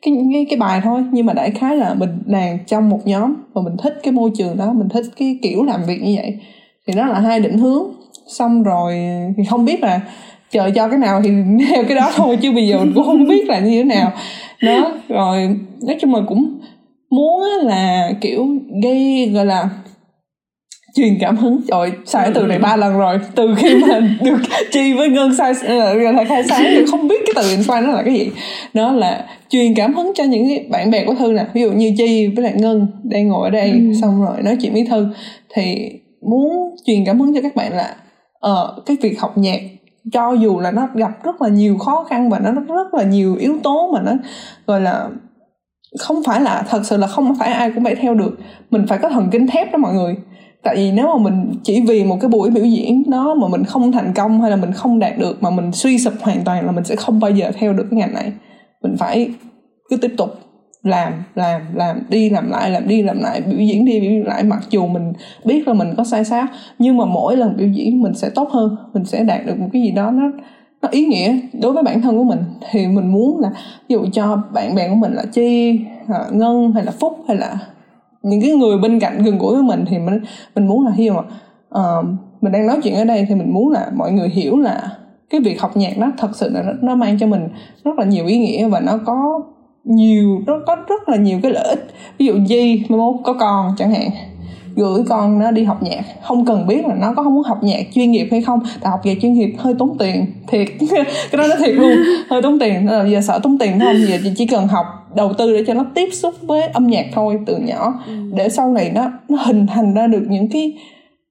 [SPEAKER 3] cái cái, cái bài thôi. Nhưng mà đại khái là mình đàn trong một nhóm và mình thích cái môi trường đó mình thích cái kiểu làm việc như vậy. Thì đó là hai định hướng xong rồi thì không biết là chờ cho cái nào thì theo cái đó thôi chứ bây giờ mình cũng không biết là như thế nào. Đó rồi nói chung là cũng muốn là kiểu gây gọi là truyền cảm hứng. Trời xài từ này ba lần rồi. Từ khi mà được chi với ngân sai là ờ, khai sáng thì không biết cái từ inspire nó là cái gì. Đó là truyền cảm hứng cho những cái bạn bè của thư nè. Ví dụ như chi với lại ngân đang ngồi ở đây ừ. xong rồi nói chuyện với thư. Thì muốn truyền cảm hứng cho các bạn là uh, cái việc học nhạc cho dù là nó gặp rất là nhiều khó khăn và nó rất, rất là nhiều yếu tố mà nó gọi là không phải là thật sự là không phải ai cũng phải theo được. Mình phải có thần kinh thép đó mọi người. Tại vì nếu mà mình chỉ vì một cái buổi biểu diễn đó mà mình không thành công hay là mình không đạt được mà mình suy sụp hoàn toàn là mình sẽ không bao giờ theo được cái ngành này. Mình phải cứ tiếp tục làm làm làm đi làm lại làm đi làm lại biểu diễn đi biểu diễn lại. Mặc dù mình biết là mình có sai sót nhưng mà mỗi lần biểu diễn mình sẽ tốt hơn mình sẽ đạt được một cái gì đó nó nó ý nghĩa đối với bản thân của mình. Thì mình muốn là ví dụ cho bạn bè của mình là chi là ngân hay là phúc hay là những cái người bên cạnh gần gũi với mình thì mình mình muốn là khi mà uh, mình đang nói chuyện ở đây thì mình muốn là mọi người hiểu là cái việc học nhạc nó thật sự là nó, nó mang cho mình rất là nhiều ý nghĩa và nó có nhiều nó có rất là nhiều cái lợi ích. Ví dụ gì mai mốt có con chẳng hạn gửi con nó đi học nhạc. Không cần biết là nó có không muốn học nhạc chuyên nghiệp hay không tại học nhạc chuyên nghiệp hơi tốn tiền thiệt. Cái đó nó thiệt luôn hơi tốn tiền. Nên là giờ sợ tốn tiền không giờ chỉ cần học đầu tư để cho nó tiếp xúc với âm nhạc thôi từ nhỏ. Ừ. để sau này nó nó hình thành ra được những cái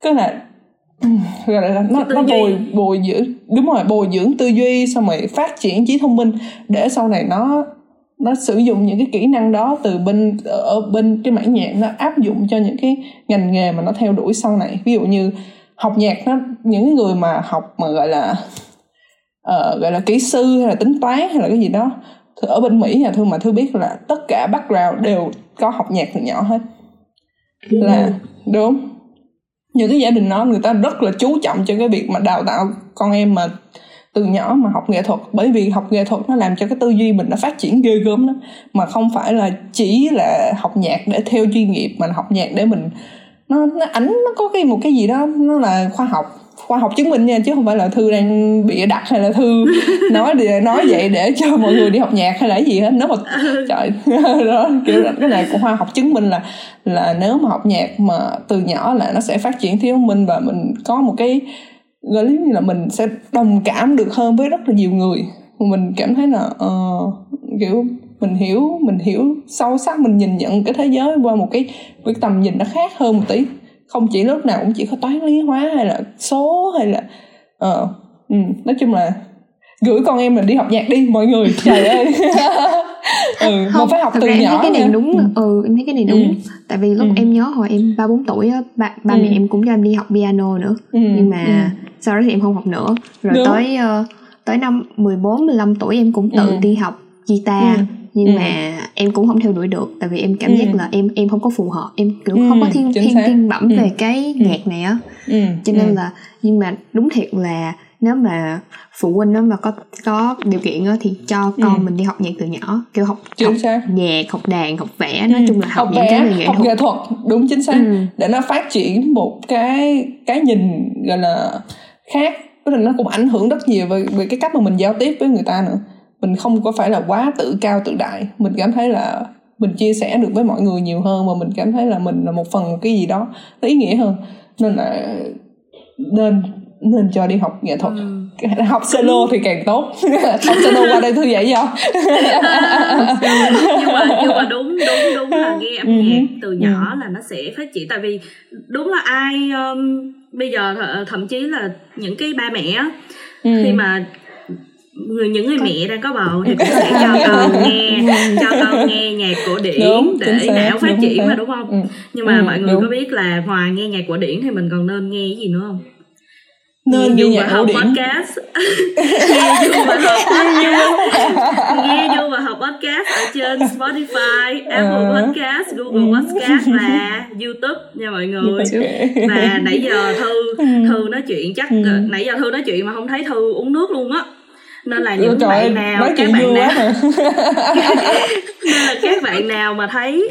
[SPEAKER 3] cái là gọi là nó nó bồi bồi dưỡng đúng rồi bồi dưỡng tư duy xong rồi phát triển trí thông minh. Để sau này nó nó sử dụng những cái kỹ năng đó từ bên ở bên cái mảng nhạc nó áp dụng cho những cái ngành nghề mà nó theo đuổi sau này. Ví dụ như học nhạc nó những người mà học mà gọi là uh, gọi là kỹ sư hay là tính toán hay là cái gì đó ở bên mỹ nhà thư mà thư biết là tất cả background đều có học nhạc từ nhỏ hết. Là đúng. Những cái gia đình nó người ta rất là chú trọng cho cái việc mà đào tạo con em mà từ nhỏ mà học nghệ thuật. Bởi vì học nghệ thuật nó làm cho cái tư duy mình nó phát triển ghê gớm lắm. Mà không phải là chỉ là học nhạc để theo chuyên nghiệp mà học nhạc để mình nó nó ảnh nó có cái một cái gì đó nó là khoa học. Khoa học chứng minh nha chứ không phải là thư đang bị đặt hay là thư nói để nói vậy để cho mọi người đi học nhạc hay là gì hết. Nếu mà trời đó kiểu là cái này của khoa học chứng minh là là nếu mà học nhạc mà từ nhỏ là nó sẽ phát triển. Thiếu minh và mình có một cái gọi như là mình sẽ đồng cảm được hơn với rất là nhiều người. Mình cảm thấy là uh, kiểu mình hiểu mình hiểu sâu sắc mình nhìn nhận cái thế giới qua một cái cái tầm nhìn nó khác hơn một tí. Không chỉ lúc nào cũng chỉ có toán lý hóa hay là số hay là uh, ừ, nói chung là gửi con em mình đi học nhạc đi mọi người. Trời ơi.
[SPEAKER 2] ừ, không phải học từ nhỏ em thấy cái này nha. đúng ừ. ừ em thấy cái này đúng ừ. tại vì lúc ừ. em nhớ hồi em ba bốn tuổi á ba ba ừ. mẹ em cũng cho em đi học piano nữa ừ. nhưng mà ừ. sau đó thì em không học nữa rồi đúng. tới uh, tới năm 14 15 tuổi em cũng tự ừ. đi học guitar ừ nhưng ừ. mà em cũng không theo đuổi được tại vì em cảm ừ. giác là em em không có phù hợp em kiểu ừ. không có thiên thiên thiên bẩm ừ. về cái ừ. nhạc này á ừ. cho nên ừ. là nhưng mà đúng thiệt là nếu mà phụ huynh nó mà có có điều kiện đó, thì cho con ừ. mình đi học nhạc từ nhỏ kiểu học, học nhạc học đàn học vẽ nói ừ. chung là học, học những vẽ, cái nghệ
[SPEAKER 3] học thuật. nghệ thuật đúng chính xác ừ. để nó phát triển một cái cái nhìn gọi là khác là nó cũng ảnh hưởng rất nhiều về, về cái cách mà mình giao tiếp với người ta nữa mình không có phải là quá tự cao tự đại mình cảm thấy là mình chia sẻ được với mọi người nhiều hơn và mình cảm thấy là mình là một phần cái gì đó nó ý nghĩa hơn nên là nên nên cho đi học nghệ thuật ừ. học solo thì càng tốt học solo qua đây thư dạy
[SPEAKER 1] cho nhưng mà nhưng mà đúng đúng đúng là nghe âm ừ. nhạc từ nhỏ ừ. là nó sẽ phát triển tại vì đúng là ai um, bây giờ th- thậm chí là những cái ba mẹ ừ. khi mà người những người mẹ đang có bầu thì cũng sẽ cho con nghe cho con nghe nhạc cổ điển đúng, để não phát triển mà đúng không ừ. nhưng mà ừ, mọi người đúng. có biết là ngoài nghe nhạc cổ điển thì mình còn nên nghe cái gì nữa không
[SPEAKER 3] nên nghe nhạc
[SPEAKER 1] học podcast. Nghe vô và học podcast. nghe vô và học podcast ở trên Spotify Apple ờ. Podcast Google ừ. Podcast và YouTube nha mọi người. và nãy giờ thư ừ. thư nói chuyện chắc nãy giờ thư nói chuyện mà không thấy thư uống nước luôn á. Nên là những Trời bạn nào các bạn nào nên là các bạn nào mà thấy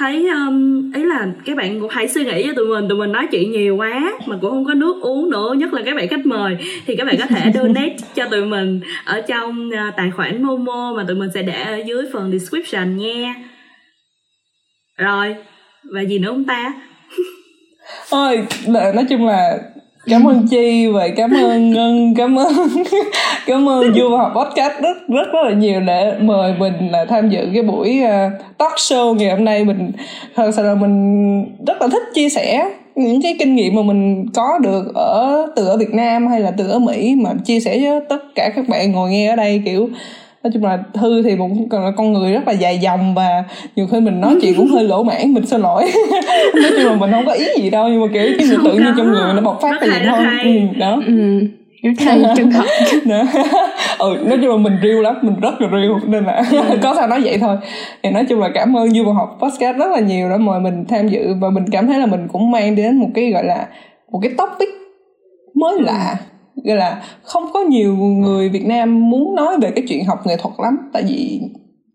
[SPEAKER 1] thấy um, ý là các bạn cũng hãy suy nghĩ cho tụi mình tụi mình nói chuyện nhiều quá mà cũng không có nước uống nữa nhất là các bạn khách mời. Thì các bạn có thể donate cho tụi mình ở trong uh, tài khoản momo mà tụi mình sẽ để ở dưới phần description nha. Rồi và gì nữa không ta?
[SPEAKER 3] Ôi nói chung là cảm ơn chi và cảm ơn ngân cảm ơn cảm ơn du học podcast rất rất rất là nhiều để mời mình là tham dự cái buổi uh, talk show ngày hôm nay. Mình thật sự là mình rất là thích chia sẻ những cái kinh nghiệm mà mình có được ở từ ở Việt Nam hay là từ ở Mỹ mà chia sẻ với tất cả các bạn ngồi nghe ở đây kiểu nói chung là thư thì cũng là con người rất là dài dòng và nhiều khi mình nói chuyện cũng hơi lỗ mãn mình xin lỗi. Nói chung là mình không có ý gì đâu nhưng mà kiểu cái tự nhiên trong người nó bộc phát ra vậy thôi ừ, đó.
[SPEAKER 2] Ừ hay thật
[SPEAKER 3] ừ nói chung là mình riêu lắm mình rất là riêu nên là ừ. có sao nói vậy thôi. Thì nói chung là cảm ơn du học podcast rất là nhiều đã mời mình tham dự và mình cảm thấy là mình cũng mang đến một cái gọi là một cái topic mới lạ gọi là không có nhiều người Việt Nam muốn nói về cái chuyện học nghệ thuật lắm. Tại vì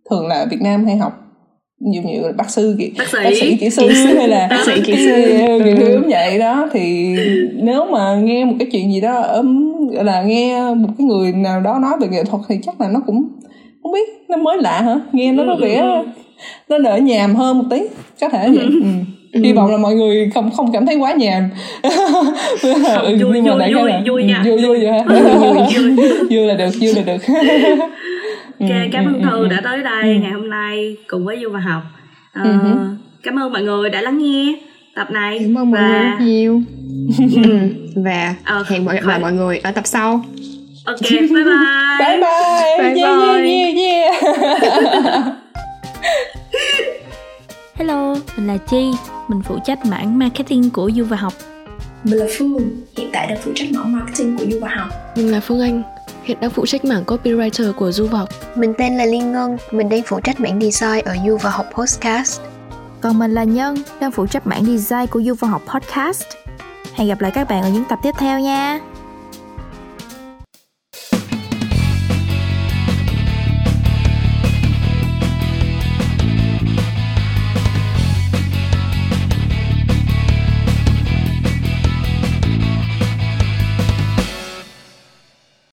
[SPEAKER 3] thường là Việt Nam hay học nhiều nhiều bác sư kỹ
[SPEAKER 1] bác sĩ,
[SPEAKER 3] bác sĩ kỹ sư hay là
[SPEAKER 2] bác sĩ kỹ sư.
[SPEAKER 3] kiểu kiểu vậy đó. Thì nếu mà nghe một cái chuyện gì đó gọi là nghe một cái người nào đó nói về nghệ thuật thì chắc là nó cũng không biết nó mới lạ hả? Nghe nó có vẻ ừ, ừ. nó đỡ nhàm hơn một tí có thể vậy. Ừ ừ. hy vọng là mọi người không không cảm thấy quá nhàm.
[SPEAKER 1] Không, vui, nhưng mà vui, vui, là, vui nha.
[SPEAKER 3] Vui vui vậy hả? Vui là được vui là được.
[SPEAKER 1] Ok cảm ơn thư đã tới đây ừ. ngày hôm nay cùng với du và học. Uh, ừ. cảm ơn mọi người đã lắng nghe tập này
[SPEAKER 2] cảm ơn mọi và... người rất nhiều. Và uh, hẹn mọi, mọi người ở tập sau.
[SPEAKER 1] Ok bye bye.
[SPEAKER 3] Bye bye. Bye yeah, bye. yeah, yeah, yeah.
[SPEAKER 4] Hello, mình là Chi, mình phụ trách mảng marketing của Du và Học.
[SPEAKER 5] Mình là Phương, hiện tại đang phụ trách mảng marketing của Du và Học.
[SPEAKER 6] Mình là Phương Anh, hiện đang phụ trách mảng copywriter của Du và Học.
[SPEAKER 2] Mình tên là Liên Ngân, mình đang phụ trách mảng design ở Du và Học Podcast.
[SPEAKER 4] Còn mình là Nhân, đang phụ trách mảng design của Du và Học Podcast. Hẹn gặp lại các bạn ở những tập tiếp theo nha.